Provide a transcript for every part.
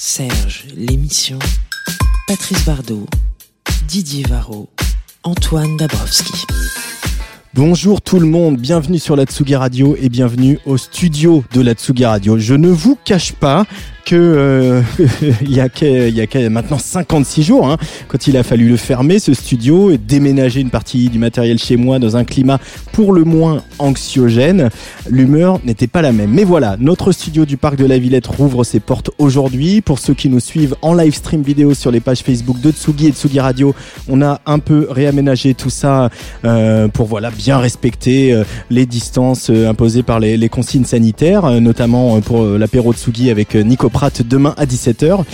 Serge, l'émission. Patrice Bardot, Didier Varro, Antoine Dabrowski. Bonjour tout le monde, bienvenue sur la Tsugi Radio et bienvenue au studio de la Tsugi Radio. Je ne vous cache pas euh, il, y a, y a maintenant 56 jours, hein, quand il a fallu le fermer, ce studio, et déménager une partie du matériel chez moi dans un climat pour le moins anxiogène, l'humeur n'était pas la même. Mais voilà, notre studio du Parc de la Villette rouvre ses portes aujourd'hui. Pour ceux qui nous suivent en live stream vidéo sur les pages Facebook de Tsugi et Tsugi Radio, on a un peu réaménagé tout ça euh, pour voilà bien respecter euh, les distances imposées par les, les consignes sanitaires, notamment pour l'apéro Tsugi avec Nico demain à 17h.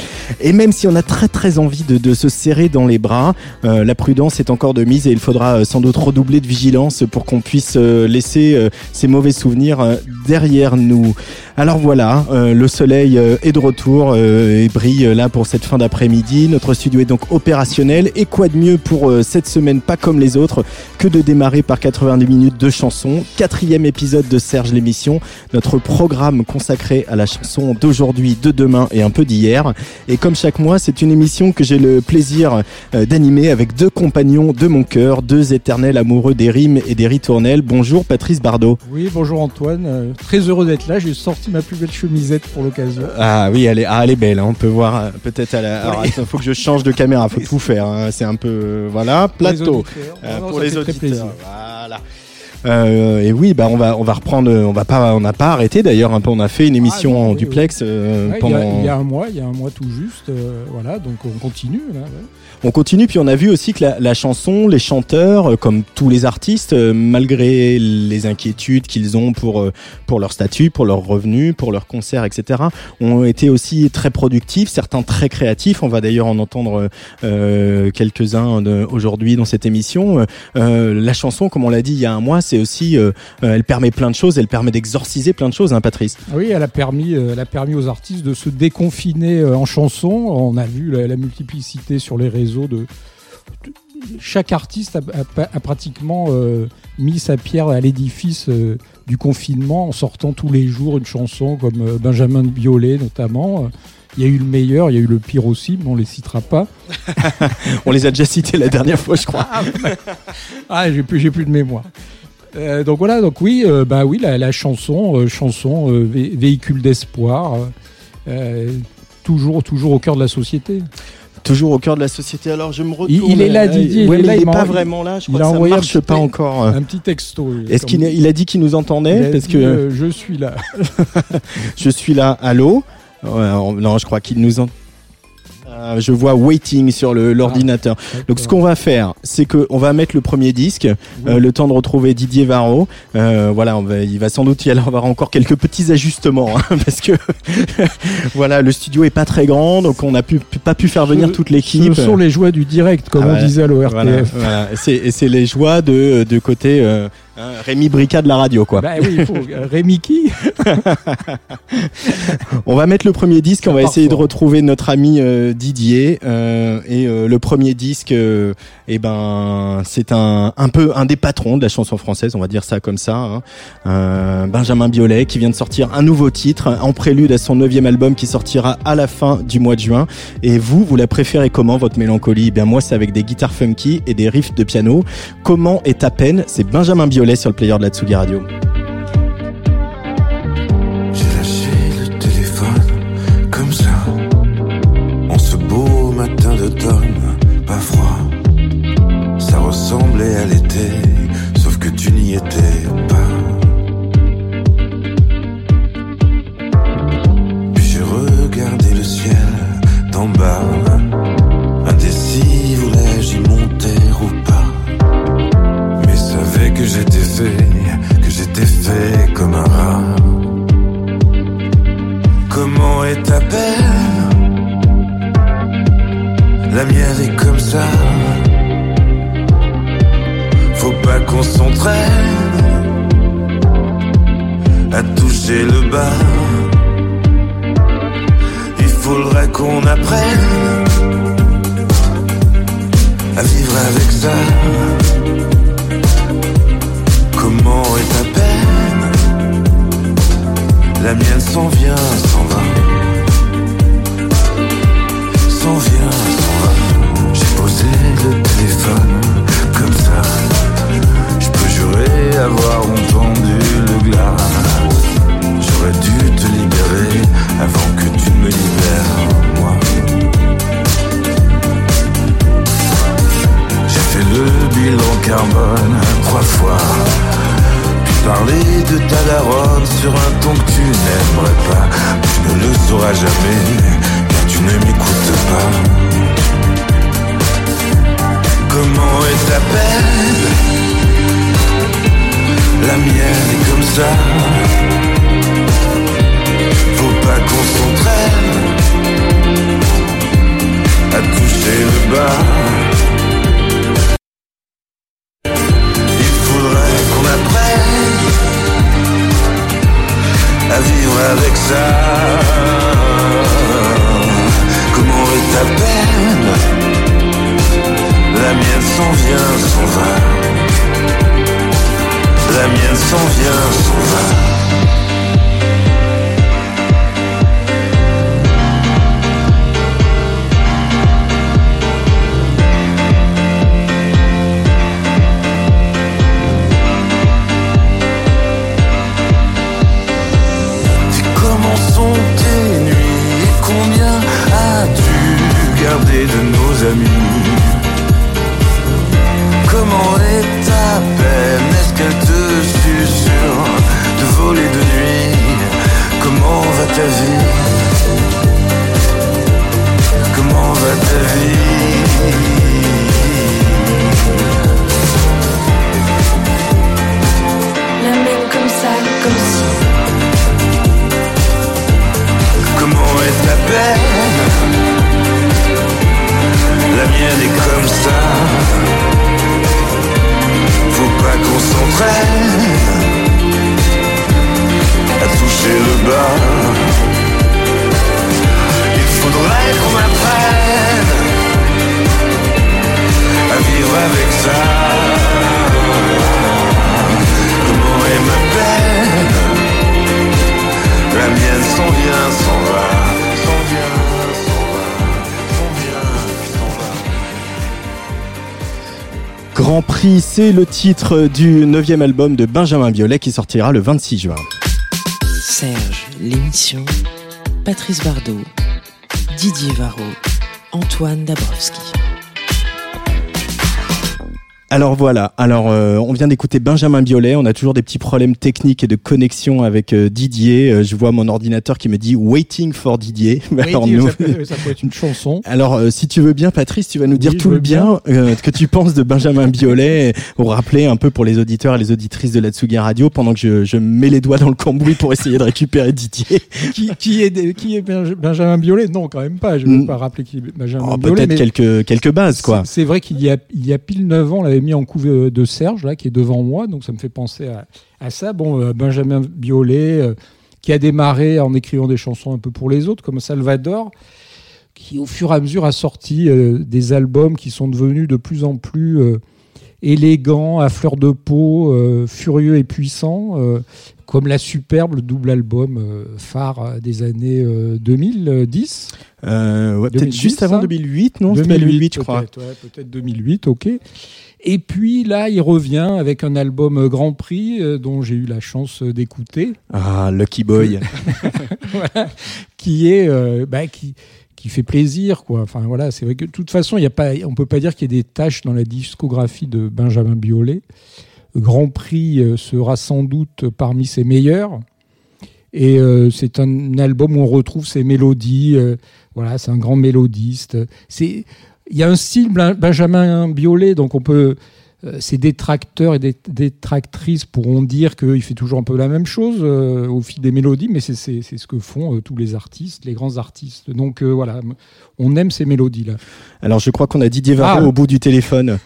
Et même si on a très très envie de, se serrer dans les bras, euh, la prudence est encore de mise et il faudra euh, sans doute redoubler de vigilance pour qu'on puisse euh, laisser ces mauvais souvenirs derrière nous. Alors voilà, le soleil est de retour et brille là pour cette fin d'après-midi. Notre studio est donc opérationnel et quoi de mieux pour cette semaine pas comme les autres que de démarrer par 90 minutes de chansons. Quatrième épisode de Serge l'émission, notre programme consacré à la chanson d'aujourd'hui, de demain et un peu d'hier. Et comme chaque mois, c'est une émission que j'ai le plaisir euh, d'animer avec deux compagnons de mon cœur, deux éternels amoureux des rimes et des ritournelles. Bonjour Patrice Bardot. Oui, bonjour Antoine. Euh, très heureux d'être là. Ma plus belle chemisette pour l'occasion. Ah oui, elle est, ah, elle est belle. Hein. On peut voir euh, peut-être à la. Alors, il faut que je change de caméra. Faut tout faire. Hein. C'est un peu voilà plateau pour les auditeurs. Voilà. Euh, et oui, bah on va on va reprendre, on va pas, on n'a pas arrêté d'ailleurs. Un peu, on a fait une émission Ah, en oui, duplex euh, Ouais, il, y a, il y a un mois, il y a un mois tout juste. euh, voilà, donc on continue. Là, ouais. On continue, puis on a vu aussi que la, la chanson, les chanteurs, euh, comme tous les artistes, euh, malgré les inquiétudes qu'ils ont pour euh, pour leur statut, pour leurs revenus, pour leurs concerts, etc., ont été aussi très productifs, certains très créatifs. On va d'ailleurs en entendre euh, quelques-uns aujourd'hui dans cette émission. Euh, la chanson, comme on l'a dit il y a un mois, c'est aussi, euh, elle permet plein de choses, elle permet d'exorciser plein de choses, hein, Patrice. Oui, elle a permis, elle a permis aux artistes de se déconfiner en chanson. On a vu la, la multiplicité sur les réseaux de- chaque artiste a, a- a pratiquement euh, mis sa pierre à l'édifice euh, du confinement en sortant tous les jours une chanson comme euh, Benjamin Biolay notamment. Euh, Il y a eu le meilleur, il y a eu le pire aussi, mais on les citera pas. On les a déjà cités la dernière fois, je crois. Ah, j'ai plus, j'ai plus de mémoire. Donc voilà, donc oui, bah oui, la, la chanson, chanson, vé- véhicule d'espoir, toujours, toujours au cœur de la société. Toujours au cœur de la société. Alors je me retourne. Il- est là, Euh, Didier, ouais, il est là, il il est m'a pas vraiment là. Je il crois a que ça envoyé un marche petit pas encore. Un petit texto. oui, Est-ce qu'il il a dit qu'il nous entendait Parce que euh, je suis là. je suis là. Allô on- Non, je crois qu'il nous entend. Euh, je vois waiting sur le- l'ordinateur. Donc ce qu'on va faire, c'est que on va mettre le premier disque, euh, le temps de retrouver Didier Varro. Euh, voilà, on va, il va sans doute y avoir encore quelques petits ajustements hein, parce que voilà, le studio est pas très grand, donc on n'a pu, pas pu faire venir Ce- toute l'équipe. Ce sont les joies du direct, comme Ah on disait à l'ORTF. Voilà, c'est- Et c'est les joies de, de côté euh, hein, Rémi Brica de la radio, quoi. Bah oui, il faut. euh, Rémi qui On va mettre le premier disque, on va essayer de retrouver notre ami euh, Didier. euh, et euh, le premier disque, euh, eh ben, c'est un, un peu un des patrons de la chanson française, on va dire ça comme ça. hein. Euh, Benjamin Biolay qui vient de sortir un nouveau titre en prélude à son neuvième album qui sortira à la fin du mois de juin. Et vous, vous la préférez comment votre mélancolie? Eh Bien moi, c'est avec des guitares funky et des riffs de piano. Comment est ta peine? C'est Benjamin Biolay sur le player de la Tsugi Radio. C'est le titre du neuvième album de Benjamin Biolay qui sortira le 26 juin. Serge, l'émission. Patrice Bardot, Didier Varro, Antoine Dabrowski. Alors voilà, alors euh, on vient d'écouter Benjamin Biolay, on a toujours des petits problèmes techniques et de connexion avec euh, Didier. Euh, je vois mon ordinateur qui me dit Waiting for Didier. Alors, nous- ça, peut, ça peut être une chanson. Alors, si tu veux bien, Patrice, tu vas nous Oui, dire tout veux le bien, euh, que tu penses de Benjamin Biolay, pour rappeler un peu pour les auditeurs et les auditrices de la Tsugi Radio, pendant que je, je mets les doigts dans le cambouis pour essayer de récupérer Didier. qui, qui est, qui est Benj- Benjamin Biolay? Non, quand même pas. Je ne Mm. vais pas rappeler qui est Benjamin Oh, Biolay. Peut-être mais quelques quelques bases, quoi. c'est- vrai qu'il y a, il y a pile 9 ans, on mis en couve de Serge, là, qui est devant moi. Donc ça me fait penser à, à ça. Bon, euh, Benjamin Biolay, euh, qui a démarré en écrivant des chansons un peu pour les autres, comme Salvador, qui au fur et à mesure a sorti euh, des albums qui sont devenus de plus en plus élégants, à fleur de peau, furieux et puissants, comme la superbe le double album phare des années euh, 2010. Euh, ouais, peut-être 2010, juste avant ça 2008, non C'était 2008, je crois. peut-être, ouais, peut-être 2008, ok. Et puis là, il revient avec un album Grand Prix euh, dont j'ai eu la chance d'écouter, Ah, Lucky Boy. voilà, qui est, euh, bah, qui, qui fait plaisir, quoi. Enfin voilà, c'est vrai que de toute façon, il y a pas, on peut pas dire qu'il y ait des tâches dans la discographie de Benjamin Biolay. Grand Prix euh, sera sans doute parmi ses meilleurs. Et c'est un album où on retrouve ses mélodies. voilà, c'est un grand mélodiste. C'est, il y a un style Benjamin Biolay, donc on peut euh, ces détracteurs et des détractrices pourront dire qu'il fait toujours un peu la même chose euh, au fil des mélodies, mais c'est ce que font euh, tous les artistes, les grands artistes. Donc voilà, on aime ces mélodies-là. Alors je crois qu'on a Didier Varro ah. au bout du téléphone.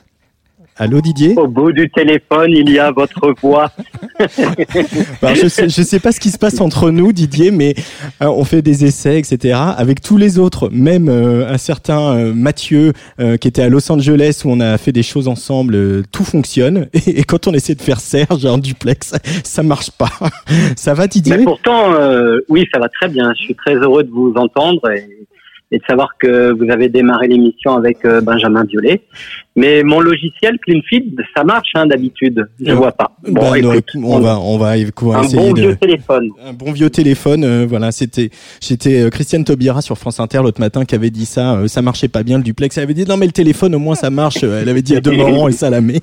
Allô Didier Au bout du téléphone, il y a votre voix. je sais, je sais pas ce qui se passe entre nous, Didier, mais euh, on fait des essais, etc. Avec tous les autres, même euh, un certain euh, Mathieu qui était à Los Angeles où on a fait des choses ensemble, tout fonctionne. Et, quand on essaie de faire Serge en duplex, ça marche pas. ça va, Didier Mais pourtant, oui, ça va très bien. Je suis très heureux de vous entendre et et de savoir que vous avez démarré l'émission avec Benjamin Violet. Mais mon logiciel CleanFeed, ça marche hein, d'habitude. Je vois pas. Bon, bah, on, va, on va, un bon vieux téléphone. Un bon vieux téléphone. Euh, voilà, c'était, j'étais euh, Christiane Taubira sur France Inter l'autre matin qui avait dit ça. ça marchait pas bien le duplex. Elle avait dit non mais le téléphone au moins ça marche. Elle avait dit à deux moments et ça la met.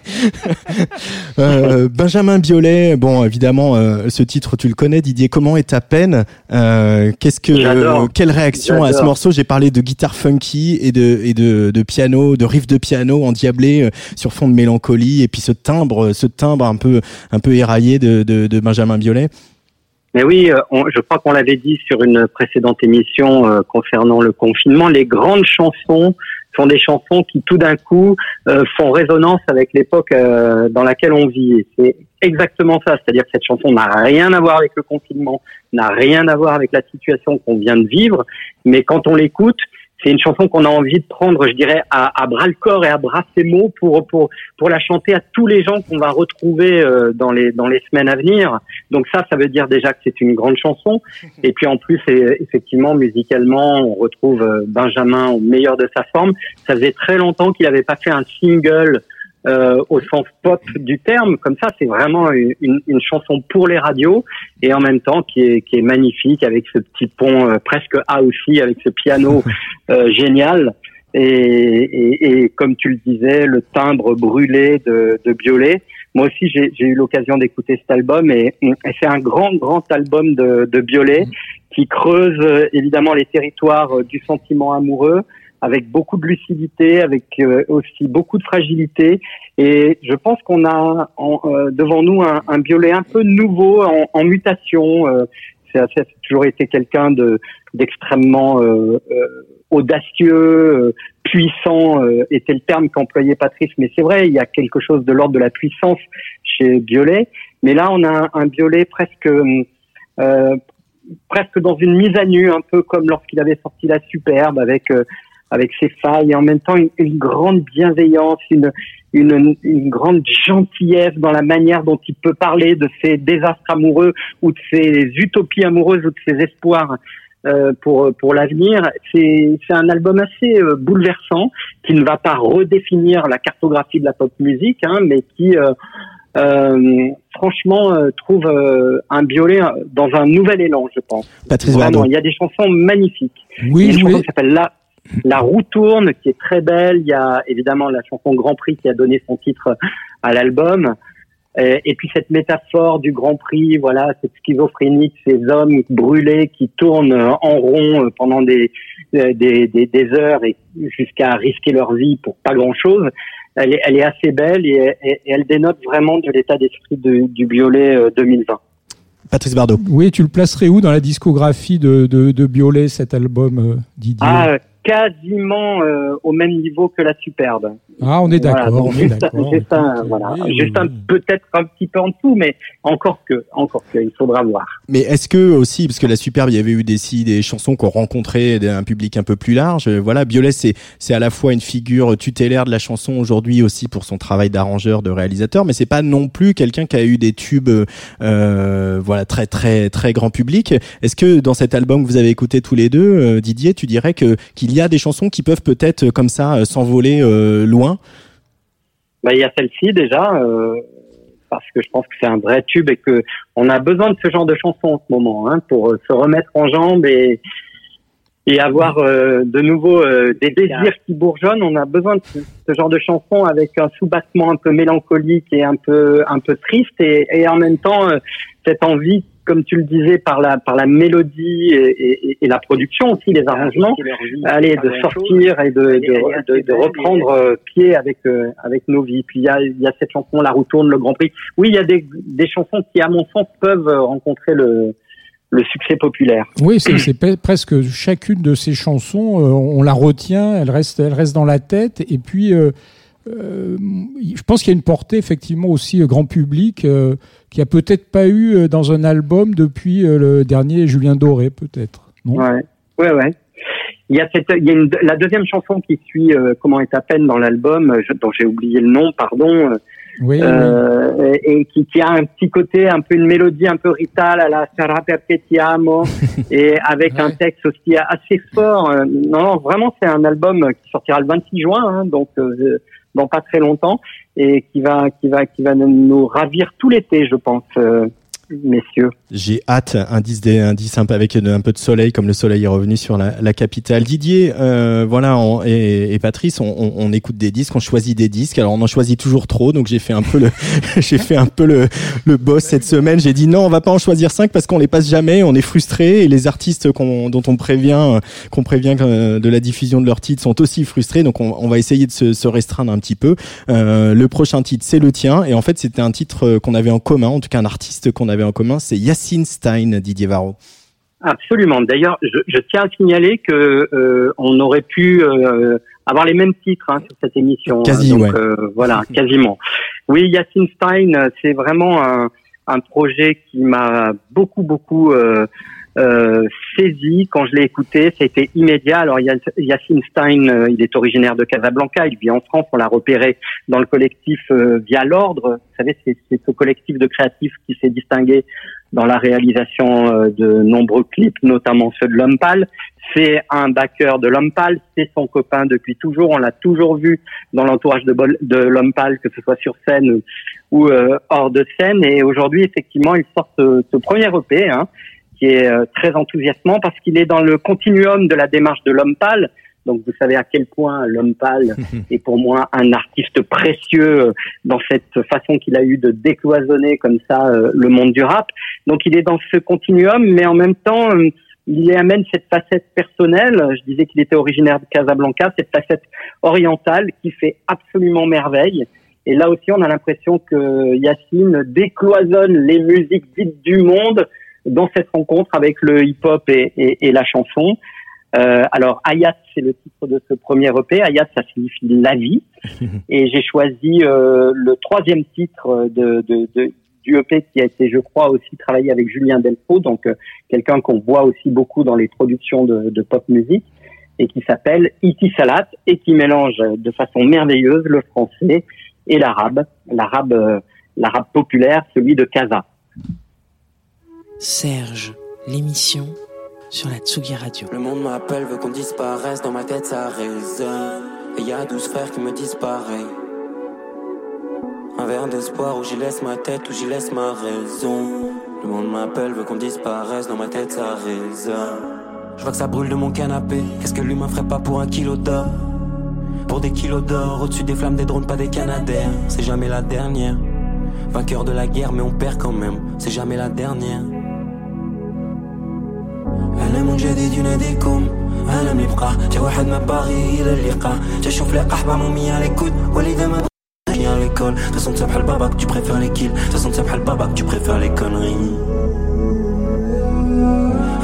Benjamin Violet. Bon, évidemment, ce titre tu le connais, Didier. Comment est ta peine Qu'est-ce que, quelle réaction à ce morceau? J'ai parler de guitare funky et de, et de, de piano, de riff de piano euh, sur fond de mélancolie, et puis ce timbre, ce timbre un peu, un peu éraillé de, de, Benjamin Biolay. Mais oui, euh, je crois qu'on l'avait dit sur une précédente émission euh, concernant le confinement, les grandes chansons sont des chansons qui tout d'un coup font résonance avec l'époque dans laquelle on vit. C'est exactement ça, c'est-à-dire que cette chanson n'a rien à voir avec le confinement, n'a rien à voir avec la situation qu'on vient de vivre, mais quand on l'écoute, c'est une chanson qu'on a envie de prendre, je dirais, à, à, bras le corps et à bras ses mots pour pour pour la chanter à tous les gens qu'on va retrouver euh, dans les dans les semaines à venir. Donc ça, ça veut dire déjà que c'est une grande chanson. Et puis en plus, effectivement, musicalement, on retrouve euh, Benjamin au meilleur de sa forme. Ça faisait très longtemps qu'il n'avait pas fait un single euh, au sens pop du terme. Comme ça, c'est vraiment une, une, chanson pour les radios et en même temps qui est, qui est magnifique avec ce petit pont euh, presque A aussi, avec ce piano euh, génial. Et, et, et, comme tu le disais, le timbre brûlé de, de Biolay. Moi aussi, j'ai eu l'occasion d'écouter cet album et, et c'est un grand, grand album de, de Biolay qui creuse euh, évidemment les territoires du sentiment amoureux, avec beaucoup de lucidité, avec euh, aussi beaucoup de fragilité. Et je pense qu'on a euh, devant nous un, un Biolay un peu nouveau, en, en mutation. Euh, c'est toujours été quelqu'un de d'extrêmement audacieux, puissant, était le terme qu'employait Patrice. Mais c'est vrai, il y a quelque chose de l'ordre de la puissance chez Biolay. Mais là, on a un, un Biolay presque presque dans une mise à nu, un peu comme lorsqu'il avait sorti la superbe, avec avec ses failles et en même temps une, grande bienveillance, une, une, une, grande gentillesse dans la manière dont il peut parler de ses désastres amoureux ou de ses utopies amoureuses ou de ses espoirs euh, pour pour l'avenir. C'est c'est un album assez euh, bouleversant qui ne va pas redéfinir la cartographie de la pop musique, hein, mais qui euh, euh franchement trouve un violet dans un nouvel élan, je pense. Patrice il y a des chansons magnifiques. Oui, une chanson qui s'appelle La la roue tourne, qui est très belle. Il y a évidemment la chanson Grand Prix qui a donné son titre à l'album. Et, puis cette métaphore du Grand Prix, voilà, cette schizophrénie, ces hommes brûlés qui tournent en rond pendant des, des, des, heures et jusqu'à risquer leur vie pour pas grand-chose. Elle est, elle est assez belle et, elle dénote vraiment de l'état d'esprit du Biolay 2020. Euh, Patrice Bardot. Oui, tu le placerais où dans la discographie de, de, de Biolay, cet album, euh, Didier? Ah, quasiment euh, au même niveau que la superbe. Ah, on est d'accord. juste, un, voilà, juste un peut-être un petit peu en dessous, mais encore que, encore que, il faudra voir. Mais est-ce que aussi, parce que la superbe, il y avait eu des des chansons qui ont rencontré un public un peu plus large. Voilà, Biolay, c'est c'est à la fois une figure tutélaire de la chanson aujourd'hui aussi pour son travail d'arrangeur, de réalisateur, mais c'est pas non plus quelqu'un qui a eu des tubes, euh, voilà, très très très grand public. Est-ce que dans cet album que vous avez écouté tous les deux, euh, Didier, tu dirais que qu'il y a des chansons qui peuvent peut-être euh, comme ça euh, s'envoler euh, loin bah, Il y a celle-ci déjà, parce que je pense que c'est un vrai tube et que on a besoin de ce genre de chansons en ce moment hein, pour se remettre en jambes et, et avoir de nouveau des désirs qui bourgeonnent. On a besoin de ce, genre de chansons avec un sous-battement un peu mélancolique et un peu un peu triste et, et en même temps cette envie comme tu le disais, par la par la mélodie et, et, et la production aussi, les arrangements, allez, de sortir et de, de, de, de reprendre euh, pied avec euh, avec nos vies. Puis il y a, il y a cette chanson La roue tourne, le Grand Prix. Oui, il y a des, des chansons qui, à mon sens, peuvent rencontrer le le succès populaire. Oui, c'est presque chacune de ces chansons, euh, on la retient, elle reste, elle reste dans la tête. Et puis, euh, euh, je pense qu'il y a une portée effectivement aussi grand public qui a peut-être pas eu dans un album depuis le dernier Julien Doré, peut-être. Ouais, ouais, ouais. Il y a cette, il y a une, la deuxième chanson qui suit Comment est à peine dans l'album, dont j'ai oublié le nom, pardon oui, euh, et qui, qui, a un petit côté, un peu une mélodie un peu ritale à la Sarà Perpetiamo et avec un texte aussi assez fort. Euh, non, vraiment, c'est un album qui sortira le 26 juin, hein, donc euh, dans pas très longtemps, et qui va, qui va, qui va nous ravir tout l'été, je pense. Euh, messieurs. J'ai hâte, disque, un disque un peu avec un peu de soleil, comme le soleil est revenu sur la, capitale. Didier, euh, voilà, et, et, Patrice, on, on, écoute des disques, on choisit des disques. Alors on en choisit toujours trop, donc j'ai fait un peu le, j'ai fait un peu le, le boss cette semaine. J'ai dit non, on va pas en choisir cinq parce qu'on les passe jamais, on est frustré et les artistes dont on prévient, qu'on prévient de la diffusion de leurs titres sont aussi frustrés. Donc on, on va essayer de se, se, restreindre un petit peu. Euh, le prochain titre, c'est le tien, et en fait c'était un titre qu'on avait en commun, en tout cas un artiste qu'on avait en commun, c'est Yacine Stein, Didier Varro. Absolument. D'ailleurs, je, tiens à signaler que euh, on aurait pu euh, avoir les mêmes titres hein, sur cette émission. Quasi, Donc, euh, voilà, quasiment. Oui, Yacine Stein, c'est vraiment un, un, projet qui m'a beaucoup, beaucoup euh, saisi quand je l'ai écouté. C'était immédiat. Alors Yacine Stein, euh, il est originaire de Casablanca. Il vit en France. On l'a repéré dans le collectif euh, via l'ordre. Vous savez, c'est ce collectif de créatifs qui s'est distingué dans la réalisation euh, de nombreux clips, notamment ceux de L'Homme C'est un backer de L'Homme c'est son copain depuis toujours. On l'a toujours vu dans l'entourage de, L'Homme que ce soit sur scène ou hors de scène. Et aujourd'hui, effectivement, il sort ce, ce premier EP, hein, qui est euh, très enthousiasmant parce qu'il est dans le continuum de la démarche de l'homme pâle. Donc vous savez à quel point l'homme pâle est pour moi un artiste précieux euh, dans cette façon qu'il a eu de décloisonner comme ça euh, le monde du rap. Donc il est dans ce continuum, mais en même temps il y amène cette facette personnelle. Je disais qu'il était originaire de Casablanca, cette facette orientale qui fait absolument merveille. Et là aussi, on a l'impression que Yacine décloisonne les musiques dites du monde dans cette rencontre avec le hip-hop et, et, et, la chanson. Euh, alors Ayat, c'est le titre de ce premier EP. Ayat, ça signifie la vie. et j'ai choisi euh, le troisième titre de, de, de, du EP qui a été, je crois, aussi travaillé avec Julien Delfaux, donc euh, quelqu'un qu'on voit aussi beaucoup dans les productions de, de pop musique, et qui s'appelle Iti Salat et qui mélange de façon merveilleuse le français et l'arabe, l'arabe, euh, l'arabe populaire, celui de Casa. Serge, l'émission sur la Tsugi Radio. Le monde m'appelle, veut qu'on disparaisse, dans ma tête ça résonne. Et y a douze frères qui me pareil. Un verre d'espoir où j'y laisse ma tête, où j'y laisse ma raison. Le monde m'appelle, veut qu'on disparaisse, dans ma tête ça résonne. Je vois que ça brûle de mon canapé, qu'est-ce que l'humain ferait pas pour un kilo d'or? Pour des kilos d'or, au-dessus des flammes des drones, pas des canadaires, c'est jamais la dernière. Vainqueur de la guerre, mais on perd quand même, c'est jamais la dernière. أنا من جديد يناديكم أنا من يبقى جا واحد ما باغي إلى اللقاء جا شوف لقاح بعمومي على الكود ولذا ما à l'école. De toute façon, tu le baba que tu préfères les kills. De toute façon, tu le baba que tu préfères les conneries.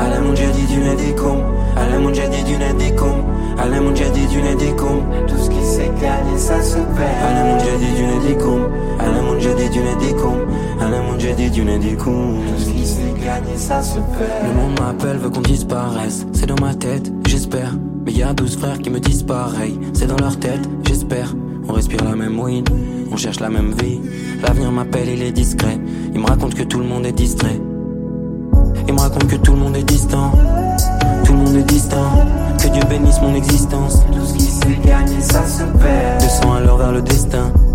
على من جديد يناديكم على من جديد يناديكم على من جديد يناديكم Tout ce qui s'est gagné, ça se perd. على من جديد يناديكم Alla mungedì di lunedì con Alla mungedì di lunedì con gagner ça se perd. Le monde m'appelle, veut qu'on disparaisse. C'est dans ma tête, j'espère. Mais y a 12 frères qui me disent pareil. C'est dans leur tête, j'espère. On respire la même weed, on cherche la même vie. L'avenir m'appelle, il est discret. Il me raconte que tout le monde est distrait. Il me raconte que tout le monde est distant. Tout le monde est distant. Que Dieu bénisse mon existence. Tout ce qui s'est gagné ça se perd. Descends alors vers le destin.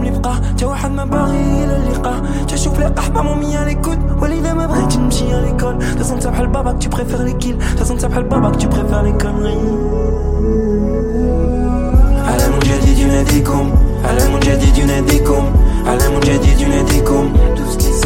بعد ما باغي الى اللقاء تشوف الاحباب مو على l'écoute وليدا ما بغيتش نمشي à l'école تازم انت بحال باباك tu préfères les kills تازم انت بحال باباك tu préfères les conneries على منجدد يناديكم على منجدد يناديكم على منجدد يناديكم tout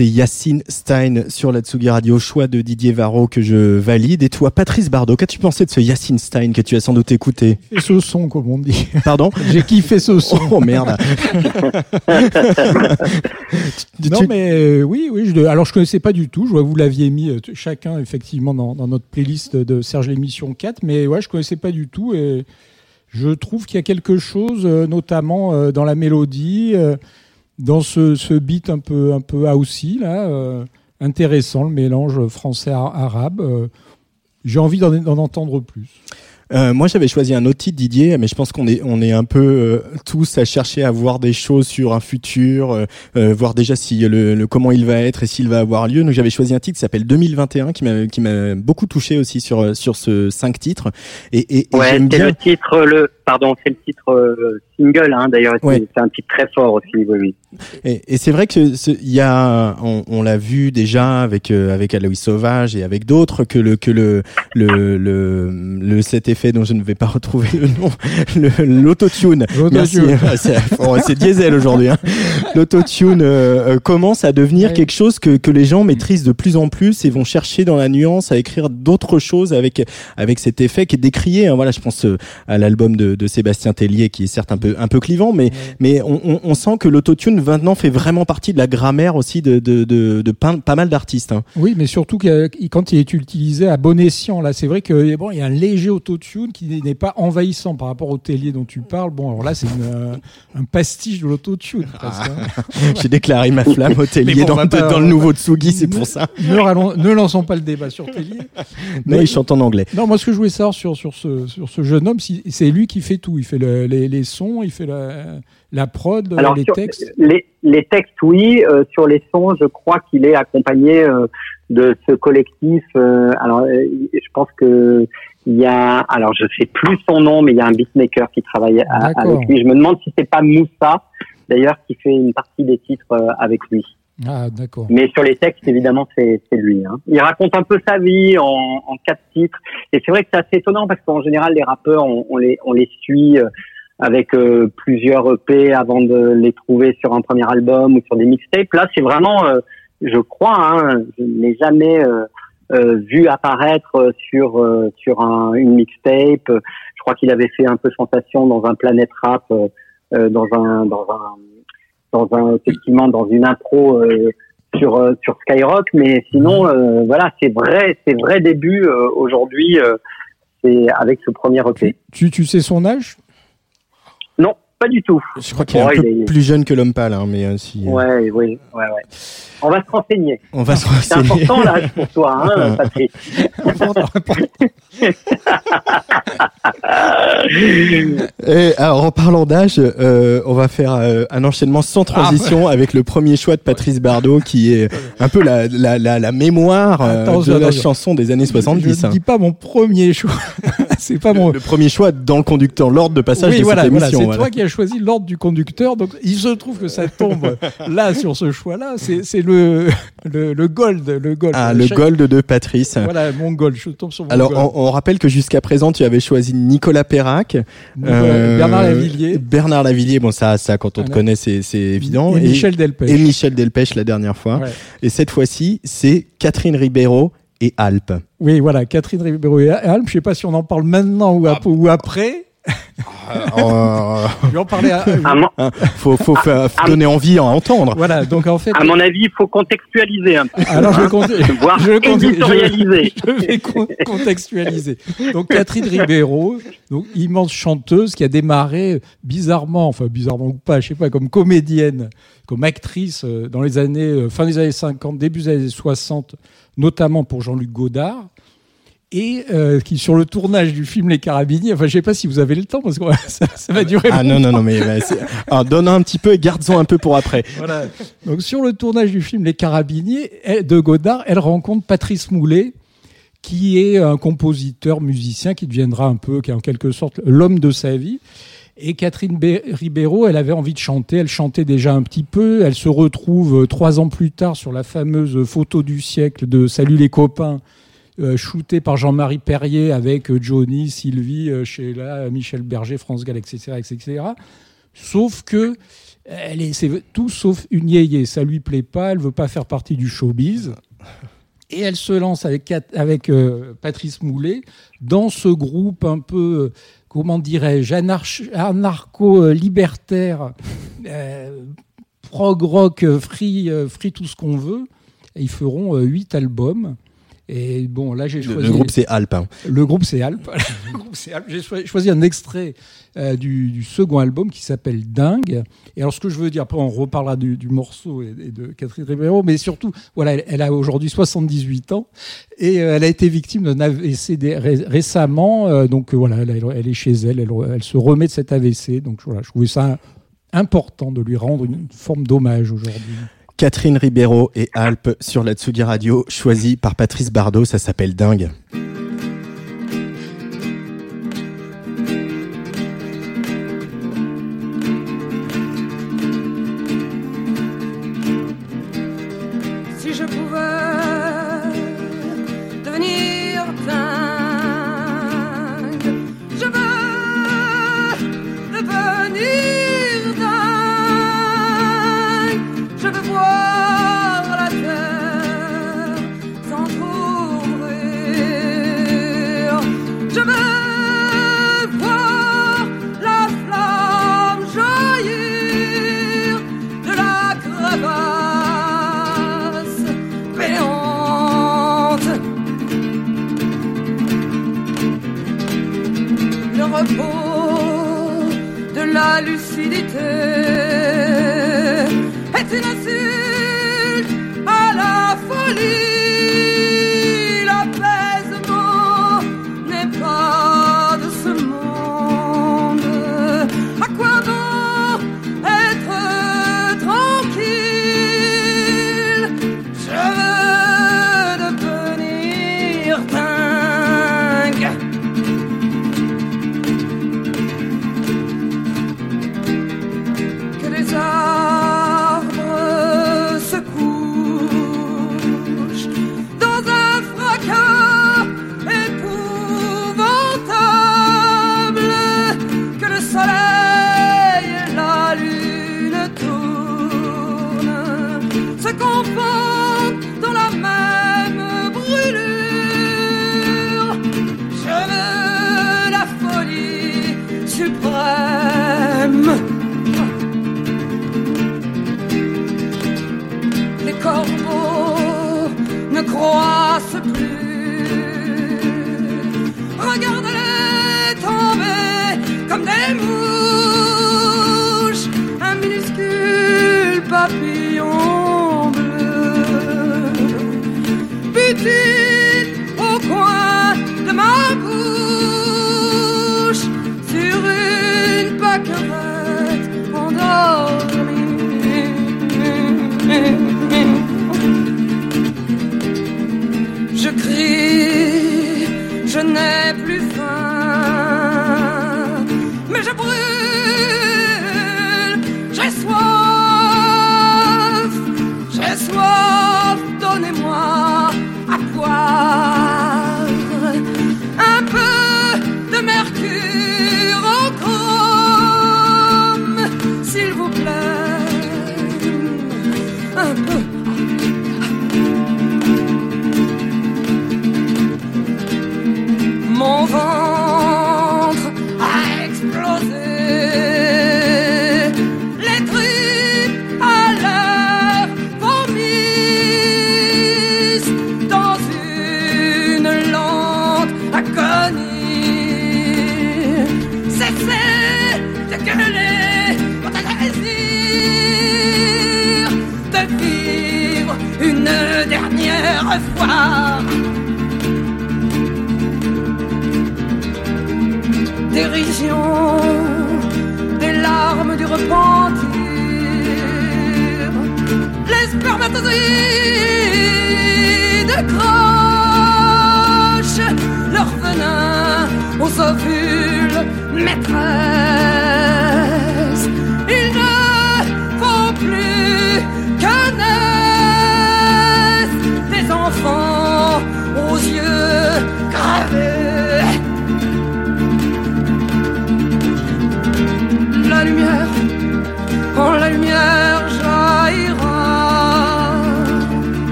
C'est Yacine Stein sur la Tsugi Radio, choix de Didier Varro que je valide. Et toi, Patrice Bardot, qu'as-tu pensé de ce Yacine Stein que tu as sans doute écouté? Ce son, comme on dit. Pardon? J'ai kiffé ce son. Oh merde Tu- Non, tu- mais euh, oui, oui. Je, alors, je connaissais pas du tout. Je vois que vous l'aviez mis euh, chacun, effectivement, dans, dans notre playlist de Serge l'émission 4. Mais ouais, je connaissais pas du tout. Et je trouve qu'il y a quelque chose, euh, notamment dans la mélodie, dans ce, beat un peu, un peu housey, là, euh, intéressant, le mélange français-arabe. euh, J'ai envie d'en entendre plus. Euh, moi, j'avais choisi un autre titre, Didier, mais je pense qu'on est, on est un peu euh, tous à chercher à voir des choses sur un futur, euh, euh, voir déjà si le, le comment il va être et s'il va avoir lieu. Donc, j'avais choisi un titre qui s'appelle 2021, qui m'a, qui m'a beaucoup touché aussi sur euh, sur ce cinq titres. Et, et, et Ouais, c'est bien. le titre, le pardon, c'est le titre single, hein, d'ailleurs. c'est- Ouais. C'est un titre très fort aussi, oui, oui. Et, et c'est vrai que il y a, on, on l'a vu déjà avec euh, avec Aloïs Sauvage et avec d'autres que le que le le le, le cet effet dont je ne vais pas retrouver le nom, l'autotune. Merci. L'autotune. C'est oh, c'est diesel aujourd'hui. Hein. L'autotune euh, euh, commence à devenir Ouais. quelque chose que que les gens maîtrisent de plus en plus et vont chercher dans la nuance à écrire d'autres choses avec avec cet effet qui est décrié. Hein. Voilà, je pense euh, à l'album de, de Sébastien Tellier qui est certes un peu un peu clivant, mais mais on, on, on sent que l'autotune maintenant fait vraiment partie de la grammaire aussi de, de, de, de pas, pas mal d'artistes. Hein. Oui, mais surtout que, quand il est utilisé à bon escient, là, c'est vrai que bon, il y a un léger autotune qui n'est pas envahissant par rapport au tellier dont tu parles. Bon, alors là, c'est euh, un pastiche de l'autotune. hein. J'ai déclaré ma flamme au Tellier bon, dans, pas- le nouveau Tsugi, c'est pour ça. ne, lançons pas le débat sur tellier. Non, Mais- il chante en anglais. Non, moi, ce que je voulais savoir sur, sur, ce, sur ce jeune homme, si- c'est lui qui fait tout. Il fait le- les, les sons, il fait la, la prod, Alors, les textes. Les, les textes, oui. euh, sur les sons, je crois qu'il est accompagné euh, de ce collectif. euh, alors, euh, je pense que il y a, alors je sais plus son nom, mais il y a un beatmaker qui travaille à- avec lui. Je me demande si c'est pas Moussa, d'ailleurs, qui fait une partie des titres euh, avec lui. Ah, d'accord. Mais sur les textes, évidemment, c'est c'est lui. Hein. Il raconte un peu sa vie en, en quatre titres. Et c'est vrai que c'est assez étonnant parce qu'en général, les rappeurs, on, on les, on les suit euh, avec euh, plusieurs EP avant de les trouver sur un premier album ou sur des mixtapes. Là, c'est vraiment, euh, je crois, hein, je ne l'ai jamais euh, euh, vu apparaître euh, sur euh, sur un, une mixtape. Je crois qu'il avait fait un peu sensation dans un Planet Rap, euh, euh, dans un dans un dans un effectivement dans une intro euh, sur euh, sur Skyrock. Mais sinon euh, voilà c'est vrai c'est vrai début euh, aujourd'hui euh, c'est avec ce premier EP Tu, tu sais son âge? Pas du tout Je crois qu'il est un peu est- plus jeune que l'homme pâle, hein, mais euh, si, euh, ouais oui ouais ouais on va se renseigner on va se c'est renseigner. important l'âge pour toi hein Patrick Et alors, en parlant d'âge, euh, on va faire euh, un enchaînement sans transition avec le premier choix de Patrice Bardot, qui est un peu la, la, la, la mémoire euh, de la chanson des années 70. Je ne hein. dis pas mon premier choix. c'est pas mon. Le premier choix dans le conducteur, l'ordre de passage oui, de voilà, cette voilà, émission. c'est voilà. toi qui as choisi l'ordre du conducteur. Donc, il se trouve que ça tombe là sur ce choix-là. C'est le, le le gold, le gold. Ah, le gold de Patrice. Voilà, mon gold. Je tombe sur mon Alors, gold. on, on rappelle que jusqu'à présent, tu avais choisi Nicolas Perrac, Euh, Bernard Lavillier Bernard Lavillier. Bon, ça, ça, quand on te connaît, c'est évident. et, Michel Delpech. et Michel Delpech la dernière fois. Ouais. Et cette fois-ci, c'est Catherine Ribeiro et Alpes. Oui, voilà, Catherine Ribeiro et Alm. Je sais pas si on en parle maintenant ou, ou après. Euh, Je vais en parler. à- À mon, hein, faut donner envie à entendre. Voilà, donc en fait. à mon avis, il faut contextualiser un peu. Alors je vais compter. Voire je vais compter- éditorialiser. Je, je vais con- contextualiser. Donc Catherine Ribeiro, donc immense chanteuse qui a démarré bizarrement, enfin bizarrement ou pas, je sais pas, comme comédienne, comme actrice euh, dans les années euh, fin des années 50, début des années 60, notamment pour Jean-Luc Godard. Et euh, qui sur le tournage du film Les Carabiniers, enfin je sais pas si vous avez le temps parce que ça, ça va durer Ah non non non mais bah, alors, donne un petit peu et garde-en un peu pour après. Voilà. Donc sur le tournage du film Les Carabiniers elle- de Godard, elle rencontre Patrice Moulet, qui est un compositeur, musicien, qui deviendra un peu, qui est en quelque sorte l'homme de sa vie. Et Catherine Ribeiro, elle avait envie de chanter, elle chantait déjà un petit peu, elle se retrouve euh, trois ans plus tard sur la fameuse photo du siècle de Salut les copains, euh, shootée par Jean-Marie Perrier avec euh, Johnny, Sylvie, euh, Sheila, Michel Berger, France Gall, etc., etc. Sauf que c'est tout sauf une yéyé. Ça lui plaît pas. Elle veut pas faire partie du showbiz. Et elle se lance avec, Patrice Moulet dans ce groupe un peu, comment dirais-je, anarch- anarcho-libertaire, euh, prog rock, free, free tout ce qu'on veut. Ils feront huit albums. Et bon, là j'ai Le, choisi. le groupe c'est Alpes. hein. Le groupe c'est Alpes. Le groupe, c'est Alpes. J'ai choi- choisi un extrait euh, du, du second album qui s'appelle Dingue. Et alors ce que je veux dire, après on reparlera du, du morceau et, et de Catherine Ribeiro, mais surtout, voilà, elle, elle a aujourd'hui 78 ans et euh, elle a été victime d'un AVC ré- récemment. euh, donc voilà, elle, elle- elle est chez elle, elle, elle se remet de cet AVC. Donc voilà, je trouvais ça important de lui rendre une forme d'hommage aujourd'hui. Catherine Ribeiro et Alpes sur la Tsugi Radio, choisi par Patrice Bardot. Ça s'appelle Dingue.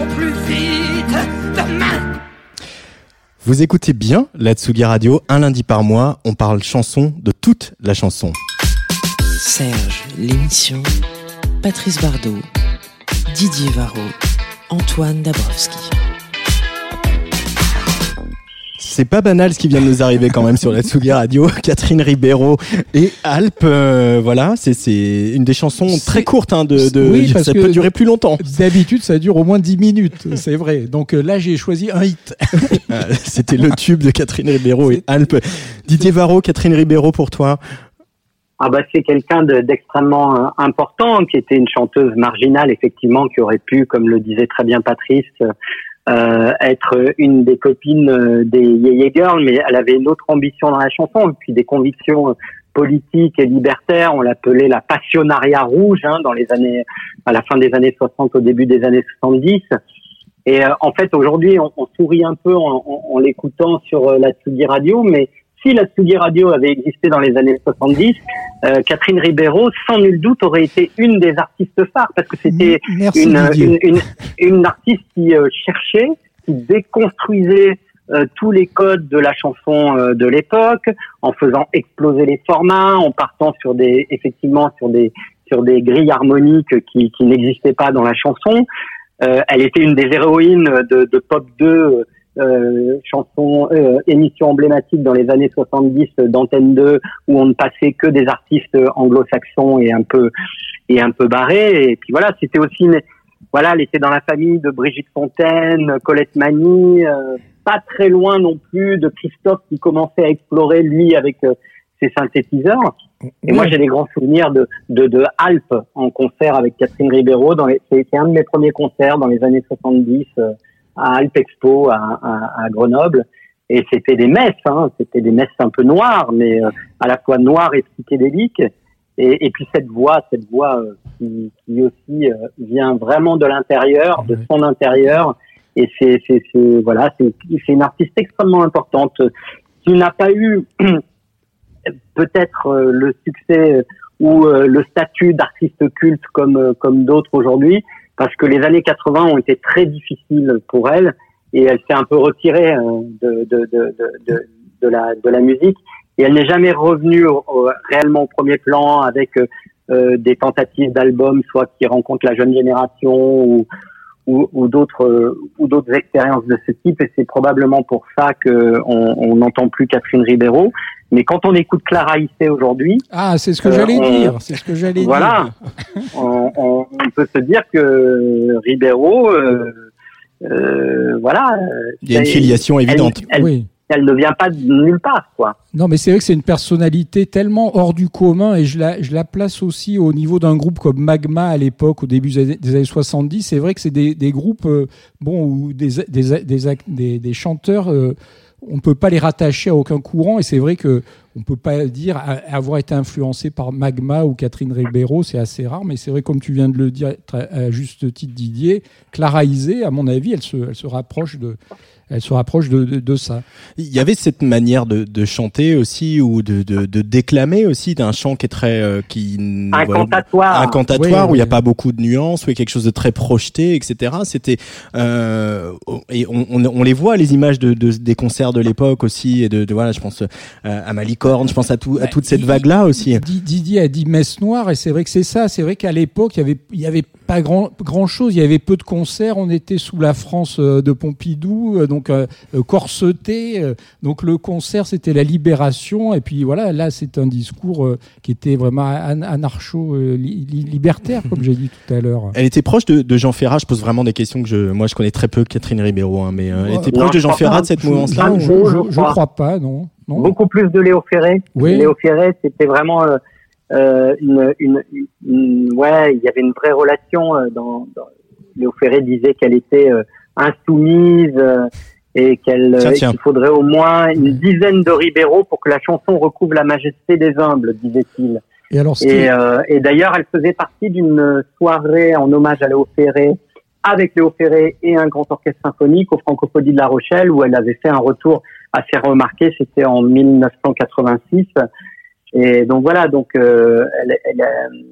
Au plus vite demain. Vous écoutez bien la Tsugi Radio, un lundi par mois, on parle chanson de toute la chanson. Serge, l'émission. Patrice Bardot. Didier Varro. Antoine Dabrowski. C'est pas banal ce qui vient de nous arriver quand même sur la Tsugi Radio. Catherine Ribeiro et Alpes, euh, voilà, c'est une des chansons très courtes hein, de, de Oui, parce ça que- peut durer plus longtemps. D'habitude, ça dure au moins 10 minutes, c'est vrai. Donc euh, là, j'ai choisi un hit. Euh, C'était le tube de Catherine Ribeiro et Alpes. Didier Varro, Catherine Ribeiro pour toi. Ah bah c'est quelqu'un de- d'extrêmement euh, important, qui était une chanteuse marginale effectivement, qui aurait pu, comme le disait très bien Patrice, euh, être une des copines euh, des Yeye Girls, mais elle avait une autre ambition dans la chanson, et puis des convictions euh, politiques et libertaires. On l'appelait la passionnariat rouge hein, dans les années, à la fin des années 60, au début des années 70. Et euh, en fait, aujourd'hui, on, on sourit un peu en, en- en l'écoutant sur euh, la Tsugi Radio, mais si la Tsugi Radio avait existé dans les années 70, euh, Catherine Ribeiro, sans nul doute, aurait été une des artistes phares, parce que c'était une, une, une, une artiste qui euh, cherchait, qui déconstruisait euh, tous les codes de la chanson euh, de l'époque, en faisant exploser les formats, en partant sur des, effectivement, sur des, sur des grilles harmoniques qui, qui n'existaient pas dans la chanson. Euh, elle était une des héroïnes de, de Pop 2, euh, chanson, euh, émission emblématique dans les années 70 d'Antenne 2, où on ne passait que des artistes anglo-saxons et un peu et un peu barrés. Et puis voilà, c'était aussi une, voilà, elle était dans la famille de Brigitte Fontaine, Colette Mani, euh, pas très loin non plus de Christophe qui commençait à explorer lui avec euh, ses synthétiseurs. Et moi, j'ai des grands souvenirs de, de, de Alpes en concert avec Catherine Ribeiro. Dans les, c'est un de mes premiers concerts dans les années 70 euh, à Alpes Expo à, à, à Grenoble. Et c'était des messes, hein, c'était des messes un peu noires, mais euh, à la fois noires et psychédéliques. Et, et puis cette voix, cette voix euh, qui, qui aussi euh, vient vraiment de l'intérieur, de son intérieur. Et c'est, c'est, c'est voilà, c'est, c'est une artiste extrêmement importante qui n'a pas eu peut-être euh, le succès ou euh, le statut d'artiste culte comme comme d'autres aujourd'hui, parce que les années 80 ont été très difficiles pour elle et elle s'est un peu retirée euh, de, de, de, de, de, la de la musique. Et elle n'est jamais revenue réellement au premier plan avec euh, euh, des tentatives d'albums, soit qui rencontrent la jeune génération ou ou, ou d'autres euh, ou d'autres expériences de ce type et c'est probablement pour ça que on on n'entend plus Catherine Ribeiro mais quand on écoute Clara Issé aujourd'hui Ah, c'est ce que Euh, j'allais on- dire. C'est ce que j'allais voilà dire. on, on, on peut se dire que Ribeiro euh, euh, voilà euh, Il y a une filiation elle- évidente. elle, Oui. Elle ne vient pas de nulle part quoi Non, mais c'est vrai que c'est une personnalité tellement hors du commun et je la, place aussi au niveau d'un groupe comme Magma à l'époque, au début des années, des années 70. C'est vrai que c'est des, groupes, euh, où des, chanteurs, euh, on ne peut pas les rattacher à aucun courant et c'est vrai que on peut pas dire avoir été influencé par Magma ou Catherine Ribeiro, c'est assez rare, mais c'est vrai, comme tu viens de le dire à juste titre, Didier, Clara Isé, à mon avis, elle se rapproche de, elle se rapproche de, de, de ça. Il y avait cette manière de, de chanter aussi ou de, de, de déclamer aussi d'un chant qui est très euh, qui voilà, incantatoire incantatoire Oui, où il n'y a oui. pas beaucoup de nuances où il y a quelque chose de très projeté etc c'était euh, et on, on, on les voit les images de, de des concerts de l'époque aussi et de, de voilà je pense euh, à Malicorne je pense à tout à toute cette vague là aussi Di- Didier a dit messe noire et c'est vrai que c'est ça. C'est vrai qu'à l'époque, il y avait, il y avait pas grand, grand chose. Il y avait peu de concerts. On était sous la France euh, de Pompidou. Donc donc euh, euh, corseté. euh, donc le concert, c'était la libération. Et puis voilà, là, c'est un discours euh, qui était vraiment an- anarcho-libertaire, comme j'ai dit tout à l'heure. Elle était proche de, de Jean Ferrat. Je pose vraiment des questions que je, moi, je connais très peu Catherine Ribeiro, hein, mais euh, elle était Non, proche de je Jean Ferrat de cette mouvance-là. Je, je- je, je je crois. crois pas, non. non. Beaucoup plus de Léo Ferré. Oui. Léo Ferré, c'était vraiment euh, euh, une, une, une- ouais, il y avait une vraie relation. dans, dans- Léo Ferré disait qu'elle était euh, insoumise euh, et qu'elle euh, qu'il faudrait au moins une dizaine de Ribéro pour que la chanson recouvre la majesté des humbles, disait-il. Alors, Et, euh, et d'ailleurs, elle faisait partie d'une soirée en hommage à Léo Ferré avec Léo Ferré et un grand orchestre symphonique au Francophonie de La Rochelle où elle avait fait un retour assez remarqué. C'était en 1986. Et donc voilà, donc euh, elle, elle, euh,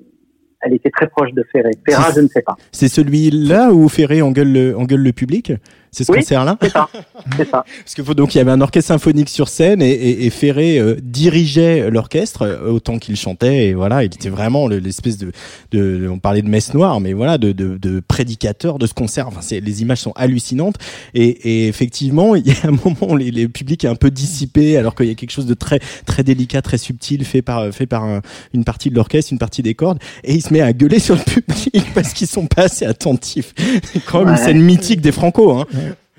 elle était très proche de Ferré. Ferrat, je ne sais pas. C'est celui-là où Ferré engueule le, engueule le public? C'est ce Oui. concert-là C'est ça, c'est ça. Parce que faut- donc il y avait un orchestre symphonique sur scène et, et, et Ferré euh, dirigeait l'orchestre euh, autant qu'il chantait et voilà il était vraiment le- l'espèce de, de on parlait de messe noire mais voilà de, de, de prédicateur de ce concert enfin c'est les images sont hallucinantes et, et effectivement il y a un moment où les, les publics est un peu dissipé alors qu'il y a quelque chose de très très délicat très subtil fait par fait par un- une partie de l'orchestre une partie des cordes et il se met à gueuler sur le public parce qu'ils sont pas assez attentifs c'est quand même une scène mythique des Franco hein.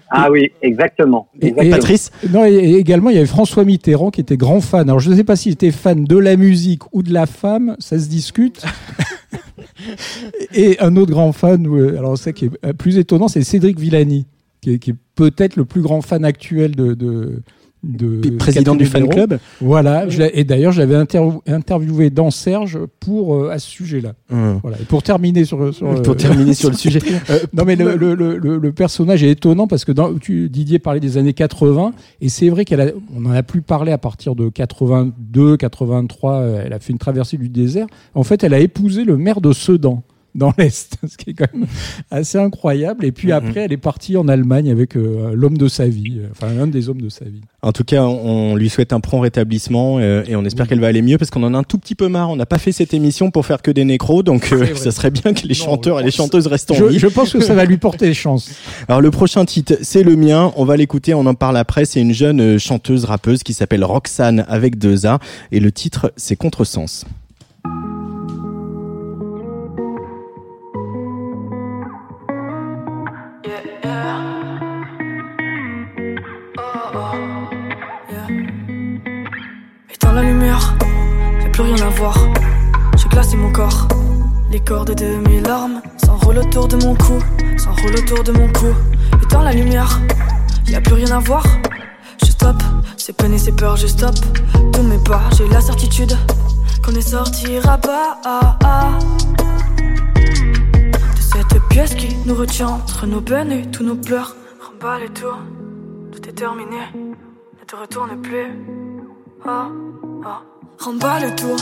Ah oui, exactement. Et- exactement. et- Patrice Non, et et également, il y avait François Mitterrand qui était grand fan. Alors, je ne sais pas s'il était fan de la musique ou de la femme, ça se discute. et un autre grand fan, euh, alors ça qui est euh, plus étonnant, c'est Cédric Villani, qui est, peut-être le plus grand fan actuel de. de de président du fan club Voilà, je et d'ailleurs, je l'avais interv- interviewé dans Serge pour euh, à ce sujet-là. Hum. Voilà. Et pour terminer sur, sur Pour euh, terminer sur le sujet. Euh, non mais le, le, le, le- le personnage est étonnant parce que dans, tu, Didier parlait des années 80 et c'est vrai qu'elle on en a plus parlé à partir de 82, 83. euh, Elle a fait une traversée du désert. En fait, elle a épousé le maire de Sedan dans l'est, ce qui est quand même assez incroyable. Et puis après, elle est partie en Allemagne avec euh, l'homme de sa vie, euh, enfin l'un des hommes de sa vie. En tout cas, on, on lui souhaite un prompt rétablissement euh, et on espère qu'elle va aller mieux parce qu'on en a un tout petit peu marre. On n'a pas fait cette émission pour faire que des nécros, donc euh, ça serait bien que les Non, chanteurs et les chanteuses restent en Je, vie. je pense que ça va lui porter chance. Alors le prochain titre, c'est le mien. On va l'écouter, on en parle après. C'est une jeune chanteuse rappeuse qui s'appelle Roxane avec deux A et le titre c'est Contresens. La lumière, y'a plus rien à voir. J'ai glacé mon corps. Les cordes de mes larmes s'enroulent autour de mon cou, s'enroulent autour de mon cou. Éteins la lumière, y'a plus rien à voir. Je stoppe, c'est peine et c'est peur, je stoppe. Tous mes pas, j'ai la certitude qu'on ne sortira pas. Ah, ah. De cette pièce qui nous retient entre nos peines et tous nos pleurs. Remballe tout, tout est terminé, ne te retourne plus. Ah, ah. Remballe le tour,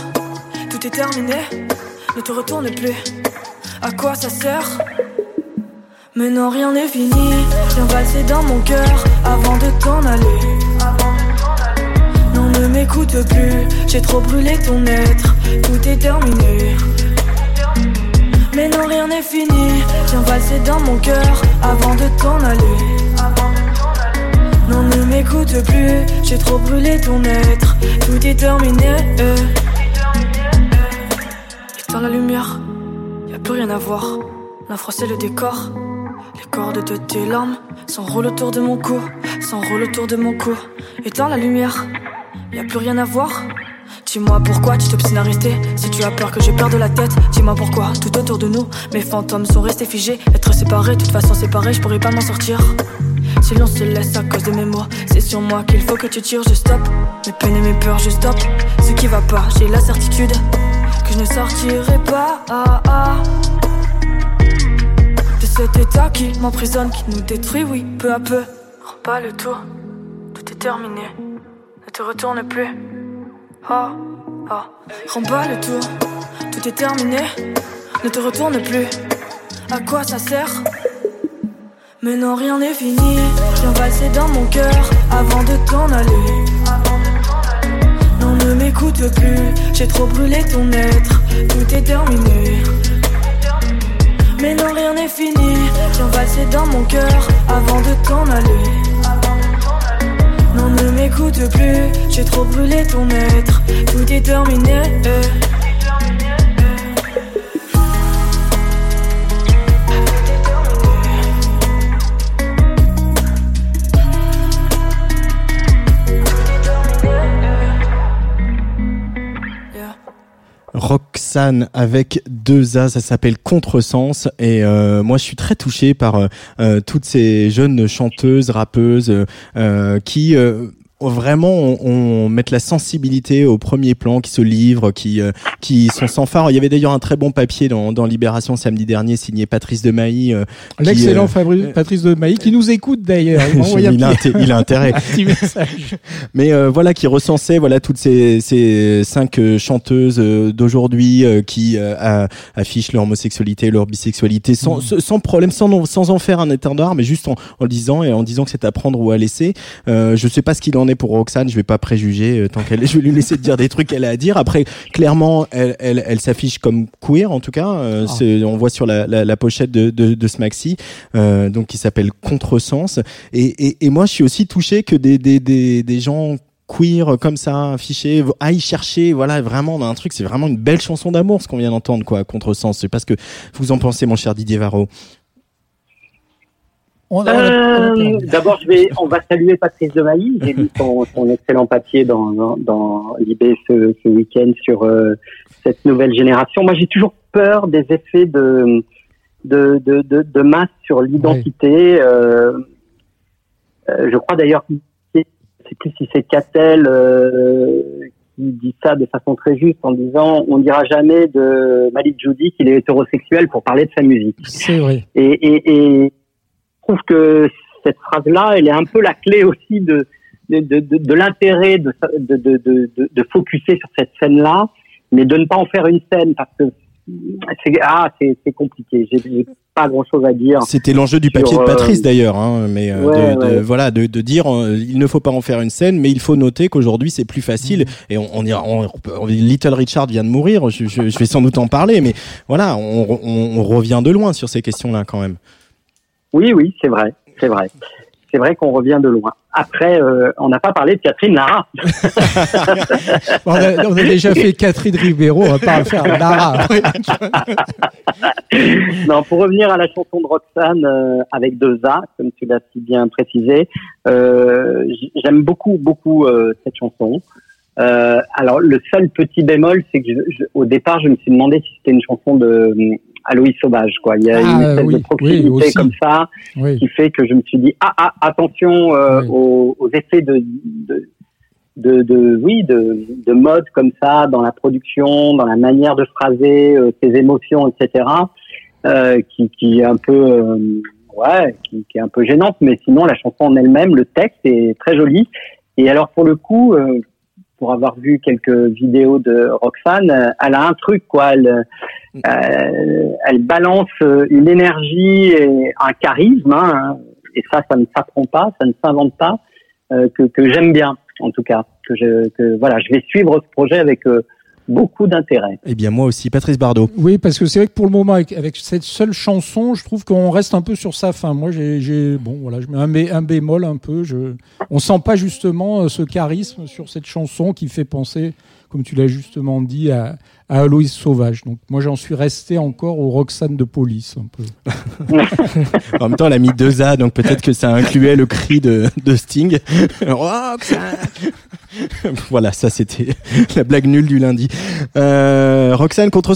tout est terminé, ne te retourne plus. À quoi ça sert? Mais non, rien n'est fini. Viens valser dans mon cœur avant de t'en aller. Non, ne m'écoute plus, j'ai trop brûlé ton être, tout est terminé. Mais non, rien n'est fini. Viens valser dans mon cœur avant de t'en aller. Non, ne m'écoute plus, j'ai trop brûlé ton être, tout est terminé. Éteins la lumière, y a plus rien à voir. L'infra c'est le décor. Les cordes de tes larmes s'enroulent autour de mon cou, s'enroulent autour de mon cou. Éteins la lumière, y a plus rien à voir. Dis-moi pourquoi tu t'obstines à rester Si tu as peur que je perde la tête Dis-moi pourquoi tout autour de nous Mes fantômes sont restés figés Être séparés, de toute façon séparés Je pourrais pas m'en sortir Si l'on se laisse à cause de mes mots. C'est sur moi qu'il faut que tu tires Je stoppe. Mes peines et mes peurs je stoppe. Ce qui va pas J'ai la certitude Que je ne sortirai pas. Ah, ah. De cet état qui m'emprisonne Qui nous détruit oui peu à peu. Rends pas le tour. Tout est terminé. Ne te retourne plus. Ah, ah. Remballe le tour, tout est terminé. Ne te retourne plus. À quoi ça sert? Mais non, rien n'est fini. Viens valser dans mon cœur avant de t'en aller. Non, ne m'écoute plus. J'ai trop brûlé ton être. Tout est terminé. Mais non, rien n'est fini. Viens valser dans mon cœur avant de t'en aller. m'écoute plus, j'ai trop brûlé ton être, tout est terminé. Roxane avec deux A, ça s'appelle Contresens. Et euh, moi je suis très touché par euh, euh, toutes ces jeunes chanteuses, rappeuses qui vraiment on, on mettent la sensibilité au premier plan, qui se livrent, qui euh, qui sont sans phare. Il y avait d'ailleurs un très bon papier dans, dans Libération samedi dernier signé Patrice de Mailly. euh, qui, L'excellent euh, Fabri- Patrice de Mailly qui nous écoute d'ailleurs. Il a il intérêt. petit message. Mais euh, voilà, qui recensait voilà toutes ces, ces cinq euh, chanteuses euh, d'aujourd'hui euh, qui euh, affichent leur homosexualité, leur bisexualité sans, Mm. sans problème, sans, sans en faire un étendard, mais juste en, en le disant et en disant que c'est à prendre ou à laisser. Euh, je sais pas ce qu'il en pour Roxane, je vais pas préjuger euh, tant qu'elle je vais lui laisser dire des trucs qu'elle a à dire. Après, clairement, elle, elle, elle s'affiche comme queer en tout cas. Euh, Ah. On voit sur la, la, la pochette de, de, de ce maxi, euh, donc qui s'appelle Contresens. Et, et, et moi, je suis aussi touché que des, des, des, des gens queer comme ça affichés aillent chercher voilà vraiment dans un truc c'est vraiment une belle chanson d'amour ce qu'on vient d'entendre quoi contresens c'est parce que vous en pensez mon cher Didier Varro On a- on a- on a Euh. D'abord, je vais, on va saluer Patrice Demailly. J'ai lu son, son excellent papier dans, dans, dans l'IB ce, ce week-end sur euh, cette nouvelle génération. Moi, j'ai toujours peur des effets de de, de, de, de masse sur l'identité. Euh, euh, je crois d'ailleurs, je sais plus si c'est Catel euh, qui dit ça de façon très juste en disant on dira jamais de Malik Judy qu'il est hétérosexuel pour parler de sa musique. C'est vrai. Et, et, et trouve que cette phrase-là, elle est un peu la clé aussi de de, de, l'intérêt de, de, de, de, focuser sur cette scène-là, mais de ne pas en faire une scène parce que c'est ah c'est compliqué. J'ai pas grand-chose à dire. C'était l'enjeu du Sur, papier de euh, Patrice d'ailleurs, hein, mais euh, ouais, de, de- ouais. voilà, de, de dire euh, il ne faut pas en faire une scène, mais il faut noter qu'aujourd'hui c'est plus facile. Mm. Et on, on, ira- on- on- Little Richard vient de mourir, je, je, je vais sans doute en parler, mais voilà, on revient de loin sur ces questions-là quand même. Oui, oui, c'est vrai, c'est vrai. C'est vrai qu'on revient de loin. Après, euh, on n'a pas parlé de Catherine Lara. On a, on a déjà fait Catherine Ribeiro, on va pas faire Lara. non, pour revenir à la chanson de Roxane euh, avec deux A, comme tu l'as si bien précisé, euh, j'aime beaucoup, beaucoup cette chanson. Alors, le seul petit bémol, c'est que je- je- au départ, je me suis demandé si c'était une chanson de euh, Aloïs Sauvage. Quoi. Il y a une Ah, espèce oui, de proximité oui, comme ça Oui. qui fait que je me suis dit ah ah attention euh, aux, aux effets de de, de de- oui de de mode comme ça dans la production dans la manière de phraser euh, ses émotions etc euh, qui qui est un peu euh, ouais qui, qui est un peu gênante mais sinon la chanson en elle-même le texte est très joli et alors pour le coup euh, pour avoir vu quelques vidéos de Roxane, euh, elle a un truc quoi. Elle, euh, elle balance euh, une énergie et un charisme, hein, et ça, ça ne s'apprend pas, ça ne s'invente pas, euh, que, que j'aime bien, en tout cas. Que je, que voilà, je vais suivre ce projet avec euh, beaucoup d'intérêt. Eh bien moi aussi, Patrice Bardot. Oui, parce que c'est vrai que pour le moment, avec, avec cette seule chanson, je trouve qu'on reste un peu sur sa fin. Moi, j'ai, bon, voilà, je mets un, bé- un bémol un peu. Je, on sent pas justement euh, ce charisme sur cette chanson qui fait penser, comme tu l'as justement dit, à, à Aloïs Sauvage. Donc, moi, j'en suis resté encore au Roxane de Police, un peu. En même temps, elle a mis deux A, donc peut-être que ça incluait le cri de, de Sting. Roxane Voilà, ça c'était la blague nulle du lundi. Euh, Roxane contre.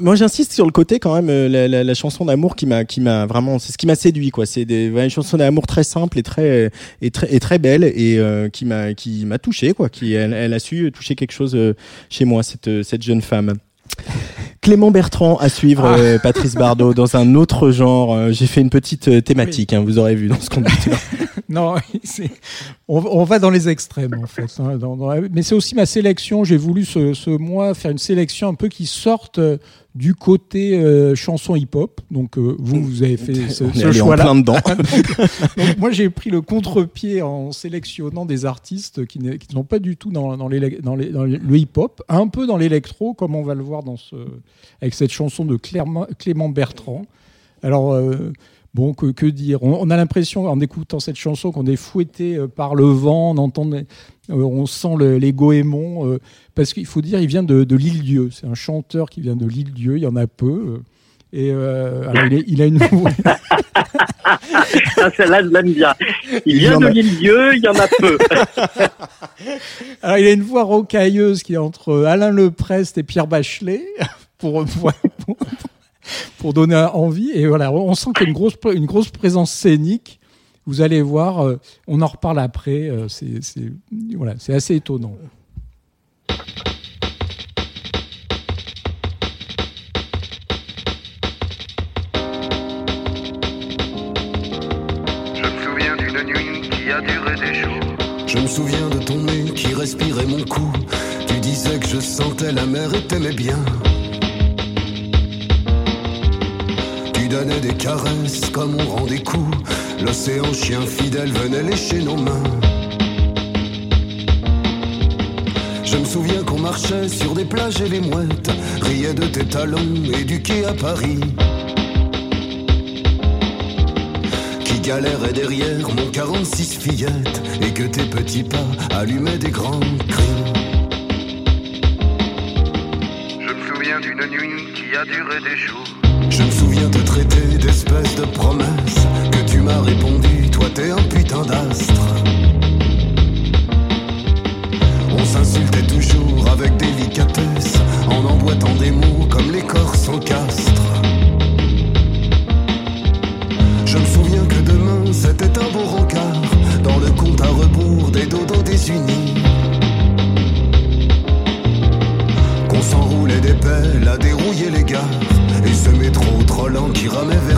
Moi, j'insiste sur le côté quand même, euh, la, chanson d'amour qui m'a, qui m'a vraiment, c'est ce qui m'a séduit quoi. C'est des une chanson d'amour très simple et très et très et très belle et euh, qui m'a qui m'a touché quoi. Qui elle, elle a su toucher quelque chose euh, chez moi cette cette jeune femme. Clément Bertrand à suivre, Ah. euh, Patrice Bardot, dans un autre genre. Euh, J'ai fait une petite euh, thématique, hein, vous aurez vu dans ce conducteur. Non, on, on va dans les extrêmes en fait. hein, dans- dans la- mais c'est aussi ma sélection. J'ai voulu ce, ce mois faire une sélection un peu qui sorte du côté euh, chanson hip-hop. Donc euh, vous, vous avez fait ce, choix-là. plein dedans. Donc moi j'ai pris le contre-pied en sélectionnant des artistes qui ne sont pas du tout dans, dans, l'élec- dans, les- dans le hip-hop, un peu dans l'électro, comme on va le voir dans ce, avec cette chanson de Clément, Clément Bertrand. Alors euh, Bon, que, que dire on, on a l'impression, en écoutant cette chanson, qu'on est fouetté euh, par le vent, on entend, euh, on sent le- les goémons, euh, parce qu'il faut dire, il vient de, de l'île Dieu. C'est un chanteur qui vient de l'île Dieu. Il y en a peu. et euh, alors, il, est- il a une voix. Ça, celle-là, je l'aime bien. Il vient en de a- l'île Dieu, il y en a peu. Alors, il a une voix rocailleuse qui est entre Alain Leprest et Pierre Bachelet pour, pour, pour donner envie. Et voilà, on sent qu'il y a une grosse, une grosse présence scénique. Vous allez voir, euh, on en reparle après. euh, C'est c'est- voilà, c'est assez étonnant. Je me souviens d'une nuit qui a duré des jours. Je me souviens de ton nez qui respirait mon cou. Tu disais que je sentais la mer et t'aimais bien. Tu donnais des caresses comme on rend des coups. L'océan chien fidèle venait lécher nos mains. Je me souviens qu'on marchait sur des plages et les mouettes riaient de tes talons éduqués à Paris. Qui galérait derrière mon 46 fillette et que tes petits pas allumaient des grands cris. Je me souviens d'une nuit qui a duré des jours. D'espèce de promesse que tu m'as répondu, toi t'es un putain d'astre. On s'insultait toujours avec délicatesse en emboîtant des mots comme l'écorce en castre. Je me souviens que demain c'était un beau rencard dans le compte à rebours des dodos désunis. Qu'on s'enroulait des pelles à dérouiller les gares et ce métro trop lent qui ramait vers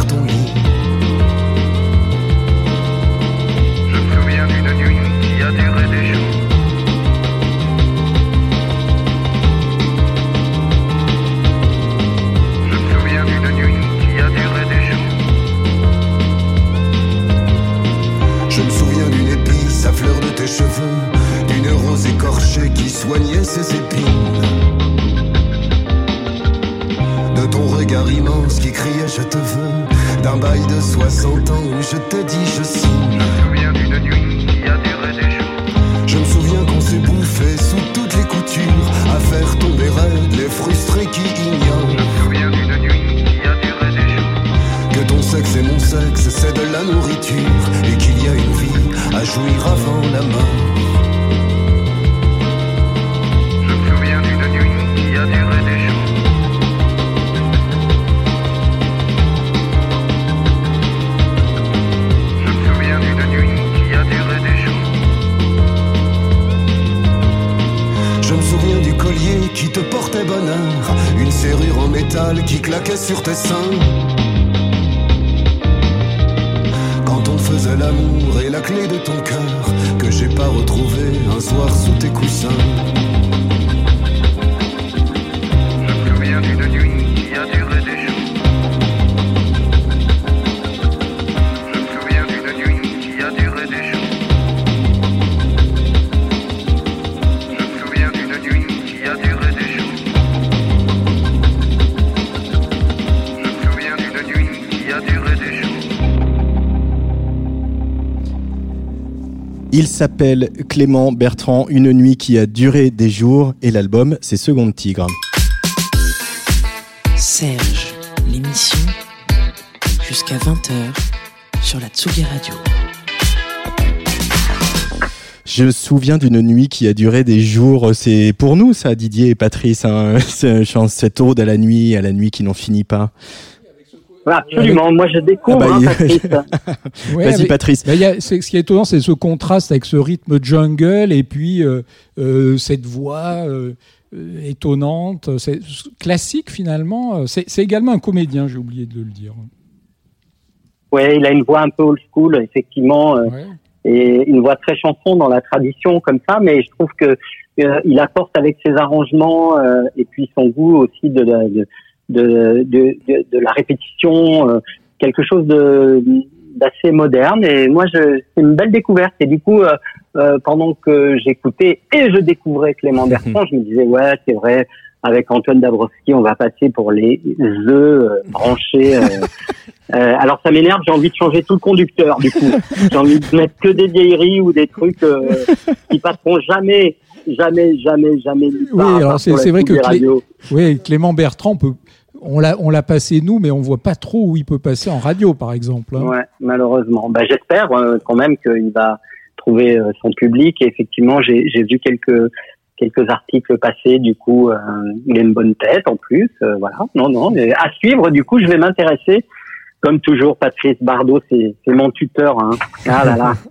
s'appelle Clément Bertrand, Une nuit qui a duré des jours, et l'album, c'est Seconde Tigre. Serge, l'émission jusqu'à 20h sur la Tsugi Radio. Je me souviens d'une nuit qui a duré des jours. C'est pour nous, ça, Didier et Patrice. Hein. Cette ode à la nuit, à la nuit qui n'en finit pas. Absolument. Moi, je découvre, Ah bah, hein, il- Patrice. Ouais, Vas-y, Patrice. y a- ce qui est étonnant, c'est ce contraste avec ce rythme jungle et puis euh, euh, cette voix euh, étonnante, c'est classique finalement. C'est également un comédien, j'ai oublié de le dire. Ouais, il a une voix un peu old school, effectivement, euh, Ouais. et une voix très chanson dans la tradition comme ça. Mais je trouve que euh, il apporte avec ses arrangements euh, et puis son goût aussi de la, de, de, de, de- de la répétition, euh, quelque chose de d'assez moderne. Et moi, je, c'est une belle découverte. Et du coup, euh, euh, pendant que j'écoutais et je découvrais Clément Bertrand, je me disais ouais, c'est vrai. avec Antoine Dabrowski, on va passer pour les œufs branchés. euh, alors ça m'énerve, j'ai envie de changer tout le conducteur du coup. J'ai envie de mettre que des vieilleries ou des trucs qui passeront jamais, jamais, jamais, jamais. Oui, alors c'est vrai que Clé- oui, Clément Bertrand, peut, on l'a, on l'a passé nous, mais on voit pas trop où il peut passer en radio, par exemple. hein. Ouais, malheureusement. Bah, j'espère euh, quand même qu'il va trouver euh, son public. Et effectivement, j'ai j'ai vu quelques quelques articles passer. Du coup, euh, il a une bonne tête en plus. voilà. Non, non. mais à suivre. Du coup, je vais m'intéresser. Comme toujours, Patrice Bardot, c'est c'est mon tuteur. Hein. Ah là là.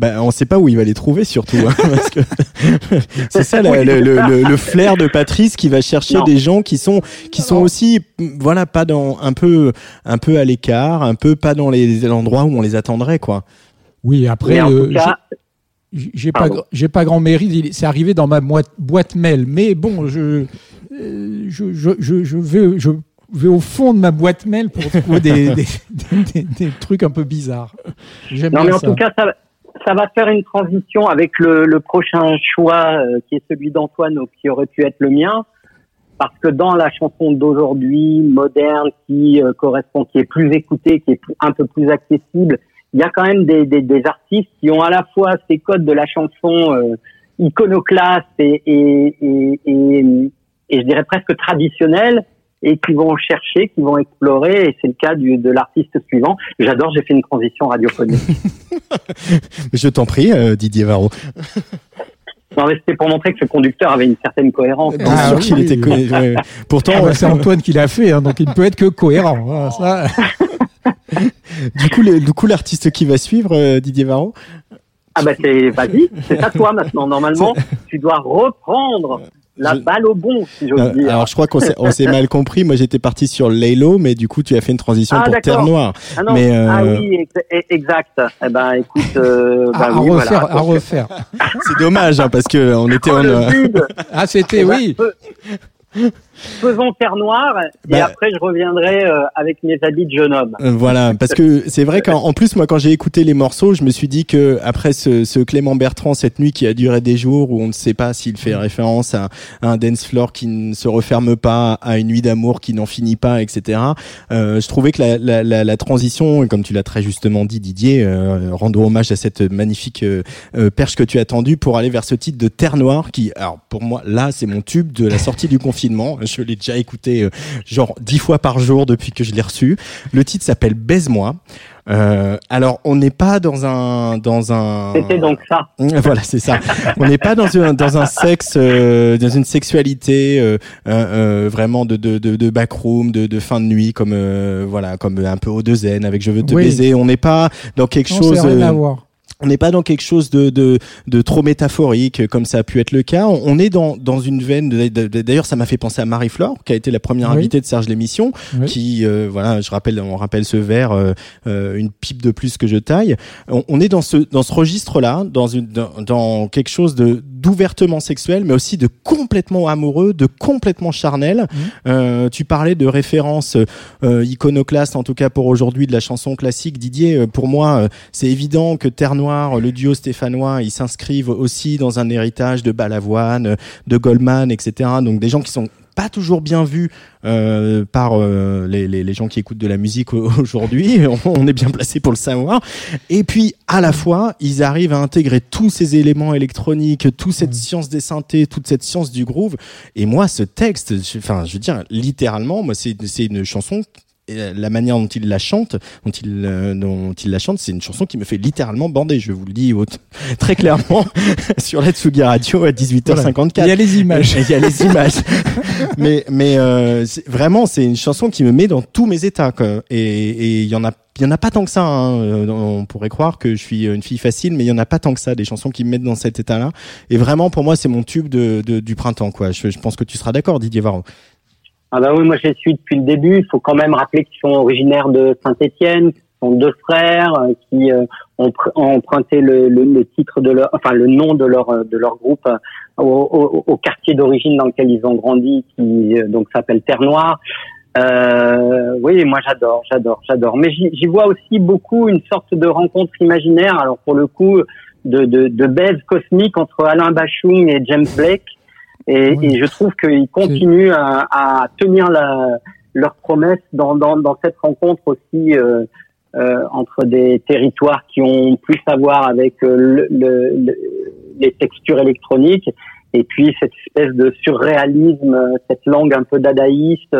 Bah, on sait pas où il va les trouver surtout. hein, parce que c'est ça la- Oui, le, c'est le- ça. le- le flair de Patrice qui va chercher Non. des gens qui sont qui sont aussi voilà pas dans un peu un peu à l'écart, un peu pas dans les endroits où on les attendrait quoi. Oui, après, euh, cas, j'ai- j'ai pas, j'ai pas grand mérite. il- C'est arrivé dans ma boîte, boîte mail, mais bon, je, euh, je, je, je, je vais, je vais au fond de ma boîte mail pour trouver des, des, des- des- des trucs un peu bizarres. J'aime Non, mais en ça. tout cas, ça, ça va faire une transition avec le, le prochain choix euh, qui est celui d'Antoine, qui aurait pu être le mien. Parce que dans la chanson d'aujourd'hui, moderne, qui euh, correspond, qui est plus écoutée, qui est un peu plus accessible, il y a quand même des, des, des artistes qui ont à la fois ces codes de la chanson euh, iconoclaste et, et, et, et je dirais presque traditionnelle, et qui vont chercher, qui vont explorer, et c'est le cas du, de l'artiste suivant. J'adore, j'ai fait une transition radiophonique. Je t'en prie, euh, Didier Varro. non, mais c'était pour montrer que ce conducteur avait une certaine cohérence. Bien Ah sûr oui, qu'il était ouais. Pourtant, Ah bah, euh, c'est Antoine qui l'a fait, hein, donc il ne peut être que cohérent. Voilà, ça. du coup, le- du coup, l'artiste qui va suivre, euh, Didier Varro? Ah bah c'est, vas-y, c'est à toi maintenant. Normalement, tu dois reprendre la Je- balle au bon, si j'ose Euh, dire. alors, je crois qu'on s'est, on s'est mal compris. Moi, j'étais parti sur Laylo, mais du coup, tu as fait une transition Ah, pour d'accord. Terre Noire. ah non, mais, euh, ah oui, ex- e- exact. Eh ben, écoute, euh, À, bah à oui, refaire, voilà. à refaire. C'est dommage, hein, parce que on était Oh, en. le euh, vide. Ah, c'était, Eh ben, oui. Faisons Terre Noire, et Bah- après je reviendrai euh, avec mes habits de jeune homme. Euh, Voilà, parce que c'est vrai qu'en en plus, moi, quand j'ai écouté les morceaux, je me suis dit que après ce, ce Clément Bertrand, cette nuit qui a duré des jours, où on ne sait pas s'il fait référence à, à un dance floor qui ne se referme pas, à une nuit d'amour qui n'en finit pas, etc. Euh, je trouvais que la, la, la, la transition, comme tu l'as très justement dit, Didier, euh, rendre hommage à cette magnifique euh, euh, perche que tu as tendue pour aller vers ce titre de Terre Noire, qui, alors pour moi, là, c'est mon tube de la sortie du confinement. Je l'ai déjà écouté euh, genre dix fois par jour depuis que je l'ai reçu. Le titre s'appelle Baise-moi. Euh, alors, on n'est pas dans un dans un. C'était donc ça. Voilà, c'est ça. On n'est pas dans un dans un sexe, euh, dans une sexualité euh, euh, euh, vraiment de de de, de backroom, de, de fin de nuit, comme euh, voilà, comme un peu au deux zen avec je veux te Oui. baiser. On n'est pas dans quelque Non, chose. ça n'a rien euh, à voir. On n'est pas dans quelque chose de, de, de trop métaphorique comme ça a pu être le cas. On on est dans, dans une veine. D'ailleurs, ça m'a fait penser à Marie-Flore, qui a été la première Oui. invitée de Serge l'émission, Oui. qui euh, voilà, je rappelle, on rappelle ce verre, euh, euh, une pipe de plus que je taille. On, on est dans ce dans ce registre-là, dans une dans, dans quelque chose de d'ouvertement sexuel, mais aussi de complètement amoureux, de complètement charnel. Euh, tu parlais de références euh, iconoclastes, en tout cas pour aujourd'hui, de la chanson classique. Didier, euh, pour moi, euh, c'est évident que Terre Noire, le duo stéphanois, ils s'inscrivent aussi dans un héritage de Balavoine, de Goldman, etc. Donc des gens qui sont pas toujours bien vus euh, par euh, les, les, les gens qui écoutent de la musique au- aujourd'hui. On, est bien placé pour le savoir. Et puis à la fois, ils arrivent à intégrer tous ces éléments électroniques, toute cette science des synthés, toute cette science du groove. Et moi, ce texte, je- enfin, je veux dire, littéralement, moi, c'est une chanson la manière dont il la chante, dont il, euh, dont il la chante, c'est une chanson qui me fait littéralement bander. Je vous le dis très clairement sur la Tsugi Radio à 18h54. Il y a les images. Il y a les images. mais mais euh, c'est- vraiment, c'est une chanson qui me met dans tous mes états. Quoi. Et et il y en a il y en a pas tant que ça. Hein. Euh, On pourrait croire que je suis une fille facile, mais il y en a pas tant que ça des chansons qui me mettent dans cet état-là. Et vraiment, pour moi, c'est mon tube de, de- du printemps. Quoi. Je, je pense que tu seras d'accord, Didier Varro. Ah bah oui, moi je les suis depuis le début. Il faut quand même rappeler qu'ils sont originaires de Saint-Étienne, qu'ils sont deux frères euh, qui euh, ont, ont emprunté le, le, le titre de leur, enfin le nom de leur euh, de leur groupe euh, au, au, au quartier d'origine dans lequel ils ont grandi, qui donc s'appelle Terre Noire. Euh, oui, moi j'adore, j'adore, j'adore. Mais j'y vois aussi beaucoup une sorte de rencontre imaginaire. Alors pour le coup, de, de, de baise cosmique entre Alain Bachung et James Blake. Et, et je trouve qu'ils continuent à, à tenir la, leur promesse dans, dans, dans cette rencontre aussi euh, euh, entre des territoires qui ont plus à voir avec euh, le, le, les textures électroniques et puis cette espèce de surréalisme, cette langue un peu dadaïste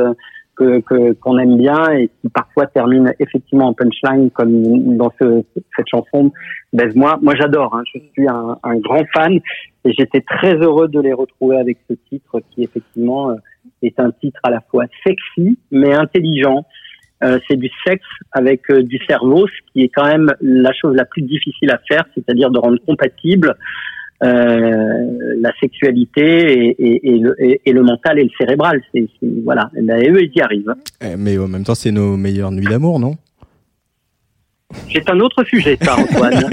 que qu'on aime bien et qui parfois termine effectivement en punchline comme dans ce, cette chanson Baise-moi. Moi j'adore, hein, je suis un, un, grand fan et j'étais très heureux de les retrouver avec ce titre qui effectivement euh, est un titre à la fois sexy mais intelligent. Euh, c'est du sexe avec euh, du cerveau, ce qui est quand même la chose la plus difficile à faire, c'est-à-dire de rendre compatible la sexualité et, et, et, le, et, le, mental et le cérébral. C'est, voilà, et, ben, eux, ils y arrivent. Eh, mais en même temps, c'est nos meilleures nuits d'amour, non? C'est un autre sujet, ça, Antoine.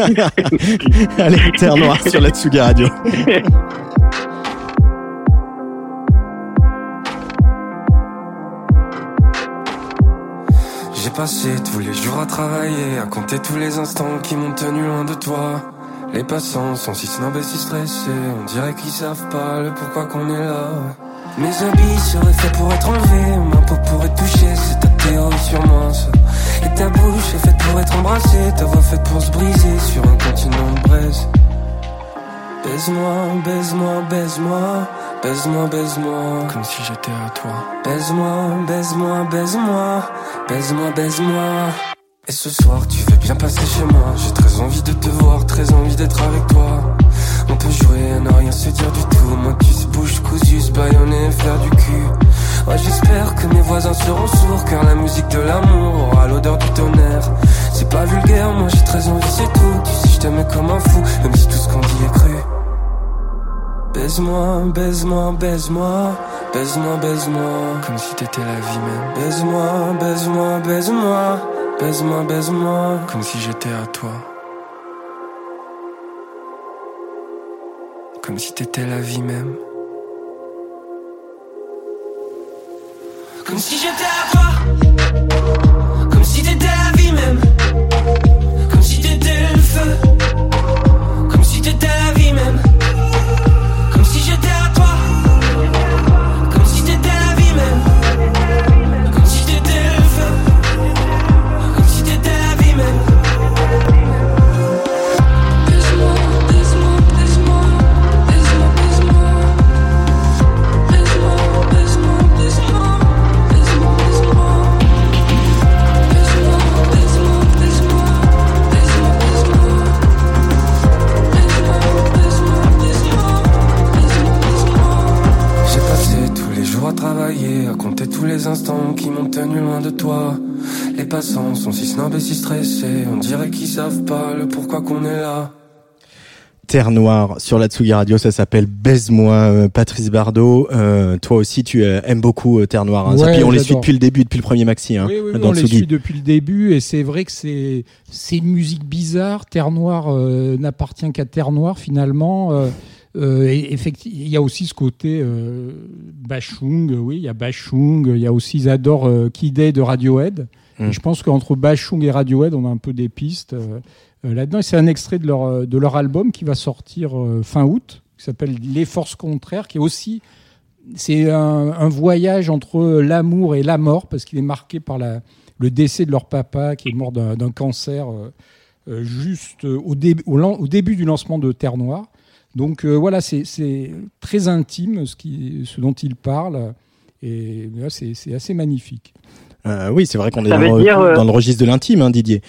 Allez, Terre Noire sur la Tsuga Radio. J'ai passé tous les jours à travailler, à compter tous les instants qui m'ont tenu loin de toi. Les passants sont si snobs et si stressés, on dirait qu'ils savent pas le pourquoi qu'on est là. Mes habits seraient faits pour être enlevés, ma peau pourrait toucher, c'est ta théorie sur moi. Et ta bouche est faite pour être embrassée, ta voix faite pour se briser sur un continent de braise. Baise-moi, baise-moi, baise-moi, baise-moi, baise-moi, comme si j'étais à toi. Baise-moi, baise-moi, baise-moi, baise-moi, baise-moi. Et ce soir, tu veux bien passer chez moi. J'ai très envie de te voir, très envie d'être avec toi. On peut jouer à ne rien se dire du tout. Moi, tu se bouge cousu, se baïonner, faire du cul. Ouais, j'espère que mes voisins seront sourds, car la musique de l'amour aura l'odeur du tonnerre. C'est pas vulgaire, moi j'ai très envie, c'est tout. Tu sais, je t'aimais comme un fou, même si tout ce qu'on dit est cru. Baise-moi, baise-moi, baise-moi, baise-moi, baise-moi, comme si t'étais la vie même. Baise-moi, baise-moi, baise-moi. Baise-moi, baise-moi, comme si j'étais à toi. Comme si t'étais la vie même. Comme si j'étais à toi. Tous les instants qui m'ont tenu loin de toi. Les passants sont si snobs et si stressés, on dirait qu'ils savent pas le pourquoi qu'on est là. Terre Noire sur la Tsugi Radio, ça s'appelle Baise-moi, euh, Patrice Bardot. Euh, toi aussi, tu euh, aimes beaucoup Terre Noire. Hein. Ça, puis on les suit depuis le début, depuis le premier maxi, hein, Oui, oui, oui, dans on le les suit depuis le début et c'est vrai que c'est c'est une musique bizarre. Terre Noire euh, n'appartient qu'à Terre Noire finalement. Euh, euh, et effecti- il y a aussi ce côté euh, Bachung, oui, il y a Bachung, il y a aussi ils adorent euh, Kid de Radiohead. Mm. Et je pense qu'entre Bachung et Radiohead, on a un peu des pistes euh, euh, là-dedans. Et c'est un extrait de leur, euh, de leur album qui va sortir euh, fin août, qui s'appelle Les Forces Contraires, qui est aussi c'est un, un voyage entre l'amour et la mort, parce qu'il est marqué par la, le décès de leur papa, qui est mort d'un cancer euh, euh, juste au, dé- au, lan- au début du lancement de Terre Noire. Donc euh, voilà, c'est très intime ce, qui, ce dont il parle, et là, c'est assez magnifique. Euh, oui, c'est vrai qu'on est dans, dire, euh, dans le registre de l'intime, hein, Didier.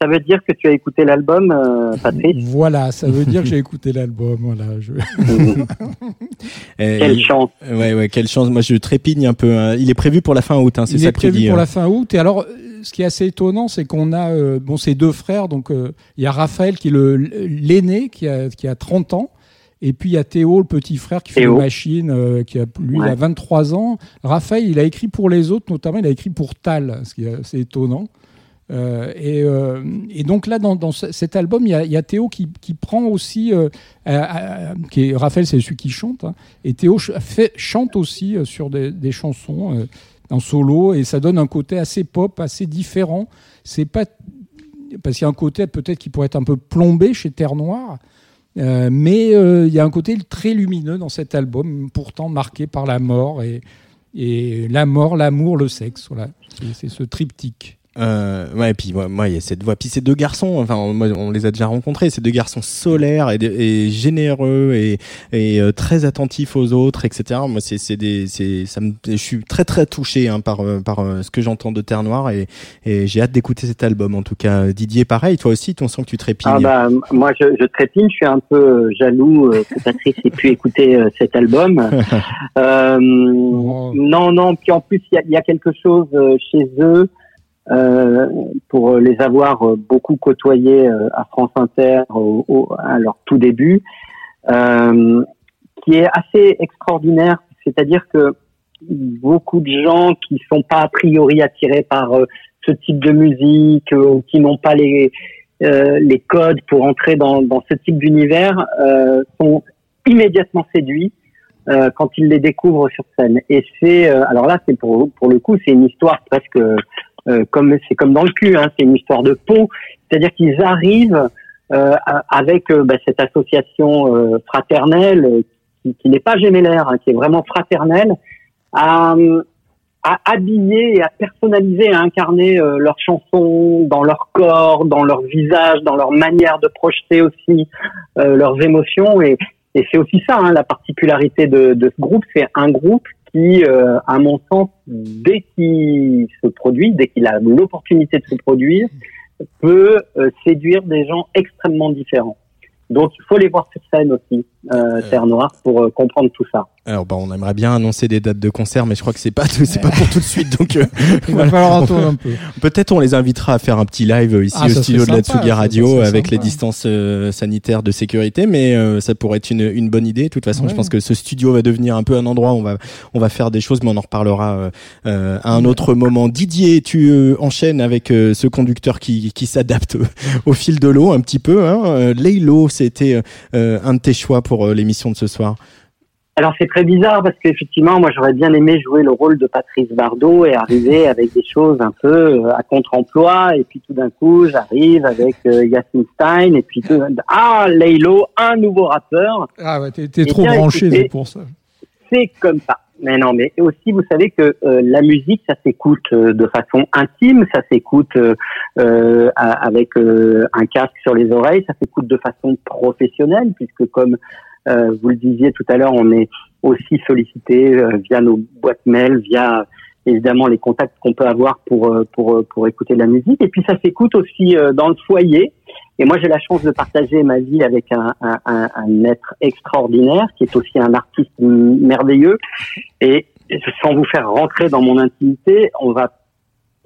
Ça veut dire que tu as écouté l'album, euh, Patrice Voilà, ça veut dire que j'ai écouté l'album. Voilà, je... Et- Quelle chance Ouais, ouais, quelle chance. Moi, je trépigne un peu. hein. Il est prévu pour la fin août, hein, c'est Il ça est que tu prévu pour hein. la fin août. Et alors, ce qui est assez étonnant, c'est qu'on a euh, bon ces deux frères. Donc, euh, il y a Raphaël qui est le l'aîné, qui a, qui a 30 ans. Et puis il y a Théo, le petit frère qui fait Théo. les machines, euh, qui a lui il a 23 ans. Raphaël, il a écrit pour les autres, notamment il a écrit pour Tal, ce qui est assez étonnant. Euh, et, euh, et donc là, dans, dans ce- cet album, il y a, il y a Théo qui, qui prend aussi, qui est, Raphaël, c'est celui qui chante, hein, et Théo ch- fait, chante aussi sur des, des chansons en solo, et ça donne un côté assez pop, assez différent. C'est pas parce qu'il y a un côté peut-être qui pourrait être un peu plombé chez Terre Noire, Euh, mais euh, il y a un côté très lumineux dans cet album, pourtant marqué par la mort et, et la mort, l'amour, le sexe. Voilà, c'est ce triptyque. Euh, ouais, et puis moi, il y a cette voix. Puis ces deux garçons, enfin, moi, on les a déjà rencontrés. Ces deux garçons solaires et, et généreux et, et euh, très attentifs aux autres, etc. Moi, c'est, c'est des, c'est, ça me, je suis très très touché hein, par euh, par euh, ce que j'entends de Terre Noire et, et j'ai hâte d'écouter cet album. En tout cas, Didier, pareil. Toi aussi, ton sens que tu trépignes. Ah bah, moi, je, je trépigne. Je suis un peu jaloux que Patrice ait pu écouter cet album. euh, Non, non. Puis en plus, il y a, y a quelque chose chez eux. Euh, pour les avoir beaucoup côtoyés euh, à France Inter au, au, à leur tout début, euh, qui est assez extraordinaire. C'est-à-dire que beaucoup de gens qui sont pas a priori attirés par euh, ce type de musique, ou qui n'ont pas les les codes pour entrer dans, dans ce type d'univers, sont immédiatement séduits euh, quand ils les découvrent sur scène. Et c'est alors là, c'est pour pour le coup, c'est une histoire presque euh, comme c'est comme dans le cul, hein, c'est une histoire de peau. C'est-à-dire qu'ils arrivent euh, avec euh, bah, cette association fraternelle qui, qui n'est pas gémellaire, hein, qui est vraiment fraternelle, à, à habiller et à personnaliser, à incarner leurs chansons dans leur corps, dans leur visage, dans leur manière de projeter aussi leurs émotions. Et, et c'est aussi ça hein, la particularité de, de ce groupe, c'est un groupe qui, euh, à mon sens, dès qu'il se produit, dès qu'il a l'opportunité de se produire, peut euh, séduire des gens extrêmement différents. Donc il faut les voir sur scène aussi, euh, Terre Noire, pour euh, comprendre tout ça. Alors bah, on aimerait bien annoncer des dates de concert, mais je crois que c'est pas c'est pas pour tout de suite. Donc euh, il va falloir attendre un peu. Peut-être on les invitera à faire un petit live ici ah, au studio de la Tsugi Radio avec les distances euh, sanitaires de sécurité, mais euh, ça pourrait être une, une bonne idée. De toute façon, ouais. je pense que ce studio va devenir un peu un endroit où on va on va faire des choses, mais on en reparlera euh, à un autre moment. Didier, tu enchaînes avec ce conducteur qui qui s'adapte au fil de l'eau un petit peu. Hein. Laylo, c'était un de tes choix pour l'émission de ce soir. Alors c'est très bizarre parce qu'effectivement, moi j'aurais bien aimé jouer le rôle de Patrice Bardot et arriver avec des choses un peu à contre-emploi et puis tout d'un coup j'arrive avec euh, Stein et puis tout, ah Laylo, un nouveau rappeur. Ah ouais, t'es, trop bien, branché c'est pour ça. C'est comme ça. Mais non, mais aussi vous savez que euh, la musique ça s'écoute euh, de façon intime, ça s'écoute euh, avec un casque sur les oreilles, ça s'écoute de façon professionnelle puisque comme euh, vous le disiez tout à l'heure, on est aussi sollicité euh, via nos boîtes mail, via évidemment les contacts qu'on peut avoir pour pour pour écouter de la musique. Et puis ça s'écoute aussi dans le foyer. Et moi, j'ai la chance de partager ma vie avec un, un, un, être extraordinaire qui est aussi un artiste merveilleux. Et sans vous faire rentrer dans mon intimité, on va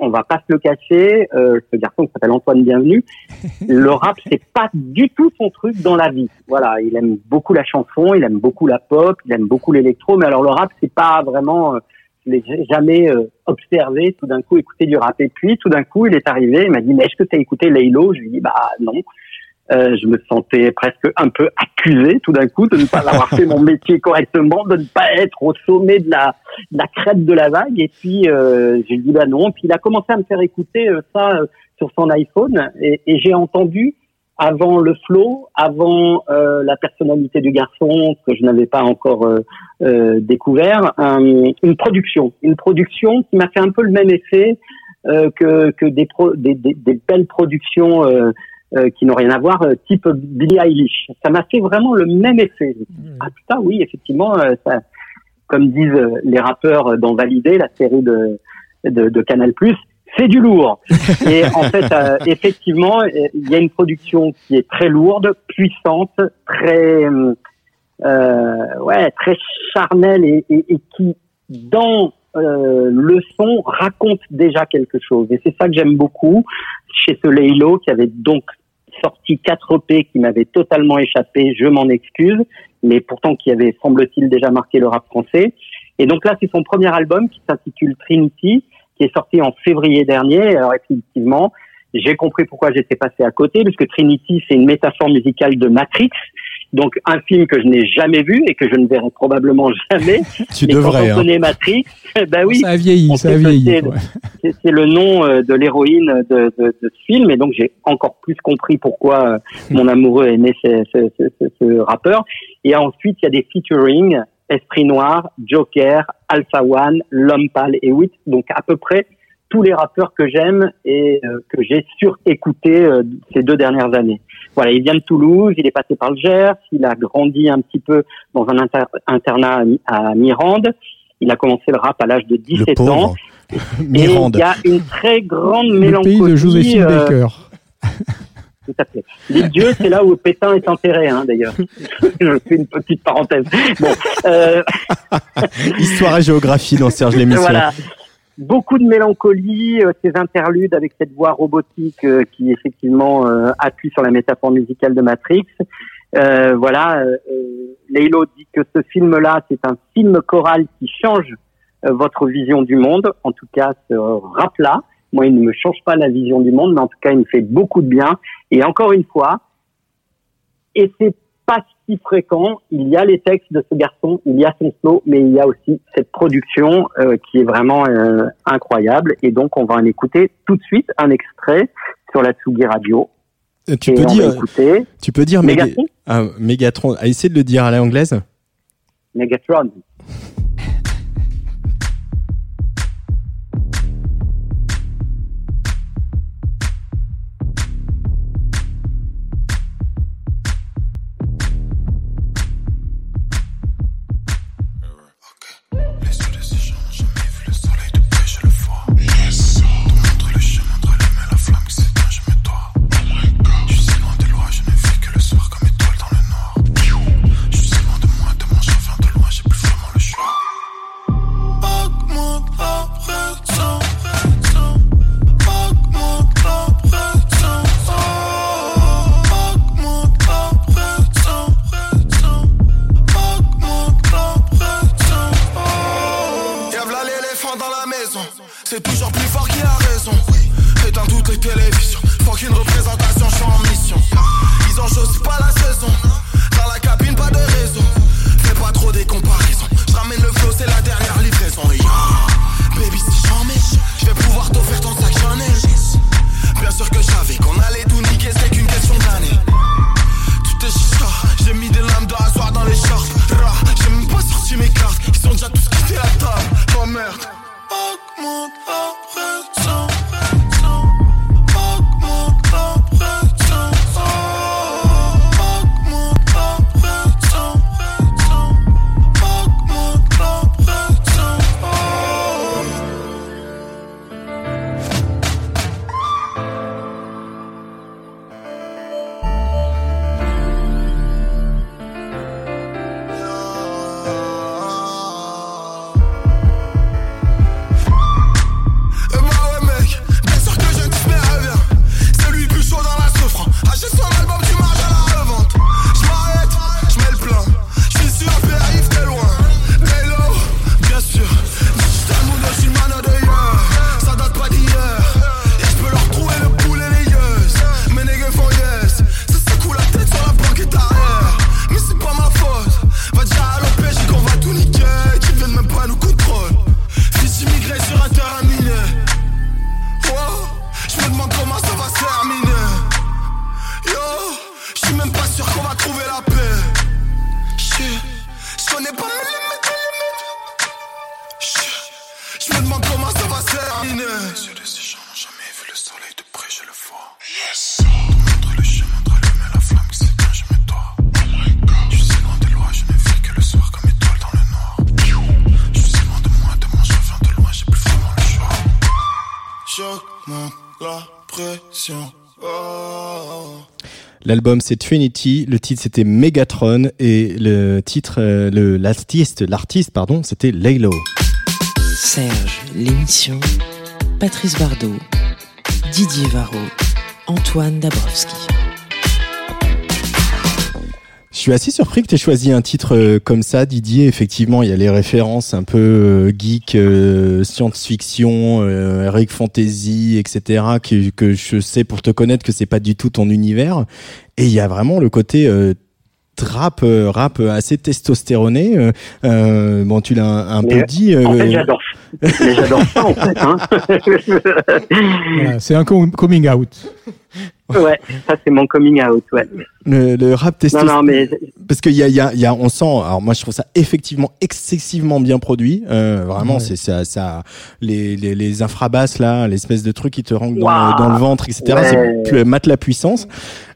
on va pas se le cacher, euh, ce garçon qui s'appelle Antoine Bienvenu, le rap c'est pas du tout son truc dans la vie. Voilà, il aime beaucoup la chanson, il aime beaucoup la pop, il aime beaucoup l'électro, mais alors le rap c'est pas vraiment, euh, je l'ai jamais euh, observé tout d'un coup écouter du rap. Et puis tout d'un coup il est arrivé, il m'a dit mais est-ce que tu as écouté Laylo? Je lui ai dit bah non. Euh, je me sentais presque un peu accusé tout d'un coup de ne pas avoir fait mon métier correctement, de ne pas être au sommet de la, de la crête de la vague. Et puis euh, j'ai dit bah non. Puis il a commencé à me faire écouter euh, ça euh, sur son iPhone et, et j'ai entendu avant le flow, avant euh, la personnalité du garçon que je n'avais pas encore découvert, une production, une production qui m'a fait un peu le même effet que, que des, pro, des, des, des belles productions euh, qui n'ont rien à voir, euh, type Billie Eilish. Ça m'a fait vraiment le même effet. Mmh. Ah putain, oui, effectivement, euh, ça, comme disent les rappeurs dans Validé, la série de, de, de Canal+, c'est du lourd. Et en fait, effectivement, il y a une production qui est très lourde, puissante, très, euh, ouais, très charnelle et, et, et qui, dans euh, le son raconte déjà quelque chose. Et c'est ça que j'aime beaucoup chez ce Laylo qui avait donc sorti quatre EP qui m'avaient totalement échappé, je m'en excuse, mais pourtant qui avait, semble-t-il, déjà marqué le rap français. Et donc là, c'est son premier album qui s'intitule Trinity, qui est sorti en février dernier. Alors effectivement, j'ai compris pourquoi j'étais passé à côté, puisque Trinity, c'est une métaphore musicale de Matrix. Donc un film que je n'ai jamais vu et que je ne verrai probablement jamais. Tu Mais devrais, Quand on hein. Matrix, ben oui. Ça a vieilli, ça a vieilli. c'est- le nom euh, de l'héroïne de, de, de ce film et donc j'ai encore plus compris pourquoi euh, mon amoureux aimait ce, ce, ce, ce- ce rappeur. Et ensuite il y a des featuring Esprit Noir, Joker, Alpha One, L'Homme Pâle et Wit. Donc à peu près tous les rappeurs que j'aime et euh, que j'ai surécouté euh, ces deux dernières années. Voilà, il vient de Toulouse, il est passé par le Gers, il a grandi un petit peu dans un inter- internat à Mi- à Mirande. Il a commencé le rap à l'âge de Le 17 ans. Et il y a une très grande Le mélancolie. pays de Joséphine euh, Baker. tout à fait. Les dieux, c'est là où Pétain est enterré, hein, d'ailleurs. Je fais une petite parenthèse. Bon, euh, Histoire et géographie dans Serge l'émission. voilà. Beaucoup de mélancolie, euh, ces interludes avec cette voix robotique euh, qui effectivement euh, appuie sur la métaphore musicale de Matrix. Voilà, Leilo dit que ce film-là, c'est un film choral qui change votre vision du monde. En tout cas, ce rap-là, moi, il ne me change pas la vision du monde, mais en tout cas, il me fait beaucoup de bien. Et encore une fois, et c'est si fréquent. Il y a les textes de ce garçon, il y a son flow, mais il y a aussi cette production euh, qui est vraiment euh, incroyable. Et donc, on va en écouter tout de suite un extrait sur la Tsugi Radio. Euh, Tu peux on va dire, écouter tu peux dire Megatron ah, Mégatron. Ah, de le dire à l'anglaise. Megatron. L'album c'est Trinity, le titre c'était Megatron et le titre, euh, le l'artiste, l'artiste pardon, c'était Laylo. Serge, l'émission. Patrice Bardot. Didier Varro. Antoine Dabrowski. Je suis assez surpris que tu aies choisi un titre euh, comme ça, Didier. Effectivement, il y a les références un peu euh, geek, euh, science-fiction, euh, Eric Fantasy, etc. Que, que je sais pour te connaître que c'est pas du tout ton univers. Et il y a vraiment le côté euh, rap, euh, rap assez testostéroné. Euh, euh, bon, tu l'as un, un peu dit. En fait, j'adore. Mais j'adore ça, en fait. Hein. Voilà, c'est un com- coming out. ouais, ça c'est mon coming out. Ouais. le, le rap Non, testostéroné. non, mais Parce qu'il y a, il y, a, il y a, on sent. Alors moi, je trouve ça effectivement excessivement bien produit. Euh, vraiment, Ouais. c'est ça, ça, les, les, les infrabasses là, l'espèce de truc qui te rentre dans, le ventre, etc. Ouais. C'est plus- mate la puissance.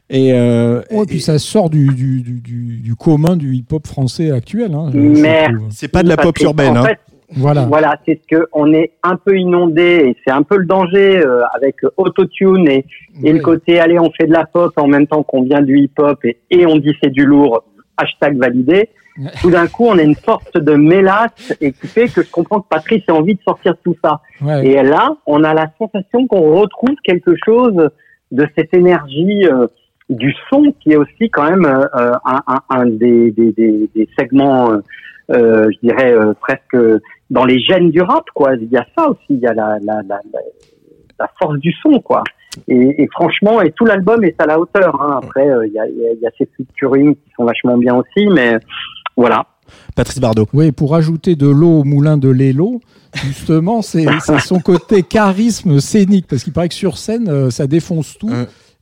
Et, euh, Ouais, puis ça sort du, du, du, du, du commun du hip-hop français actuel. Hein, trouve. c'est pas de la pop urbaine. En hein. fait, Voilà. Voilà, c'est ce que on est un peu inondé et c'est un peu le danger euh, avec autotune et, et le côté allez on fait de la pop en même temps qu'on vient du hip hop et, et on dit c'est du lourd hashtag validé. Ouais. Tout d'un coup on a une sorte de mélasse et qui fait que je comprends que Patrice a envie de sortir de tout ça. Ouais. Et là on a la sensation qu'on retrouve quelque chose de cette énergie euh, du son qui est aussi quand même euh, euh, un, un, un des, des, des, des segments euh, euh, je dirais euh, presque dans les gènes du rap, quoi. Il y a ça aussi, il y a la, la, la, la, force du son, quoi. Et, et franchement, et tout l'album est à la hauteur. Hein. Après, euh, il y, a, il y a- il y a ces featuring qui sont vachement bien aussi, mais voilà. Patrice Bardot. Oui, pour ajouter de l'eau au moulin de Lélo, justement, c'est c'est son côté charisme scénique, parce qu'il paraît que sur scène, euh, ça défonce tout.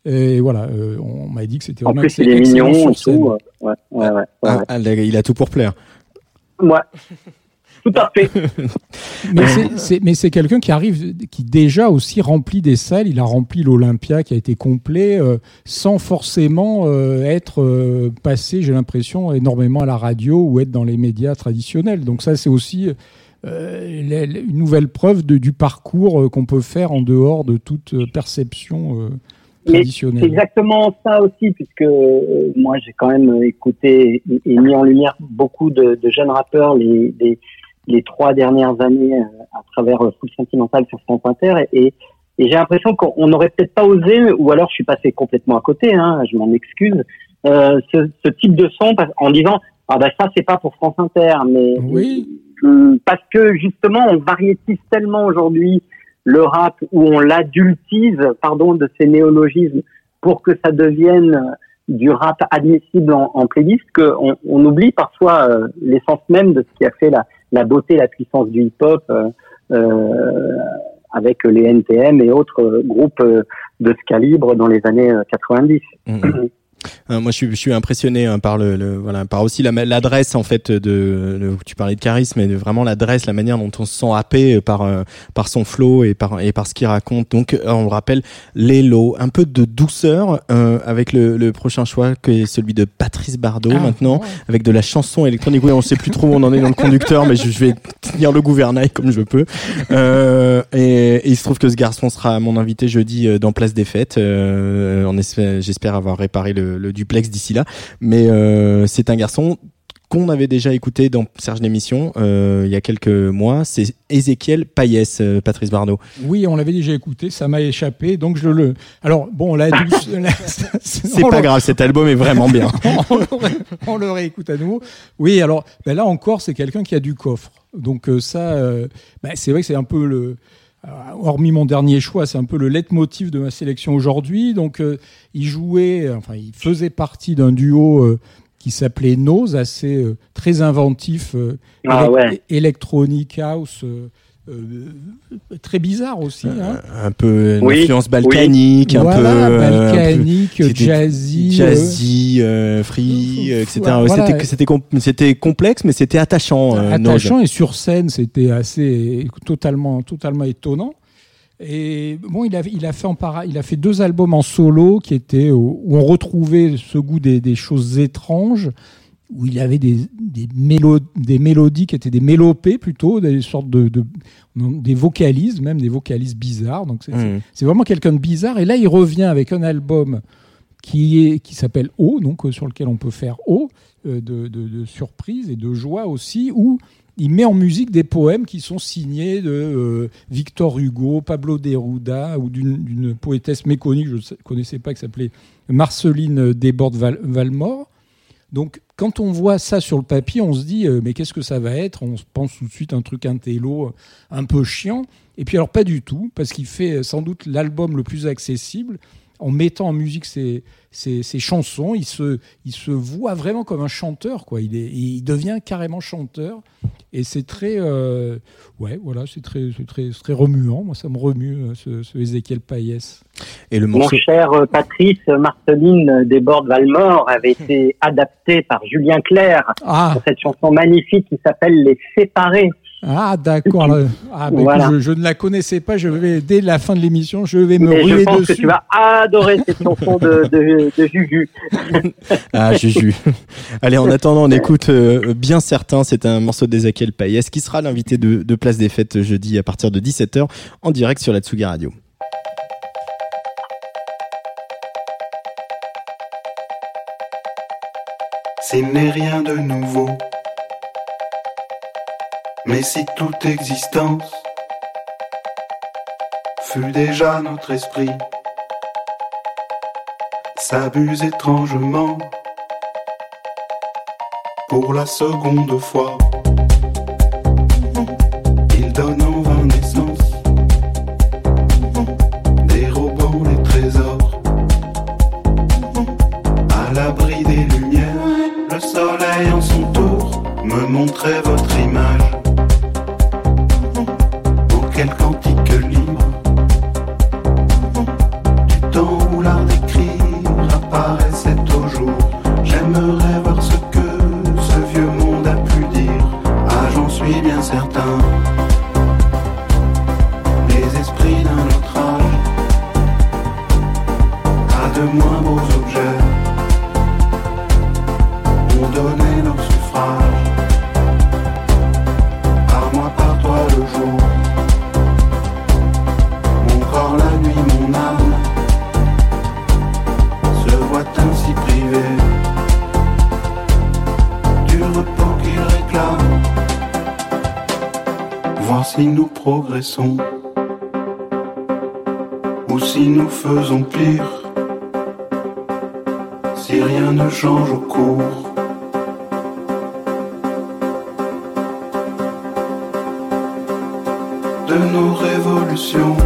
Et voilà, euh, on m'a dit que c'était En vraiment plus, il est mignon sur et scène. tout. euh, Ouais, ouais, ouais. ouais, Ah, ah, il a tout pour plaire. Ouais. Tout à fait. Mais c'est- c'est mais c'est quelqu'un qui arrive, qui déjà aussi remplit des salles. Il a rempli l'Olympia qui a été complet, euh, sans forcément euh, être euh, passé, j'ai l'impression, énormément à la radio ou être dans les médias traditionnels. Donc ça, c'est aussi euh, une nouvelle preuve de- du parcours euh, qu'on peut faire en dehors de toute euh, perception Mais C'est traditionnelle. exactement ça aussi, puisque euh, moi j'ai quand même écouté et, et mis en lumière beaucoup de, de jeunes rappeurs les, les, les trois dernières années euh, à travers Full Sentimental sur France Inter, et, et j'ai l'impression qu'on n'aurait peut-être pas osé, ou alors je suis passé complètement à côté, hein, je m'en excuse, euh, ce, ce type de son en disant ah bah ça c'est pas pour France Inter, mais Oui. Parce que justement on variétise tellement aujourd'hui le rap où on l'adultise, pardon, de ces néologismes pour que ça devienne euh, du rap admissible en, en playlist qu'on on oublie parfois euh, l'essence même de ce qui a fait la, la beauté, la puissance du hip-hop euh, euh, avec les NTM et autres groupes de ce calibre dans les années euh, 90. Mhm. Euh, moi, je suis, je suis impressionné hein, par le, le- voilà, par aussi la- l'adresse en fait de, Tu parlais de charisme, mais de vraiment l'adresse, la manière dont on se sent happé par euh, par son flow et par et par ce qu'il raconte. Donc, euh, on le rappelle, l'élo, un peu de douceur euh, avec le, le prochain choix qui est celui de Patrice Bardot Ah, maintenant, ouais. avec de la chanson électronique. Oui, on sait plus trop où on en est dans le conducteur, mais je, je vais tenir le gouvernail comme je peux. Euh, et, et il se trouve que ce garçon sera mon invité jeudi euh, dans Place des Fêtes. Euh, on espère- J'espère avoir réparé le, le duplex d'ici là. Mais euh, c'est un garçon qu'on avait déjà écouté dans Serge l'émission euh, il y a quelques mois. C'est Ézéchiel Payès, euh, Patrice Bardot. Oui, on l'avait déjà écouté, ça m'a échappé, donc je le. Alors bon, la- C'est pas grave, cet album est vraiment bien. on, le ré- on le réécoute à nouveau. Oui, alors ben là encore, c'est quelqu'un qui a du coffre. Donc euh, ça, ben, c'est vrai que c'est un peu le. Euh, Hormis mon dernier choix, c'est un peu le leitmotiv de ma sélection aujourd'hui. Donc, euh, il jouait, enfin, il faisait partie d'un duo euh, qui s'appelait Nose, assez euh, très inventif, euh, Ah ouais. electronic house, euh, euh, très bizarre aussi. hein. un peu une Oui, influence balkanique, un voilà, peu euh, un peu- balkanique, c'était jazzy, euh, jazzy, euh, free, euh, etc. Voilà. C'était c'était com- c'était complexe, mais c'était attachant. euh, attachant et sur scène c'était assez totalement totalement étonnant et bon il a il a fait en para, il a fait deux albums en solo qui étaient où on retrouvait ce goût des, des choses étranges où il avait des, des, mélo- des mélodies qui étaient des mélopées plutôt des sortes de, de- des vocalises même des vocalises bizarres. Donc c'est c'est vraiment quelqu'un de bizarre. Et là il revient avec un album qui est qui s'appelle O donc euh, sur lequel on peut faire O euh, de, de, de surprise et de joie aussi où il met en musique des poèmes qui sont signés de euh, Victor Hugo, Pablo Neruda ou d'une poétesse méconnue je ne connaissais pas qui s'appelait Marceline Desbordes-Valmore. Donc quand on voit ça sur le papier, on se dit euh, mais qu'est-ce que ça va être? On se pense tout de suite un truc intello, un peu chiant. Et puis alors pas du tout, parce qu'il fait euh, sans doute l'album le plus accessible. En mettant en musique ses, ses, ses chansons, il se, il se voit vraiment comme un chanteur, quoi. Il, est, il devient carrément chanteur. Et c'est très, euh, ouais, voilà, c'est très, c'est très, très remuant. Moi, ça me remue, euh, ce, ce Ézéchiel Païs. Et le Mon cher euh, Patrice Marceline des Bordes Valmore avait été adapté par Julien Clerc Ah, pour cette chanson magnifique qui s'appelle Les Séparés. Ah d'accord. Ah, bah, Voilà. je, je ne la connaissais pas. Je vais, dès la fin de l'émission, je vais me Mais je ruer pense dessus. que tu vas adorer cette chanson de, de, de Juju. Ah, Juju. Allez, en attendant, on écoute euh, bien certain. C'est un morceau d'Ezekiel Payès qui sera l'invité de, de Place des Fêtes jeudi à partir de 17h en direct sur la Tsugi Radio. S'il n'est rien de nouveau. Mais si toute existence fut déjà notre esprit, s'abuse étrangement pour la seconde fois. Il donne en vain naissance, dérobant les trésors à l'abri des lumières. Le soleil en son tour me montrait votre ou si nous faisons pire. Si rien ne change au cours. de nos révolutions.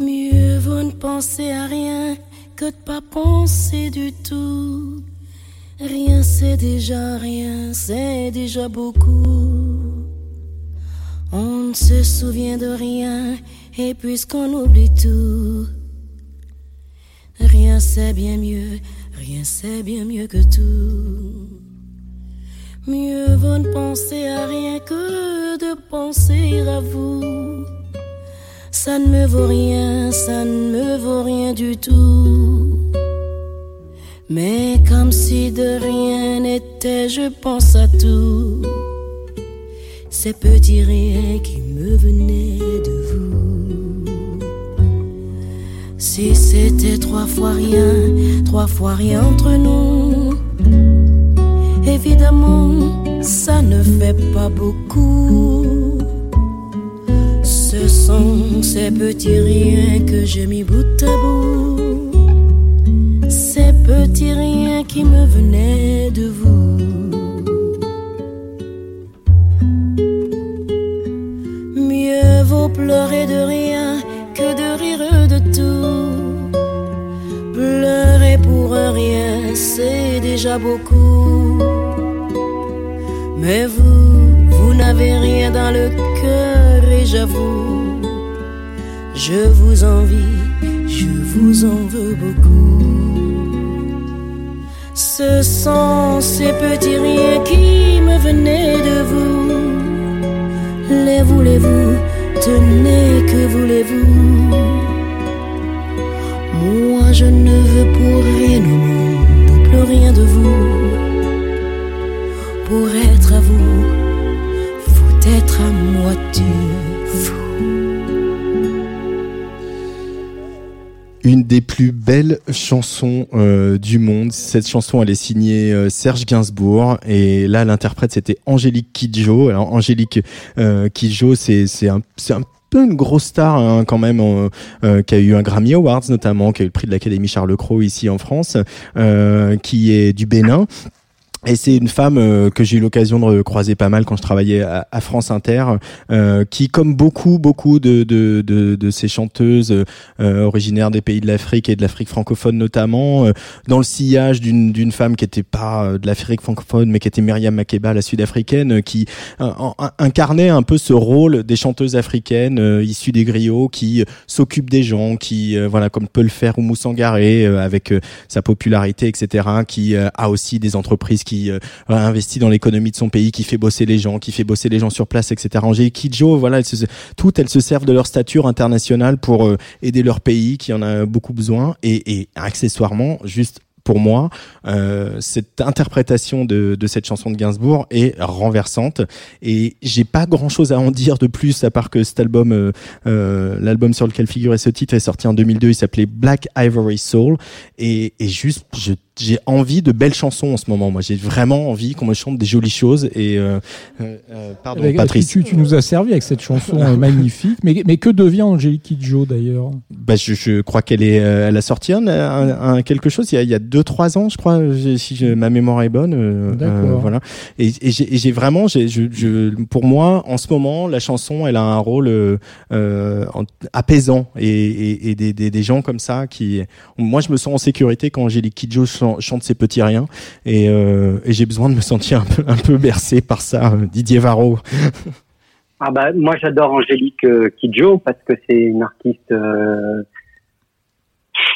Mieux vaut ne penser à rien que de pas penser du tout. Rien c'est déjà rien, c'est déjà beaucoup. On ne se souvient de rien et puisqu'on oublie tout, rien c'est bien mieux, rien c'est bien mieux que tout. Mieux vaut ne penser à rien que de penser à vous. Ça ne me vaut rien, ça ne me vaut rien du tout. Mais comme si de rien n'était, je pense à tout. Ces petits riens qui me venaient de vous. Si c'était trois fois rien, trois fois rien entre nous, évidemment, ça ne fait pas beaucoup. Ce sont ces petits riens que j'ai mis bout à bout. Ces petits riens qui me venaient de vous. Mieux vaut pleurer de rien que de rire de tout. Pleurer pour rien, c'est déjà beaucoup. Mais vous, vous n'avez rien dans le cœur j'avoue, je vous envie, je vous en veux beaucoup. Ce sont ces petits riens qui me venaient de vous. Les voulez-vous, tenez, que voulez-vous? Moi je ne veux pour rien au monde, plus rien de vous. Pour être à vous, faut être à moitié fou. Une des plus belles chansons euh, du monde. Cette chanson, elle est signée euh, Serge Gainsbourg et là, l'interprète c'était Angélique Kidjo. Alors Angélique euh, Kidjo, c'est un un peu une grosse star hein, quand même euh, euh, qui a eu un Grammy Awards notamment qui a eu le prix de l'Académie Charles Cros ici en France euh, qui est du Bénin et c'est une femme euh, que j'ai eu l'occasion de croiser pas mal quand je travaillais à, France Inter, euh, qui, comme beaucoup, beaucoup de, de, de, de ces chanteuses euh, originaires des pays de l'Afrique et de l'Afrique francophone notamment, euh, dans le sillage d'une femme qui était pas euh, de l'Afrique francophone, mais qui était Myriam Makeba, la sud-africaine, qui en- en- incarnait un peu ce rôle des chanteuses africaines issues des griots, qui s'occupent des gens, qui, voilà, comme peut le faire Oumou Sangaré, avec sa popularité, etc., qui a aussi des entreprises qui euh, investit dans l'économie de son pays, qui fait bosser les gens, qui fait bosser les gens sur place, etc. Angélique Kidjo, voilà, toutes elles se servent de leur stature internationale pour euh, aider leur pays qui en a beaucoup besoin. Et, et accessoirement, juste pour moi, euh, cette interprétation de, de cette chanson de Gainsbourg est renversante. Et j'ai pas grand chose à en dire de plus à part que cet album, euh, euh, l'album sur lequel figurait ce titre est sorti en 2002, il s'appelait Black Ivory Soul. Et, et juste je j'ai envie de belles chansons en ce moment. Moi, j'ai vraiment envie qu'on me chante des jolies choses. Et euh, euh, euh, pardon, Avec- Patrice. Tu, tu nous as servi avec cette chanson euh, magnifique. Mais, mais que devient Angélique Kidjo d'ailleurs? Bah, je, je crois qu'elle est, euh, elle a sorti un, un- un- quelque chose il y a, il y a deux trois ans, je crois, si je- ma mémoire est bonne. euh, D'accord. voilà. Et, et j'ai et j'ai vraiment, j'ai, je, je, pour moi, en ce moment, la chanson, elle a un rôle en- apaisant et, et, et des, des, des gens comme ça qui, moi, je me sens en sécurité quand Angélique Kidjo chan- chante ses petits riens et, euh, et j'ai besoin de me sentir un peu, un peu bercé par ça. euh, Didier Varro. Ah bah moi j'adore Angélique euh, Kidjo parce que c'est une artiste euh,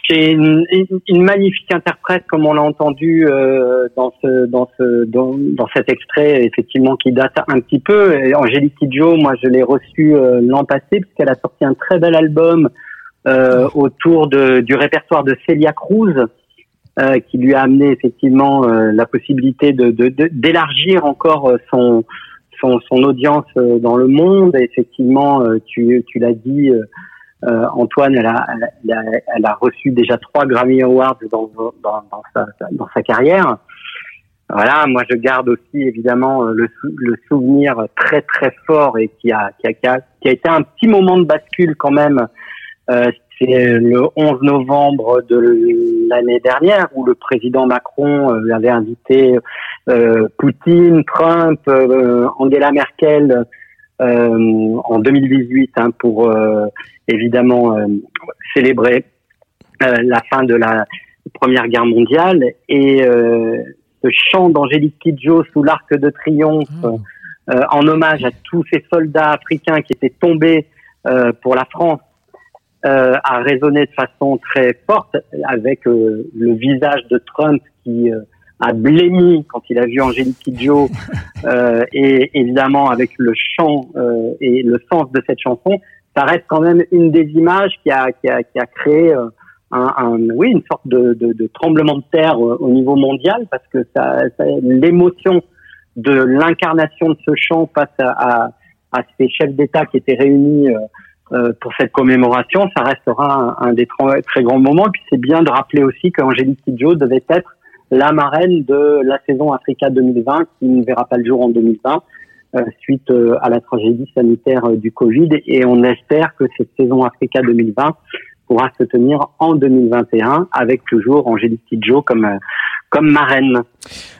qui est une, une- une magnifique interprète comme on l'a entendu euh, dans ce dans ce dans, dans cet extrait effectivement qui date un petit peu. Et Angélique Kidjo, moi je l'ai reçue euh, l'an passé puisqu'elle a sorti un très bel album euh, autour de, du répertoire de Celia Cruz. Euh, qui lui a amené effectivement euh, la possibilité de de- de- d'élargir encore euh, son son, son audience euh, dans le monde. Et effectivement, euh, tu, tu l'as dit, euh, Antoine, elle a, elle, a, elle a- reçu déjà trois Grammy Awards dans, dans, dans, sa, dans sa carrière. Voilà, moi je garde aussi évidemment le, sou- le souvenir très très fort et qui a, qui a, qui a, qui a été un petit moment de bascule quand même. Euh, c'est le 11 novembre de l'année dernière où le président Macron euh, avait invité euh, Poutine, Trump, euh, Angela Merkel euh, en 2018 hein, pour évidemment célébrer la fin de la Première Guerre mondiale. Et ce chant d'Angélique Kidjo sous l'arc de triomphe euh, en hommage à tous ces soldats africains qui étaient tombés pour la France euh, a résonné de façon très forte avec euh, le visage de Trump qui euh, a blémi quand il a vu Angélique Kidjo euh, et évidemment avec le chant euh, et le sens de cette chanson, ça reste quand même une des images qui a, qui a, qui a créé euh, un, un- oui, une sorte de, de, de tremblement de terre au niveau mondial parce que ça, ça l'émotion de l'incarnation de ce chant face à, à, à ces chefs d'État qui étaient réunis pour cette commémoration, ça restera un, des très, grands moments. Et puis c'est bien de rappeler aussi qu'Angélique Kidjo devait être la marraine de la saison Africa 2020 qui ne verra pas le jour en 2020 euh, suite euh, à la tragédie sanitaire euh, du Covid et on espère que cette saison Africa 2020 pourra se tenir en 2021 avec toujours Angélique Kidjo comme euh, comme marraine.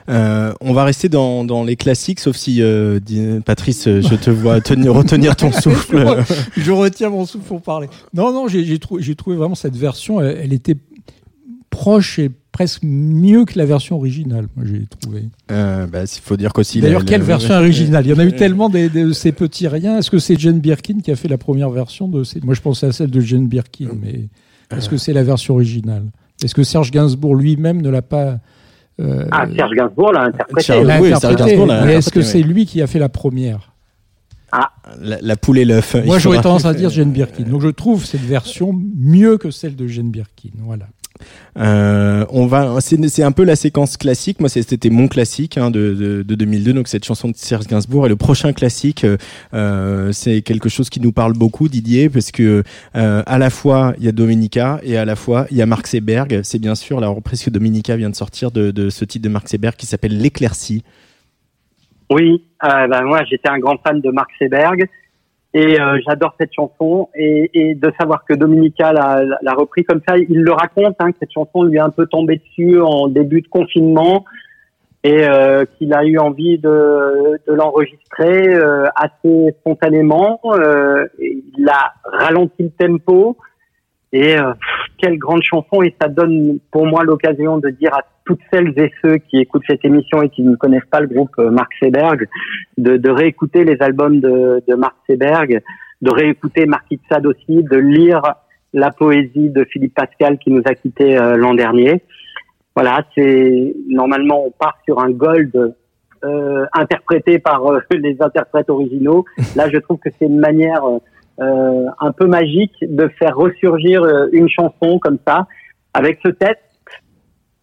Euh, on va rester dans, dans les classiques, sauf si euh, Patrice, euh, je te vois tenir, retenir ton souffle. je retiens mon souffle pour parler. Non, non, j'ai j'ai trou- j'ai trouvé vraiment cette version, elle, elle était proche et presque mieux que la version originale, moi j'ai trouvé. Euh, bah, il faut dire qu'aussi. D'ailleurs, quelle version originale? Il y en a eu tellement de ces petits riens. Est-ce que c'est Jane Birkin qui a fait la première version de ces... Moi, je pensais à celle de Jane Birkin, mais est-ce que c'est la version originale? Est-ce que Serge Gainsbourg lui-même ne l'a pas euh, Ah, Serge Gainsbourg l'a interprété. Serge- l'a oui, interprété, mais est-ce que c'est lui qui a fait la première? La, la poule et l'œuf. Moi, j'aurais tendance à dire Jane Birkin. Donc, je trouve cette version mieux que celle de Jane Birkin. Voilà. Euh, on va, c'est un peu la séquence classique. Moi, c'était mon classique hein, de, de, de 2002, donc cette chanson de Serge Gainsbourg. Et le prochain classique, euh, euh, c'est quelque chose qui nous parle beaucoup, Didier, parce que à la fois il y a Dominica et à la fois il y a Mark Seberg. C'est bien sûr la reprise que Dominica vient de sortir de, ce titre de Mark Seberg qui s'appelle L'éclaircie. Oui, ben moi j'étais un grand fan de Mark Seberg et euh, j'adore cette chanson et, et de savoir que Dominica l'a l'a- repris comme ça, il le raconte hein, que cette chanson lui est un peu tombée dessus en début de confinement et euh, qu'il a eu envie de, de l'enregistrer euh, assez spontanément. Euh, il a ralenti le tempo et euh, quelle grande chanson et ça donne pour moi l'occasion de dire à toutes celles et ceux qui écoutent cette émission et qui ne connaissent pas le groupe euh, Mark Seberg de, de réécouter les albums de, de Mark Seberg, de réécouter de Sade aussi, de lire la poésie de Philippe Pascal qui nous a quittés euh, l'an dernier. Voilà, c'est normalement on part sur un gold euh, interprété par euh, les interprètes originaux. Là, je trouve que c'est une manière euh, un peu magique de faire ressurgir euh, une chanson comme ça avec ce texte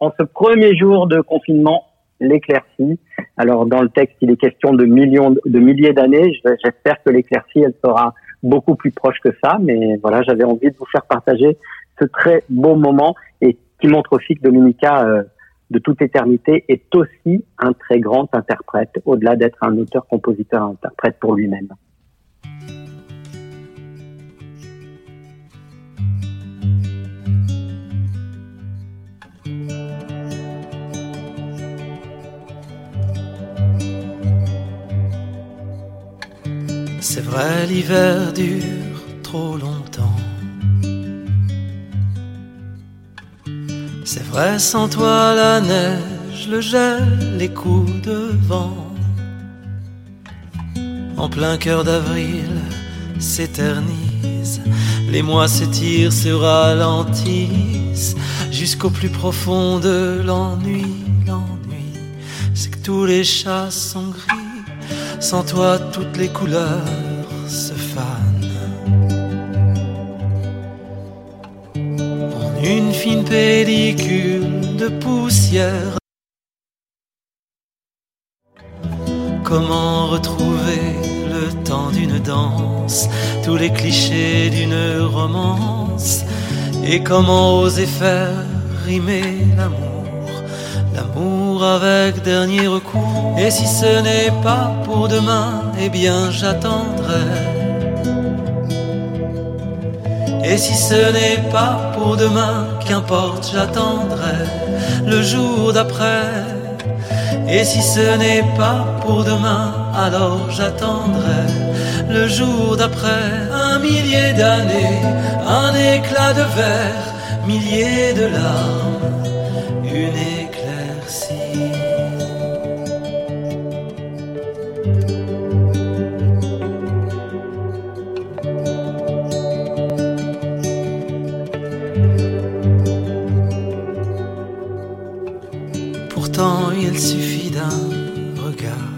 en ce premier jour de confinement, l'éclaircie. Alors dans le texte, il est question de millions, de milliers d'années. Je- J'espère que l'éclaircie, elle sera beaucoup plus proche que ça. Mais voilà, j'avais envie de vous faire partager ce très beau moment et qui montre aussi que Dominica, euh, de toute éternité, est aussi un très grand interprète, au-delà d'être un auteur, compositeur, interprète pour lui-même. C'est vrai, l'hiver dure trop longtemps. C'est vrai, sans toi, la neige, le gel, les coups de vent. En plein cœur d'avril s'éternisent, les mois s'étirent, se ralentissent, jusqu'au plus profond de l'ennui. L'ennui, c'est que tous les chats sont gris. Sans toi, toutes les couleurs se fanent. En une fine pellicule de poussière. Comment retrouver le temps d'une danse, tous les clichés d'une romance, et comment oser faire rimer l'amour? L'amour avec dernier recours. Et si ce n'est pas pour demain, eh bien j'attendrai. Et si ce n'est pas pour demain, qu'importe, j'attendrai le jour d'après. Et si ce n'est pas pour demain, alors j'attendrai le jour d'après. Un millier d'années, un éclat de verre, milliers de larmes, une il suffit d'un regard.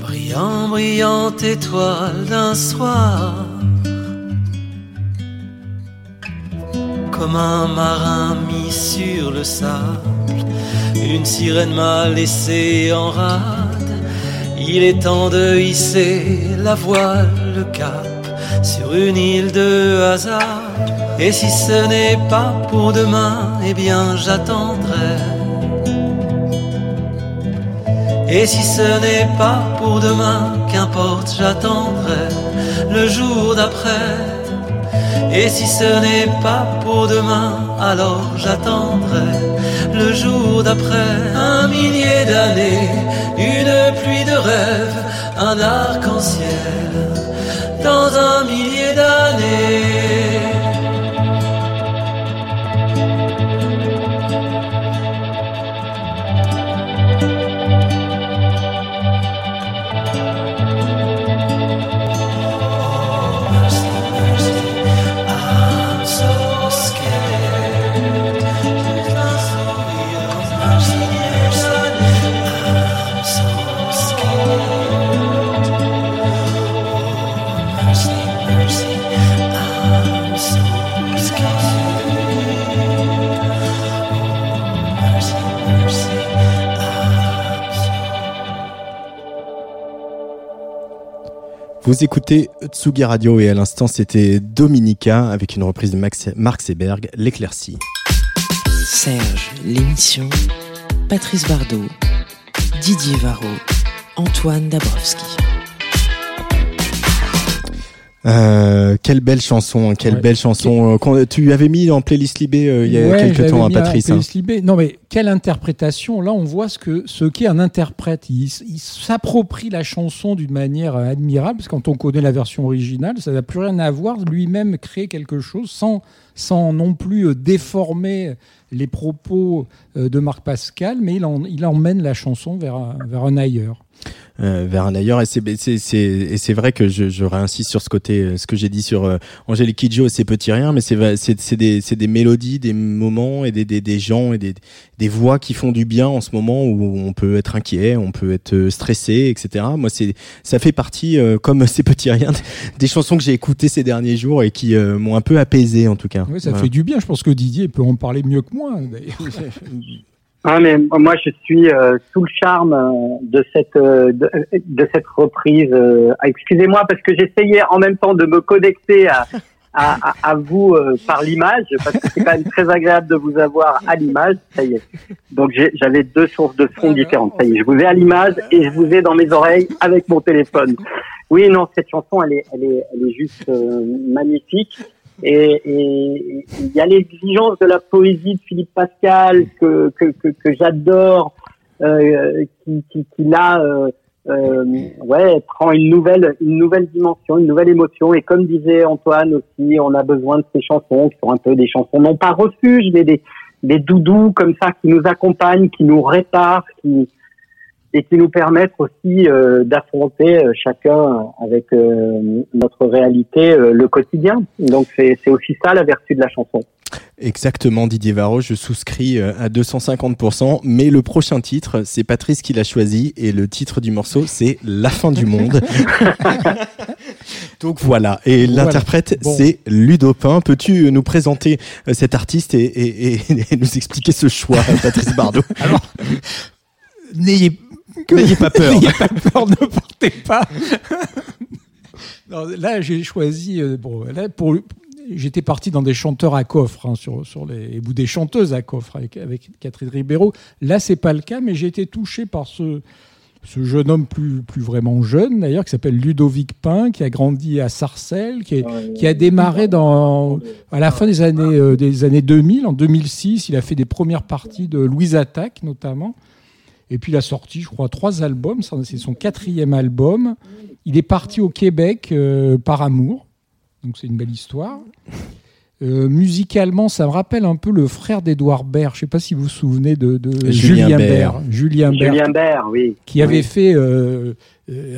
Brillant, brillante étoile d'un soir. Comme un marin mis sur le sable, une sirène m'a laissé en rade. Il est temps de hisser la voile, le cap sur une île de hasard. Et si ce n'est pas pour demain, eh bien j'attendrai. Et si ce n'est pas pour demain, qu'importe, j'attendrai le jour d'après. Et si ce n'est pas pour demain, alors j'attendrai le jour d'après. Un millier d'années, une pluie de rêves, un arc-en-ciel dans un millier d'années. Vous écoutez Tsugi Radio et à l'instant c'était Dominica avec une reprise de Max, Mark Seberg, L'éclaircie. Serge, l'émission. Patrice Bardot, Didier Varro, Antoine Dabrowski. Euh, quelle belle chanson, hein, quelle Ouais. belle chanson. euh, qu'on- tu avais mis en playlist Libé euh, il y a Ouais, quelques temps, hein, mis Patrice. hein. playlist Libé. Non, mais quelle interprétation Là, on voit ce que ce qu'est un interprète. Il, s'approprie la chanson d'une manière euh, admirable, parce que quand on connaît la version originale, ça n'a plus rien à voir. Lui-même crée quelque chose sans sans non plus euh, déformer les propos euh, de Marc Pascal, mais il, en- il emmène la chanson vers un, vers un ailleurs. Euh, vers un ailleurs et c'est c'est c'est et c'est vrai que je, je réinsiste sur ce côté euh, ce que j'ai dit sur euh, Angélique Kidjo et ses petits riens mais c'est va- c'est c'est des c'est des mélodies des moments et des des, des gens et des des voix qui font du bien en ce moment où on peut être inquiet on peut être euh, stressé etc moi c'est ça fait partie euh, comme ces petits riens des chansons que j'ai écoutées ces derniers jours et qui euh, m'ont un peu apaisé en tout cas Oui, ça Voilà. fait du bien. Je pense que Didier peut en parler mieux que moi. d'ailleurs. Ah mais moi je suis euh, sous le charme euh, de cette euh, de, cette reprise. euh. Ah, Excusez-moi parce que j'essayais en même temps de me connecter à à, à, vous euh, par l'image parce que c'est quand même très agréable de vous avoir à l'image. Ça y est. Donc j'avais deux sources de son différentes. Ça y est, je vous ai à l'image et je vous ai dans mes oreilles avec mon téléphone. Oui non cette chanson elle est elle est elle est juste magnifique. Et il y a l'exigence de la poésie de Philippe Pascal que que que, que j'adore, euh, qui qui, qui là euh, euh, ouais prend une nouvelle une nouvelle dimension, une nouvelle émotion. Et comme disait Antoine aussi, on a besoin de ces chansons qui sont un peu des chansons non pas refuges, mais des des doudous comme ça qui nous accompagnent, qui nous réparent, qui et qui nous permettent aussi euh, d'affronter euh, chacun avec euh, notre réalité euh, le quotidien. Donc c'est aussi ça la vertu de la chanson. Exactement, Didier Varro, je souscris à 250%, mais le prochain titre, c'est Patrice qui l'a choisi, et le titre du morceau, c'est La fin du monde. Donc voilà, et Voilà. l'interprète, Bon. c'est Ludopin. Peux-tu nous présenter cet artiste et, et- et- et nous expliquer ce choix, Patrice Bardot? Alors, n'ayez N'ayez pas peur. N'ayez pas peur, ne partez pas. Non, là, j'ai choisi. euh, bon, là, pour, j'étais parti dans des chanteurs à coffre, hein, sur, sur les, ou des chanteuses à coffre avec, avec Catherine Ribeiro. Là, c'est pas le cas, mais j'ai été touché par ce, ce jeune homme plus, plus vraiment jeune, d'ailleurs, qui s'appelle Ludovic Pin, qui a grandi à Sarcelles, qui, est- qui a démarré dans, à la fin des années, euh, des années 2000. En 2006, il a fait des premières parties de Louise Attaque, notamment. Et puis il a sorti, je crois, trois albums. C'est son quatrième album. Il est parti au Québec euh, par amour. Donc c'est une belle histoire. Euh, musicalement, ça me rappelle un peu le frère d'Edouard Baird. Je ne sais pas si vous vous souvenez de, de Julien Baird. Julien Baird. Oui. Qui avait Oui. fait euh,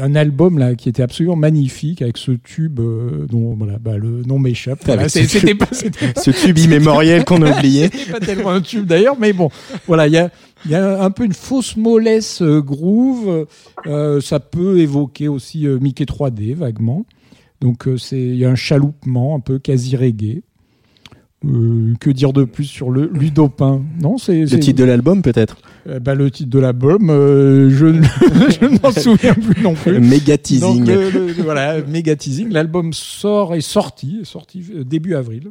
un album là qui était absolument magnifique avec ce tube euh, dont voilà, bah, le nom m'échappe. Voilà, ce c'était tube- pas, c'était pas- ce tube immémoriel qu'on a oublié. Pas tellement un tube d'ailleurs, mais bon, voilà, il y a, il y a un peu une fausse mollesse euh, groove. euh, ça peut évoquer aussi euh, Mickey 3D vaguement. Donc c'est il y a un chaloupement un peu quasi reggae. Euh, que dire de plus sur le Ludopin? Non, c'est Le titre de l'album, peut-être? Euh, bah, le titre de l'album, euh, je, ne- m'en souviens plus non plus. Méga teasing. Donc, le- voilà, méga teasing. L'album sort est sorti, est sorti début avril.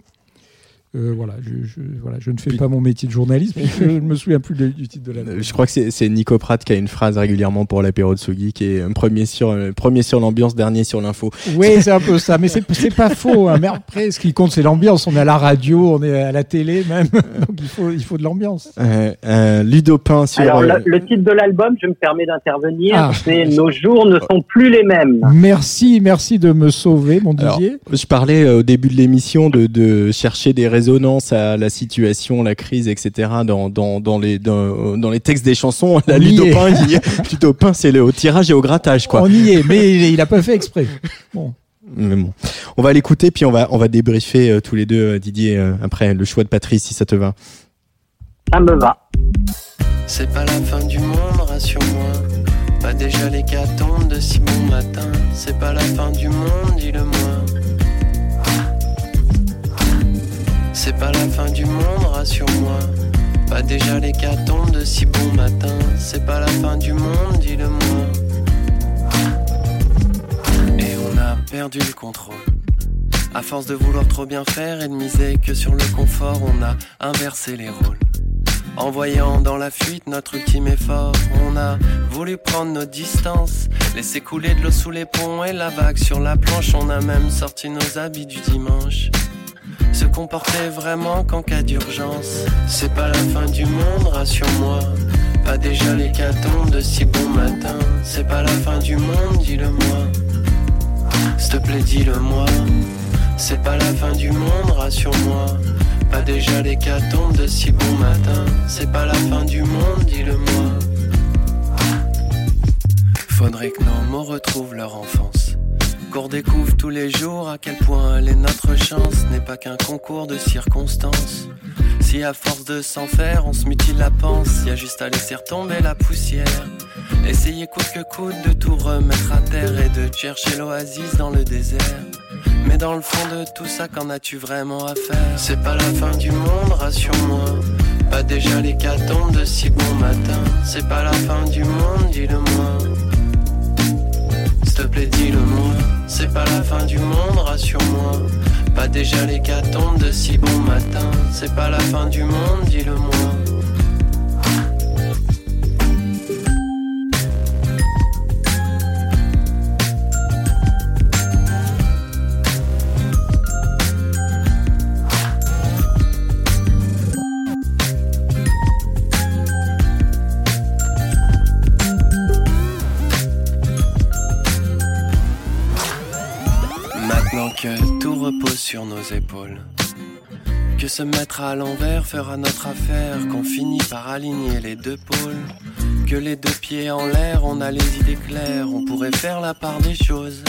Euh, voilà, je, je- voilà, je ne fais pas mon métier de journaliste, mais je ne me souviens plus de- du titre de l'album. Euh, Je crois que c'est- Nico Pratt qui a une phrase régulièrement pour l'apéro de Sugi, qui est euh, premier sur, euh, premier sur l'ambiance, dernier sur l'info. Oui, c'est un peu ça, mais c'est c'est pas faux. hein. Mais après, ce qui compte, c'est l'ambiance. On est à la radio, on est à la télé même, donc il faut, il faut de l'ambiance. Euh, euh, Ludopin sur. Alors, le, le titre de l'album, je me permets d'intervenir, Ah. c'est Nos jours ne sont plus les mêmes. Merci, merci de me sauver, mon Alors, Didier. je parlais euh, au début de l'émission de, de chercher des résonances à la situation, la crise, etc. dans, dans, dans, les, dans, dans les textes des chansons. La Ludopin, Ludopin, c'est le au tirage et au grattage, quoi. On y est, mais il, il a pas fait exprès. Bon. Mais bon. On va l'écouter, puis on va, on va débriefer euh, tous les deux, euh, Didier, euh, après le choix de Patrice, si ça te va. Ça me va. C'est pas la fin du monde, rassure-moi. Pas déjà l'hécatombe de si bon matin. C'est pas la fin du monde, dis-le-moi. C'est pas la fin du monde, rassure-moi. Pas déjà l'hécatombe de si bon matin. C'est pas la fin du monde, dis-le-moi. Et on a perdu le contrôle. À force de vouloir trop bien faire et de miser que sur le confort, on a inversé les rôles. En voyant dans la fuite notre ultime effort, on a voulu prendre nos distances, laisser couler de l'eau sous les ponts et la vague sur la planche. On a même sorti nos habits du dimanche. Se comporter vraiment qu'en cas d'urgence. C'est pas la fin du monde, rassure-moi. Pas déjà l'hécatombe de si bon matin. C'est pas la fin du monde, dis-le-moi. S'il te plaît, dis-le-moi. C'est pas la fin du monde, rassure-moi. Pas déjà l'hécatombe de si bon matin. C'est pas la fin du monde, dis-le-moi. Faudrait que nos mots retrouvent leur enfance. Qu'on redécouvre tous les jours à quel point elle notre chance. N'est pas qu'un concours de circonstances. Si à force de s'en faire, on se mutile la panse, y a juste à laisser retomber la poussière. Essayer coûte que coûte de tout remettre à terre et de chercher l'oasis dans le désert. Mais dans le fond de tout ça, qu'en as-tu vraiment à faire? C'est pas la fin du monde, rassure-moi. Pas déjà l'hécatombe de si bon matin. C'est pas la fin du monde, dis-le-moi. Te plaît, dis-le-moi. C'est pas la fin du monde, rassure-moi. Pas déjà l'hécatombe de si bon matin. C'est pas la fin du monde, dis-le-moi. Que tout repose sur nos épaules. Que se mettre à l'envers fera notre affaire, qu'on finit par aligner les deux pôles. Que les deux pieds en l'air, on a les idées claires, on pourrait faire la part des choses.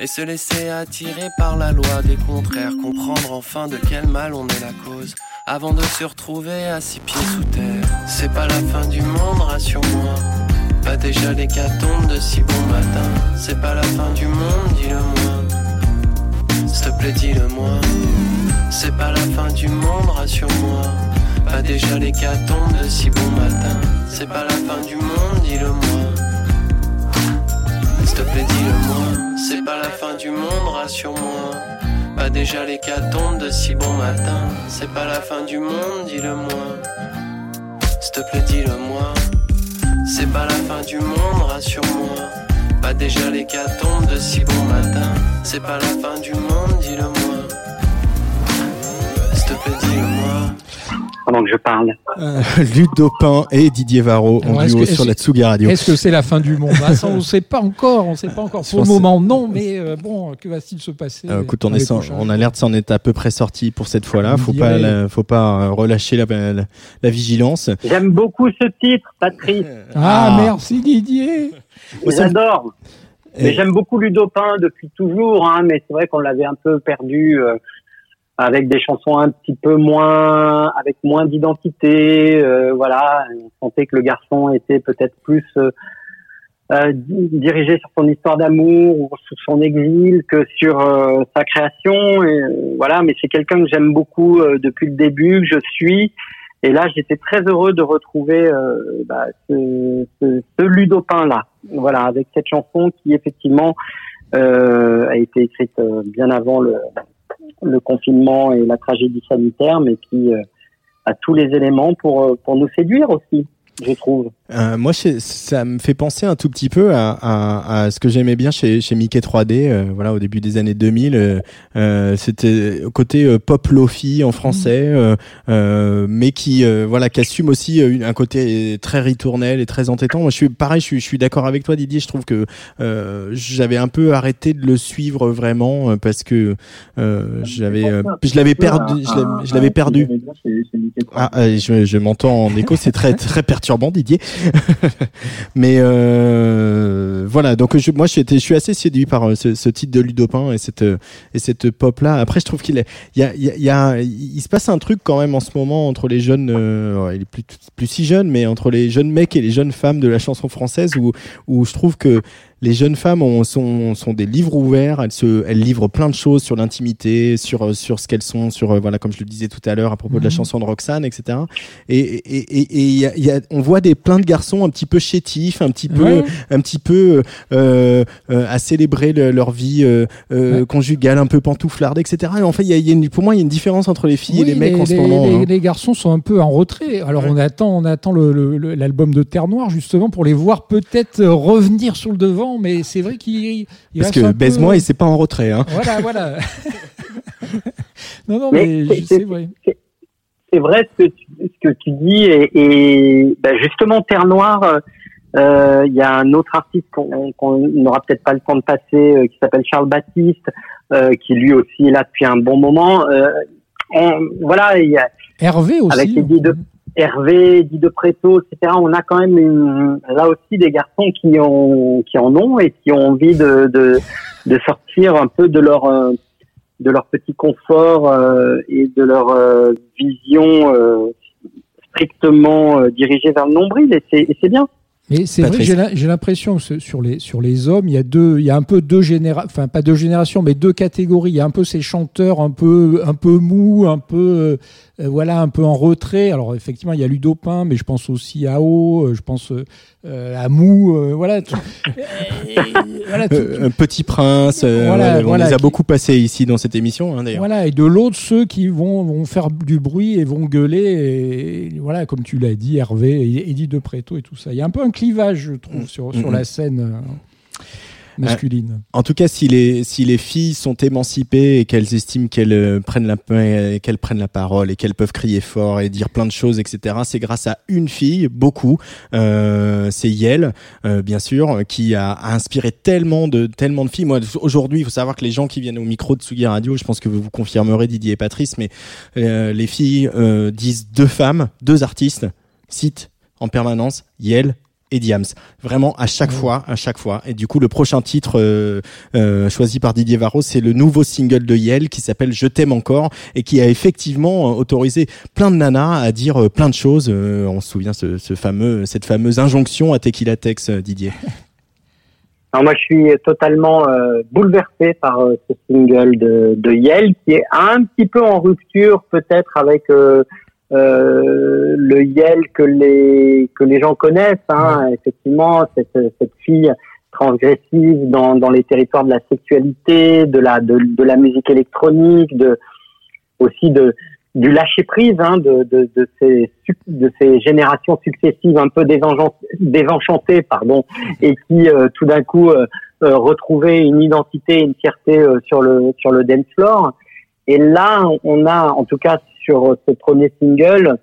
Et se laisser attirer par la loi des contraires, comprendre enfin de quel mal on est la cause. Avant de se retrouver à six pieds sous terre. C'est pas la fin du monde, rassure-moi. Pas déjà l'hécatombe de si bon matin. C'est pas la fin du monde, dis-le-moi. S'il te plaît, dis-le-moi. C'est pas la fin du monde, rassure-moi. Pas déjà l'hécatombe de si bon matin. C'est pas la fin du monde, dis-le-moi. S'il te plaît, dis-le-moi. C'est pas la fin du monde, rassure-moi. Pas déjà l'hécatombe de si bon matin. C'est pas la fin du monde, dis-le-moi. S'il te plaît, dis-le-moi. C'est pas la fin du monde, rassure-moi. Pas déjà l'hécatombe de si bon matin. C'est pas la fin du monde, dis-le-moi. S'il te plaît, dis-le-moi. Pendant que je parle. Euh, Ludopin et Didier Varro en duo que- sur la Tsugi Radio. Est-ce que c'est la fin du monde? Ah, ça, On ne sait pas encore. On sait pas encore. Pour le moment, non. Mais euh, bon, que va-t-il se passer Euh, écoute, on, est sans- on a l'air de s'en être à peu près sorti pour cette fois-là. Faut pas, la- faut pas euh, relâcher la, la, la vigilance. J'aime beaucoup ce titre, Patrice. Ah, Ah. merci Didier. J'adore. Mais j'aime beaucoup Ludopin depuis toujours, hein, mais c'est vrai qu'on l'avait un peu perdu euh, avec des chansons un petit peu moins, avec moins d'identité. euh, voilà, on sentait que le garçon était peut-être plus euh, euh, di- dirigé sur son histoire d'amour ou sur son exil que sur euh, sa création. Et, euh, voilà, mais c'est quelqu'un que j'aime beaucoup euh, depuis le début, que je suis. Et là, j'étais très heureux de retrouver bah, ce, ce, ce ludopin là, voilà, avec cette chanson qui effectivement euh, a été écrite euh, bien avant le, le confinement et la tragédie sanitaire, mais qui euh, a tous les éléments pour pour nous séduire aussi, je trouve. Euh, moi, ça me fait penser un tout petit peu à, à, à ce que j'aimais bien chez, chez Mickey 3D, euh, voilà, au début des années 2000. euh, euh, C'était au côté euh, pop lofi en français, euh, euh, mais qui, euh, voilà, qui assume aussi euh, un côté très ritournel et très entêtant. Moi, je suis pareil, je suis, je suis d'accord avec toi, Didier. Je trouve que euh, j'avais un peu arrêté de le suivre vraiment euh, parce que euh, j'avais, euh, je l'avais perdu, je l'avais- je l'avais perdu. Ah, euh, je, je m'entends en écho, c'est très très perturbant, Didier. Mais euh, voilà, donc moi je suis assez séduit par euh, ce, titre de Ludopin et cette euh, et cette pop là. Après, je trouve qu'il il se passe un truc quand même en ce moment entre les jeunes, il est plus plus si jeune, mais entre les jeunes mecs et les jeunes femmes de la chanson française où où je trouve que les jeunes femmes ont, sont, sont des livres ouverts. Elles, se, elles livrent plein de choses sur l'intimité, sur, sur ce qu'elles sont, sur, euh, voilà, comme je le disais tout à l'heure à propos de la Mhm. chanson de Roxane, etc. Et, et, et, et y a, y a, on voit des, plein de garçons un petit peu chétifs, un petit peu, Ouais. un petit peu euh, euh, à célébrer le- leur vie euh, euh, conjugale, un peu pantouflarde, etc. Et en fait, y a, y a une, pour moi, il y a une différence entre les filles et les mecs en ce moment. les- hein. les garçons sont un peu en retrait. Alors on attend, on attend le- le- le- l'album de Terre Noire justement pour les voir peut-être revenir sur le devant, mais c'est vrai qu'il il Parce que peu- baise-moi et c'est pas en retrait. Hein. Voilà, voilà. non, non, Mais mais, c'est- vrai. c'est vrai ce que tu, ce que tu dis et, et bah, justement Terre Noire euh, il y a un autre artiste qu'on n'aura peut-être pas le temps de passer euh, qui s'appelle Charles Baptiste euh, qui lui aussi est là depuis un bon moment euh, on- voilà il y a Hervé aussi. avec Eddie de Hervé, Eddie de etc. On a quand même là aussi des garçons qui ont qui en ont et qui ont envie de de, sortir un peu de leur euh, de leur petit confort euh, et de leur euh, vision euh, strictement dirigée vers le nombril et c'est bien. Mais c'est vrai j'ai l'im- j'ai l'impression que sur les, sur les hommes, il y a deux, il y a un peu deux générations, enfin pas deux générations, mais deux catégories. Il y a un peu ces chanteurs un peu, un peu mous, un peu, euh, voilà, un peu en retrait. Alors effectivement, il y a Ludopin, mais je pense aussi à O, euh, je pense euh, à Mou, euh, voilà. tout- et- voilà, tout- Euh, un petit prince, euh, Voilà, on voilà, les a qui- beaucoup passés ici dans cette émission hein, d'ailleurs. Voilà, et de l'autre, ceux qui vont, vont faire du bruit et vont gueuler, et voilà, comme tu l'as dit, Hervé, et Eddie de Preto et tout ça. Il y a un peu un clivage, je trouve, sur, sur la scène euh, masculine. En tout cas, si les si les filles sont émancipées et qu'elles estiment qu'elles euh, prennent la euh, qu'elles prennent la parole et qu'elles peuvent crier fort et dire plein de choses, etc. C'est grâce à une fille, beaucoup. Euh, c'est Yel, euh, bien sûr, qui a, a inspiré tellement de tellement de filles. Moi, aujourd'hui, il faut savoir que les gens qui viennent au micro de Tsugi Radio, je pense que vous vous confirmerez, Didier et Patrice, mais euh, les filles euh, disent deux femmes, deux artistes, citent en permanence Yel et Diams. Vraiment à chaque fois, à chaque fois. Et du coup, le prochain titre euh, euh, choisi par Didier Varro, c'est le nouveau single de Yel qui s'appelle Je t'aime encore et qui a effectivement euh, autorisé plein de nanas à dire euh, plein de choses. Euh, on se souvient ce, ce fameux, cette fameuse injonction à Tequila Tex, euh, Didier. Alors moi, je suis totalement euh, bouleversé par euh, ce single de, de Yel, qui est un petit peu en rupture peut-être avec euh, le Yel que les que les gens connaissent. Hein. Effectivement, cette, cette fille transgressive dans, dans les territoires de la sexualité, de la de, de la musique électronique, de aussi de du lâcher prise hein, de, de, de, ces, de ces générations successives un peu désenchan- désenchantées pardon et qui euh, tout d'un coup euh, euh, retrouvaient une identité une fierté euh, sur le sur le dance floor et là on a en tout cas sur ce premier single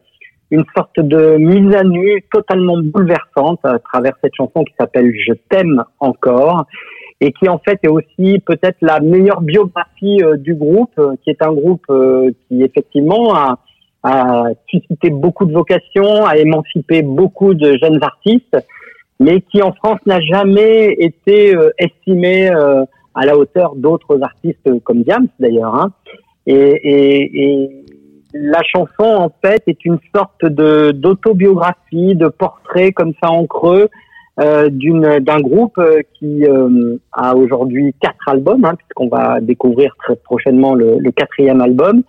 une sorte de mise à nu totalement bouleversante à travers cette chanson qui s'appelle Je t'aime encore et qui en fait est aussi peut-être la meilleure biographie euh, du groupe, euh, qui est un groupe euh, qui effectivement a, suscité beaucoup de vocations, a émancipé beaucoup de jeunes artistes, mais qui en France n'a jamais été euh, estimé euh, à la hauteur d'autres artistes comme Diams d'ailleurs. Hein. Et la chanson en fait est une sorte de d'autobiographie, de portrait comme ça en creux euh, d'une d'un groupe euh, qui euh, a aujourd'hui quatre albums, hein, puisqu'on va découvrir très prochainement le, le quatrième album,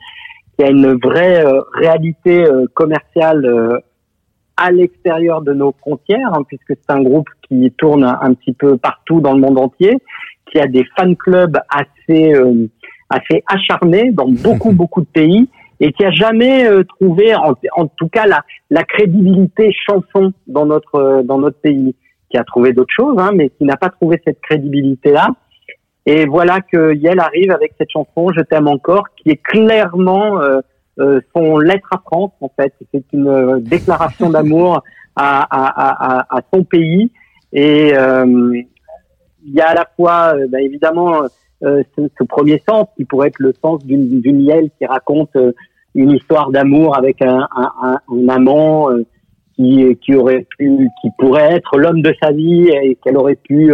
y a une vraie euh, réalité euh, commerciale euh, à l'extérieur de nos frontières, hein, puisque c'est un groupe qui tourne un, un, petit peu partout dans le monde entier, qui a des fan clubs assez assez acharnés dans beaucoup beaucoup de pays et qui a jamais trouvé, en, en, tout cas la, la crédibilité chanson dans notre dans notre pays, qui a trouvé d'autres choses, hein, mais qui n'a pas trouvé cette crédibilité là. Et voilà que Yel arrive avec cette chanson Je t'aime encore, qui est clairement euh, euh, son lettre à France en fait. C'est une euh, déclaration d'amour à, à, à, à, son pays. Et euh, il y a à la fois, bah, évidemment, ce, ce, premier sens qui pourrait être le sens d'une Yel qui raconte une histoire d'amour avec un, un, un amant qui, qui aurait pu, qui pourrait être l'homme de sa vie et qu'elle aurait pu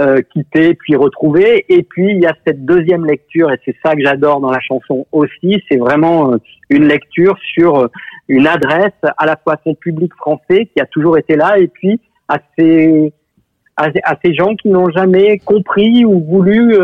euh, quitter puis retrouver. Et puis il y a cette deuxième lecture et c'est ça que j'adore dans la chanson aussi. C'est vraiment euh, une lecture sur euh, une adresse à la fois à son public français qui a toujours été là et puis à ces à, ces gens qui n'ont jamais compris ou voulu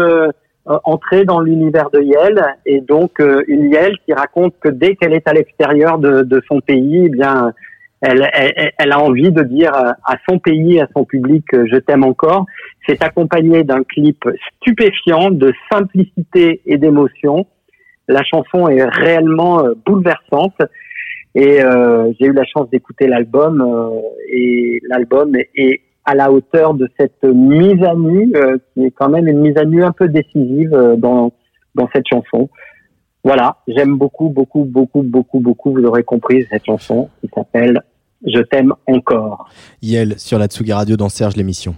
entrer dans l'univers de Yel et donc une Yel qui raconte que dès qu'elle est à l'extérieur de, de, son pays, eh bien elle, elle, elle, a envie de dire à son pays, à son public, je t'aime encore. C'est accompagné d'un clip stupéfiant de simplicité et d'émotion. La chanson est réellement euh, bouleversante et euh, j'ai eu la chance d'écouter l'album euh, et l'album est, à la hauteur de cette mise à nu qui est quand même une mise à nu un peu décisive dans dans cette chanson. Voilà, j'aime beaucoup, beaucoup, beaucoup, beaucoup, beaucoup. Vous aurez compris cette chanson qui s'appelle Je t'aime encore. Yel sur la Tsugi Radio dans Serge l'émission.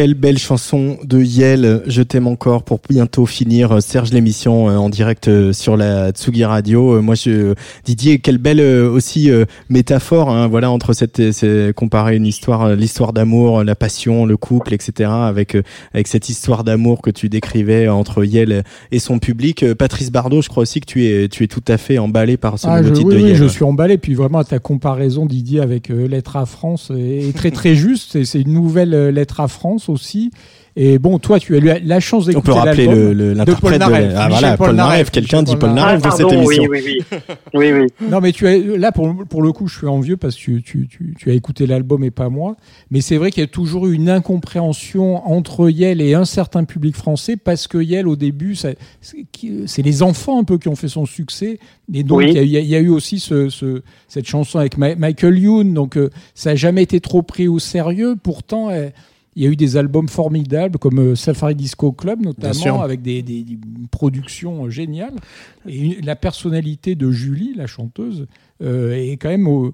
Quelle belle chanson de Yel, Je t'aime encore pour bientôt finir euh, Serge l'émission euh, en direct euh, sur la Tsugi Radio. Moi je Didier, quelle belle aussi métaphore hein, voilà entre cette comparer une histoire l'histoire d'amour, la passion, le couple etc. avec avec cette histoire d'amour que tu décrivais entre Yel et son public. Patrice Bardot, je crois aussi que tu es tu es tout à fait emballé par ce ah, nouveau titre oui, de oui, Yel. je suis emballé puis vraiment ta comparaison Didier avec Lettre à France est très très juste, c'est une nouvelle Lettre à France aussi et bon, toi, tu as eu la chance d'écouter l'album. On peut rappeler l'interprète de, de, Paul ah, voilà, Paul. Quelqu'un dit Paul Naref dans cette émission. Oui, oui, oui. oui, oui. Non, mais tu as, là, pour, pour le coup, je suis envieux parce que tu, tu, tu, tu as écouté l'album et pas moi. Mais c'est vrai qu'il y a toujours eu une incompréhension entre Yel et un certain public français parce que Yel, au début, c'est les enfants un peu qui ont fait son succès. Et donc, il, y a, il, y a, eu aussi ce, ce, cette chanson avec Michael Youn. Donc, euh, ça n'a jamais été trop pris au sérieux. Pourtant, elle, il y a eu des albums formidables comme euh, Safari Disco Club notamment avec des, des, des, productions euh, géniales et la personnalité de Julie la chanteuse euh, est quand même au,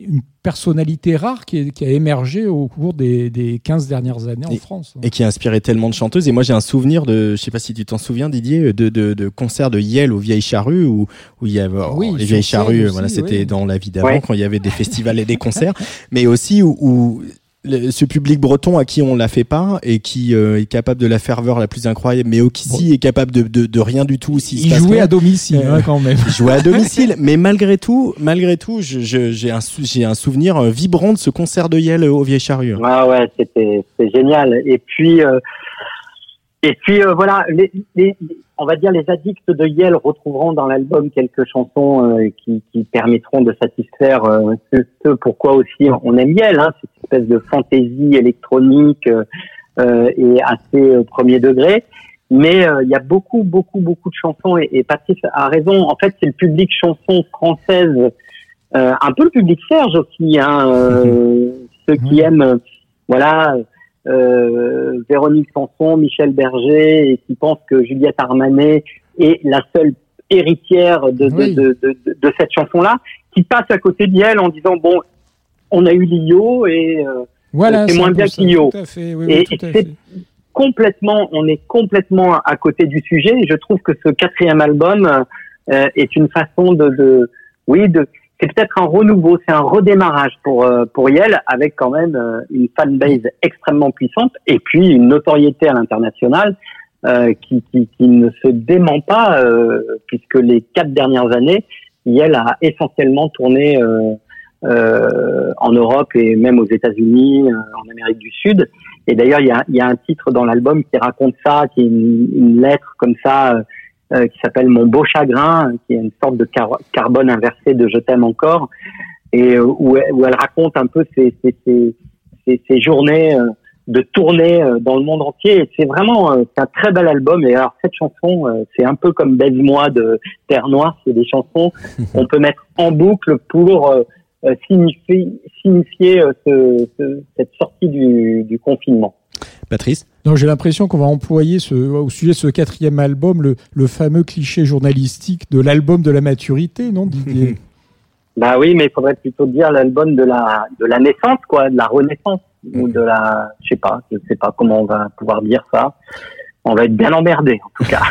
une personnalité rare qui, est, qui, a émergé au cours des, des 15 dernières années et, en France. Et qui a inspiré tellement de chanteuses. Et moi, j'ai un souvenir de, je sais pas si tu t'en souviens, Didier, de, de, de concerts de Yel aux Vieilles Charrues où, où il y avait, oui, oh, les Vieilles Charrues, voilà, c'était oui. dans la vie d'avant Ouais. quand il y avait des festivals et des concerts, mais aussi où, où le, ce public breton à qui on la fait pas et qui euh, est capable de la ferveur la plus incroyable, mais qui bon. est capable de, de, de, rien du tout. Si il jouait à domicile euh, hein, quand même. Il jouait à domicile, mais malgré tout, malgré tout, j'ai un, j'ai un souvenir euh, vibrant de ce concert de Yel au Vieille Charrue. Ah ouais, c'était génial. Et puis euh, et puis euh, voilà, les, les, on va dire les addicts de Yel retrouveront dans l'album quelques chansons euh, qui, qui, permettront de satisfaire euh, ce, ce, pourquoi aussi on aime Yel, hein, cette espèce de fantaisie électronique euh, et assez premier degré. Mais il y a beaucoup, beaucoup, beaucoup de chansons et, et Patrice a raison. En fait, c'est le public chanson française, un peu le public Serge aussi, hein, ceux qui aiment, voilà euh, Véronique Sanson, Michel Berger, et qui pensent que Juliette Armanet est la seule héritière de, de, de, de, de, cette chanson-là, qui passe à côté d'elle en disant bon, on a eu Lio et euh, voilà, c'est moins bien. Oui, oui, et c'est complètement, on est complètement à côté du sujet. Et je trouve que ce quatrième album euh, est une façon de, de oui, de c'est peut-être un renouveau, c'est un redémarrage pour euh, pour Yel avec quand même euh, une fanbase extrêmement puissante et puis une notoriété à l'international euh, qui, qui, qui ne se dément pas euh, puisque les quatre dernières années, Yel a essentiellement tourné euh, en Europe et même aux États-Unis, en Amérique du Sud. Et d'ailleurs, il y a, y a un titre dans l'album qui raconte ça, qui est une, une lettre comme ça euh, qui s'appelle Mon beau chagrin, qui est une sorte de car carbone inversé de Je t'aime encore, et euh, où, elle, où, elle raconte un peu ses, ses, ses, ses journées euh, de tournée dans le monde entier. C'est vraiment un très bel album. Et alors cette chanson, c'est un peu comme Baise-moi de Terre Noire. C'est des chansons qu'on peut mettre en boucle pour signifier, signifier ce, ce, cette sortie du, du confinement. Patrice non, j'ai l'impression qu'on va employer ce, au sujet de ce quatrième album le, le fameux cliché journalistique de l'album de la maturité, non Didier Bah oui, mais il faudrait plutôt dire l'album de la de la naissance, quoi, de la renaissance ou de la, je sais pas, je sais pas comment on va pouvoir dire ça. On va être bien emmerdé en tout cas.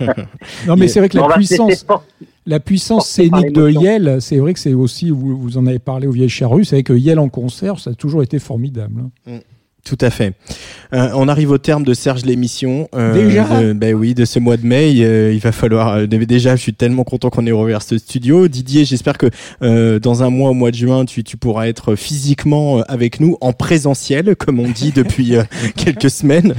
non, mais c'est vrai que la puissance, la puissance scénique de Yel, c'est vrai que c'est aussi, vous, vous en avez parlé au Vieilles Charrues, c'est vrai que Yel en concert, ça a toujours été formidable. Mm. Tout à fait. Euh, on arrive au terme de Serge l'émission. Euh, déjà euh, Ben oui, de ce mois de mai, il va falloir. déjà, je suis tellement content qu'on ait rouvert ce studio. Didier, j'espère que dans un mois, au mois de juin, tu, tu pourras être physiquement avec nous en présentiel, comme on dit depuis quelques semaines.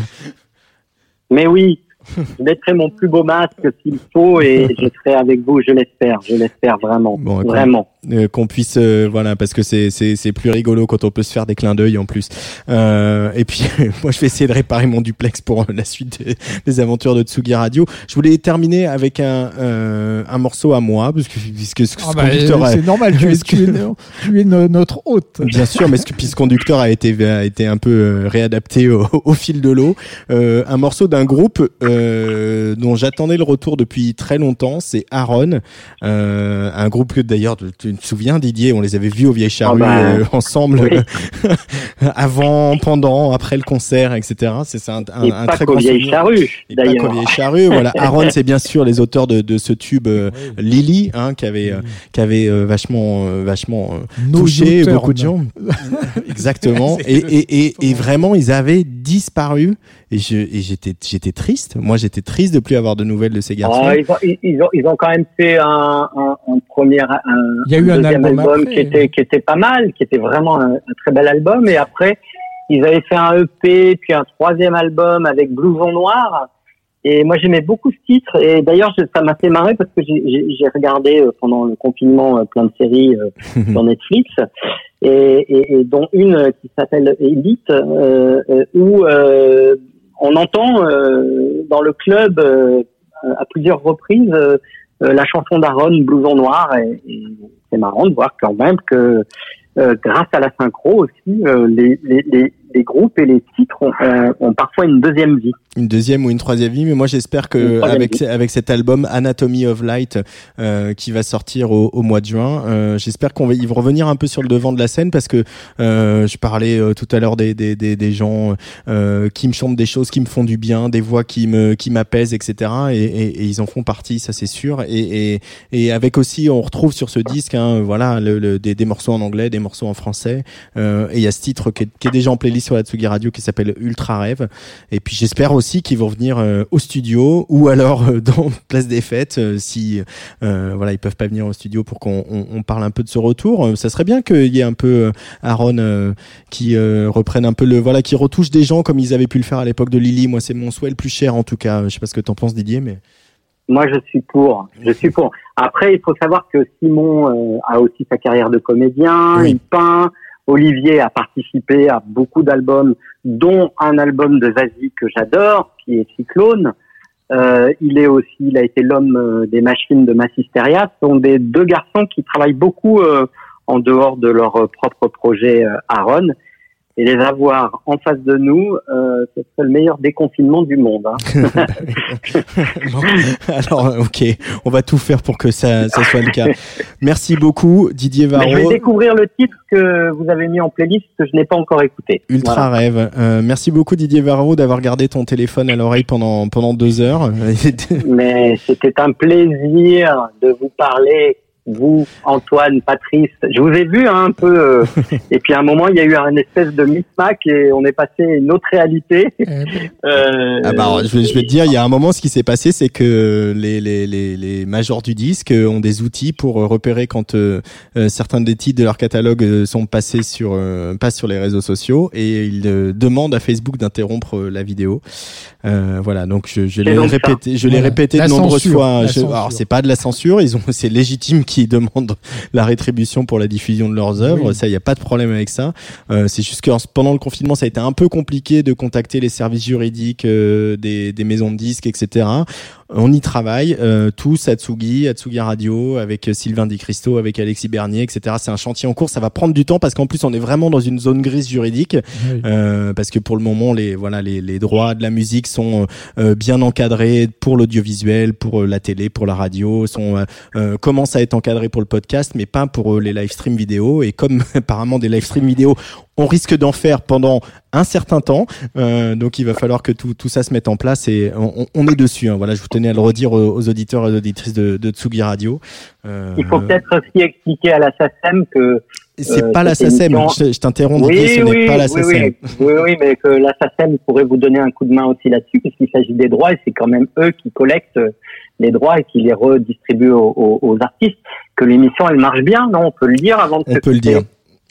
Mais oui, je mettrai mon plus beau masque s'il faut et je serai avec vous, je l'espère, je l'espère vraiment, bon, vraiment. Euh, qu'on puisse, euh, voilà, parce que c'est c'est c'est plus rigolo quand on peut se faire des clins d'œil en plus. Euh, et puis moi, je vais essayer de réparer mon duplex pour la suite des, des aventures de Tsugi Radio. Je voulais terminer avec un euh, un morceau à moi, parce que puisque ce, ah bah, conducteur, c'est normal, tu es, tu es, tu es notre hôte. Bien sûr, mais ce, puisque conducteur a été a été un peu réadapté au, au fil de l'eau. un morceau d'un groupe. Euh, dont j'attendais le retour depuis très longtemps, c'est Aaron, euh, un groupe que d'ailleurs tu, tu te souviens Didier, on les avait vus au Vieille Charrue Ah bah, euh, ensemble oui. avant, pendant, après le concert, etc. C'est un, un, Et un pas très qu'au grand Vieille souvenir. Charrue, Et pas d'ailleurs. qu'au Vieille Charrue. Voilà. Aaron, c'est bien sûr les auteurs de, de ce tube euh, Lily, hein, qui avait, euh, qui avait euh, vachement, euh, vachement euh, touché auteurs, beaucoup de gens. Exactement. Et, et, et, et vraiment, ils avaient disparu. Et je, et j'étais, j'étais triste. Moi, j'étais triste de plus avoir de nouvelles de ces garçons. Ah, ils, ont, ils, ils ont, ils ont quand même fait un, un, un premier, un, Il y a eu un album album, après. qui était qui était pas mal, qui était vraiment un, un très bel album. Et après, ils avaient fait un EP, puis un troisième album avec Blouson Noir. Et moi, j'aimais beaucoup ce titre. Et d'ailleurs, je- ça m'a fait marrer parce que j'ai- j'ai j'ai regardé euh, pendant le confinement euh, plein de séries euh, sur Netflix, et, et, et dont une qui s'appelle Elite, euh, euh, où euh, on entend euh, dans le club euh, à plusieurs reprises euh, la chanson d'Aaron, Blouson Noir. Et, c'est marrant de voir quand même que grâce à la synchro aussi, les, les, groupes et les titres ont, parfois une deuxième vie. une deuxième ou une troisième vie mais moi j'espère que avec vie. avec cet album Anatomy of Light euh, qui va sortir au, au mois de juin euh, j'espère qu'on va vont revenir un peu sur le devant de la scène parce que euh, je parlais tout à l'heure des, des, des, des gens qui me chantent des choses qui me font du bien des voix qui me qui m'apaisent etc et, et, et ils en font partie ça c'est sûr et, et et avec aussi on retrouve sur ce disque hein, voilà le, le- des, des morceaux en anglais des morceaux en français et il y a ce titre qui est, qui est déjà en playlist sur la Tsugi Radio qui s'appelle Ultra Rêve et puis j'espère aussi qu'ils vont venir euh, au studio ou alors euh, dans Place des Fêtes euh, si voilà ils peuvent pas venir au studio pour qu'on on, on parle un peu de ce retour. Ça serait bien qu'il y ait un peu Aaron qui reprenne un peu le voilà qui retouche des gens comme ils avaient pu le faire à l'époque de Lily. Moi c'est mon souhait le plus cher en tout cas. Je sais pas ce que t'en penses Didier mais Moi, je suis pour. Je suis pour. Après, il faut savoir que Simon euh, a aussi sa carrière de comédien. Il peint. Olivier a participé à beaucoup d'albums, dont un album de Zazie que j'adore, qui est Cyclone. Euh, il est aussi, il a été l'homme euh, des machines de Massisteria. Ce sont des deux garçons qui travaillent beaucoup euh, en dehors de leur propre projet Aaron. Et les avoir en face de nous, euh, ce serait le meilleur déconfinement du monde. Hein. alors ok on va tout faire pour que ça, ça soit le cas. Merci beaucoup Didier Mais je vais Varro. découvrir le titre que vous avez mis en playlist que je n'ai pas encore écouté. Ultra Voilà. rêve. Euh, merci beaucoup Didier Varro d'avoir gardé ton téléphone à l'oreille pendant pendant deux heures. Mais c'était un plaisir de vous parler, vous, Antoine, Patrice. Je vous ai vu hein, un peu, euh, et puis à un moment il y a eu un espèce de micmac et on est passé à une autre réalité. Euh, Ah bah, alors, je, vais, je vais te dire, il y a un moment, ce qui s'est passé, c'est que les, les, les, les majors du disque ont des outils pour euh, repérer quand euh, euh, certains des titres de leur catalogue euh, sont passés sur euh, passent sur les réseaux sociaux et ils euh, demandent à Facebook d'interrompre euh, la vidéo. Euh, voilà, donc je, l'ai répété, je l'ai Voilà. répété La de nombreuses censure, fois. Je- alors c'est pas de la censure, ils ont, c'est légitime qu'ils demandent la rétribution pour la diffusion de leurs œuvres. Oui. Ça, il y a pas de problème avec ça. Euh, c'est juste que en- pendant le confinement, ça a été un peu compliqué de contacter les services juridiques euh, des, des maisons de disques, etc. On y travaille euh, tous, Atsugi, Atsugi Radio, avec euh, Sylvain Di Cristo, avec Alexis Bernier, etc. C'est un chantier en cours. Ça va prendre du temps parce qu'en plus, on est vraiment dans une zone grise juridique, Oui. euh, parce que pour le moment, les voilà, les, les droits de la musique sont euh, bien encadrés pour l'audiovisuel, pour la télé, pour la radio, sont commencent à être encadrés pour le podcast, mais pas pour euh, les live stream vidéo. Et comme apparemment des live stream vidéo, on risque d'en faire pendant un certain temps, euh, donc il va falloir que tout, tout ça se mette en place et on, est dessus. hein. Voilà, je vous tenais à le redire aux, aux auditeurs et aux auditrices de, de Tsugi Radio. Euh, Il faut peut-être aussi expliquer à la SACEM que c'est euh, pas la SACEM, je, je t'interromps, Oui, ce oui, n'est pas la oui, SACEM. oui, oui, oui, mais que la SACEM pourrait vous donner un coup de main aussi là-dessus, puisqu'il s'agit des droits et c'est quand même eux qui collectent les droits et qui les redistribuent aux, aux- aux artistes. Que l'émission, elle marche bien, non? On peut le dire avant de On se peut le dire.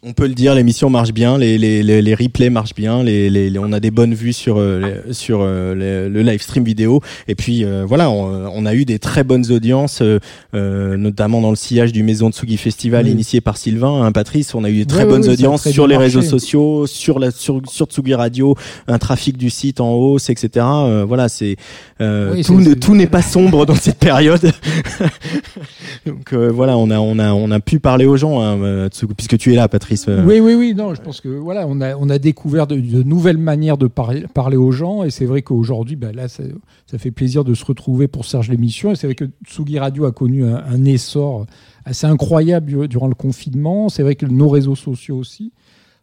On peut le dire, l'émission marche bien, les, les, les, les replays marchent bien, les, les, les- on a des bonnes vues sur, euh, sur euh, le live stream vidéo. Et puis euh, voilà, on, on a eu des très bonnes audiences, euh, notamment dans le sillage du Maison Tsugi Festival Oui. initié par Sylvain, hein, Patrice. On a eu des très bonnes oui, audiences très sur les réseaux sociaux, sur la sur, sur Tsugi Radio, un trafic du site en hausse, etc. Euh, voilà, c'est euh, tout, n'est pas sombre dans cette période. Donc euh, voilà, on a on a on a pu parler aux gens, hein, Tsugi- puisque tu es là, Patrice. Euh. Oui, oui, oui. Non, je pense que voilà, on a, on a découvert de, nouvelles manières de parler, parler aux gens, et c'est vrai qu'aujourd'hui, bah, là, ça, ça fait plaisir de se retrouver pour Serge l'émission. Et c'est vrai que Tsugi Radio a connu un, un essor assez incroyable du- durant le confinement. C'est vrai que nos réseaux sociaux aussi.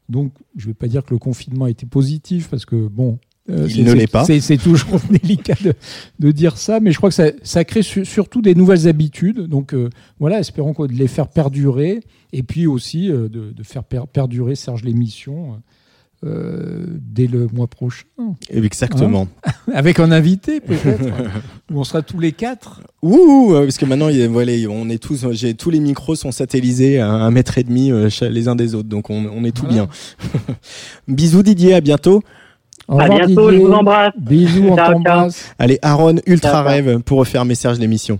Donc, je ne vais pas dire que le confinement a été positif, parce que bon. Euh, Il ne l'est pas. C'est toujours délicat de, de dire ça, mais je crois que ça, ça crée su- surtout des nouvelles habitudes. Donc euh, voilà, espérons de les faire perdurer et puis aussi euh, de, de faire per- perdurer Serge l'émission euh, dès le mois prochain. Exactement. Hein Avec un invité peut-être, où on sera tous les quatre. Ouh, parce que maintenant, il voilà, on est tous, tous les micros sont satellisés à un mètre et demi les uns des autres, donc on, on est tout bien. Bisous Didier, à bientôt. Au À revoir, bientôt, je vous embrasse. Bisous, on t'embrasse. Allez, Aaron, Ultra ciao. Rêve pour refaire message l'émission.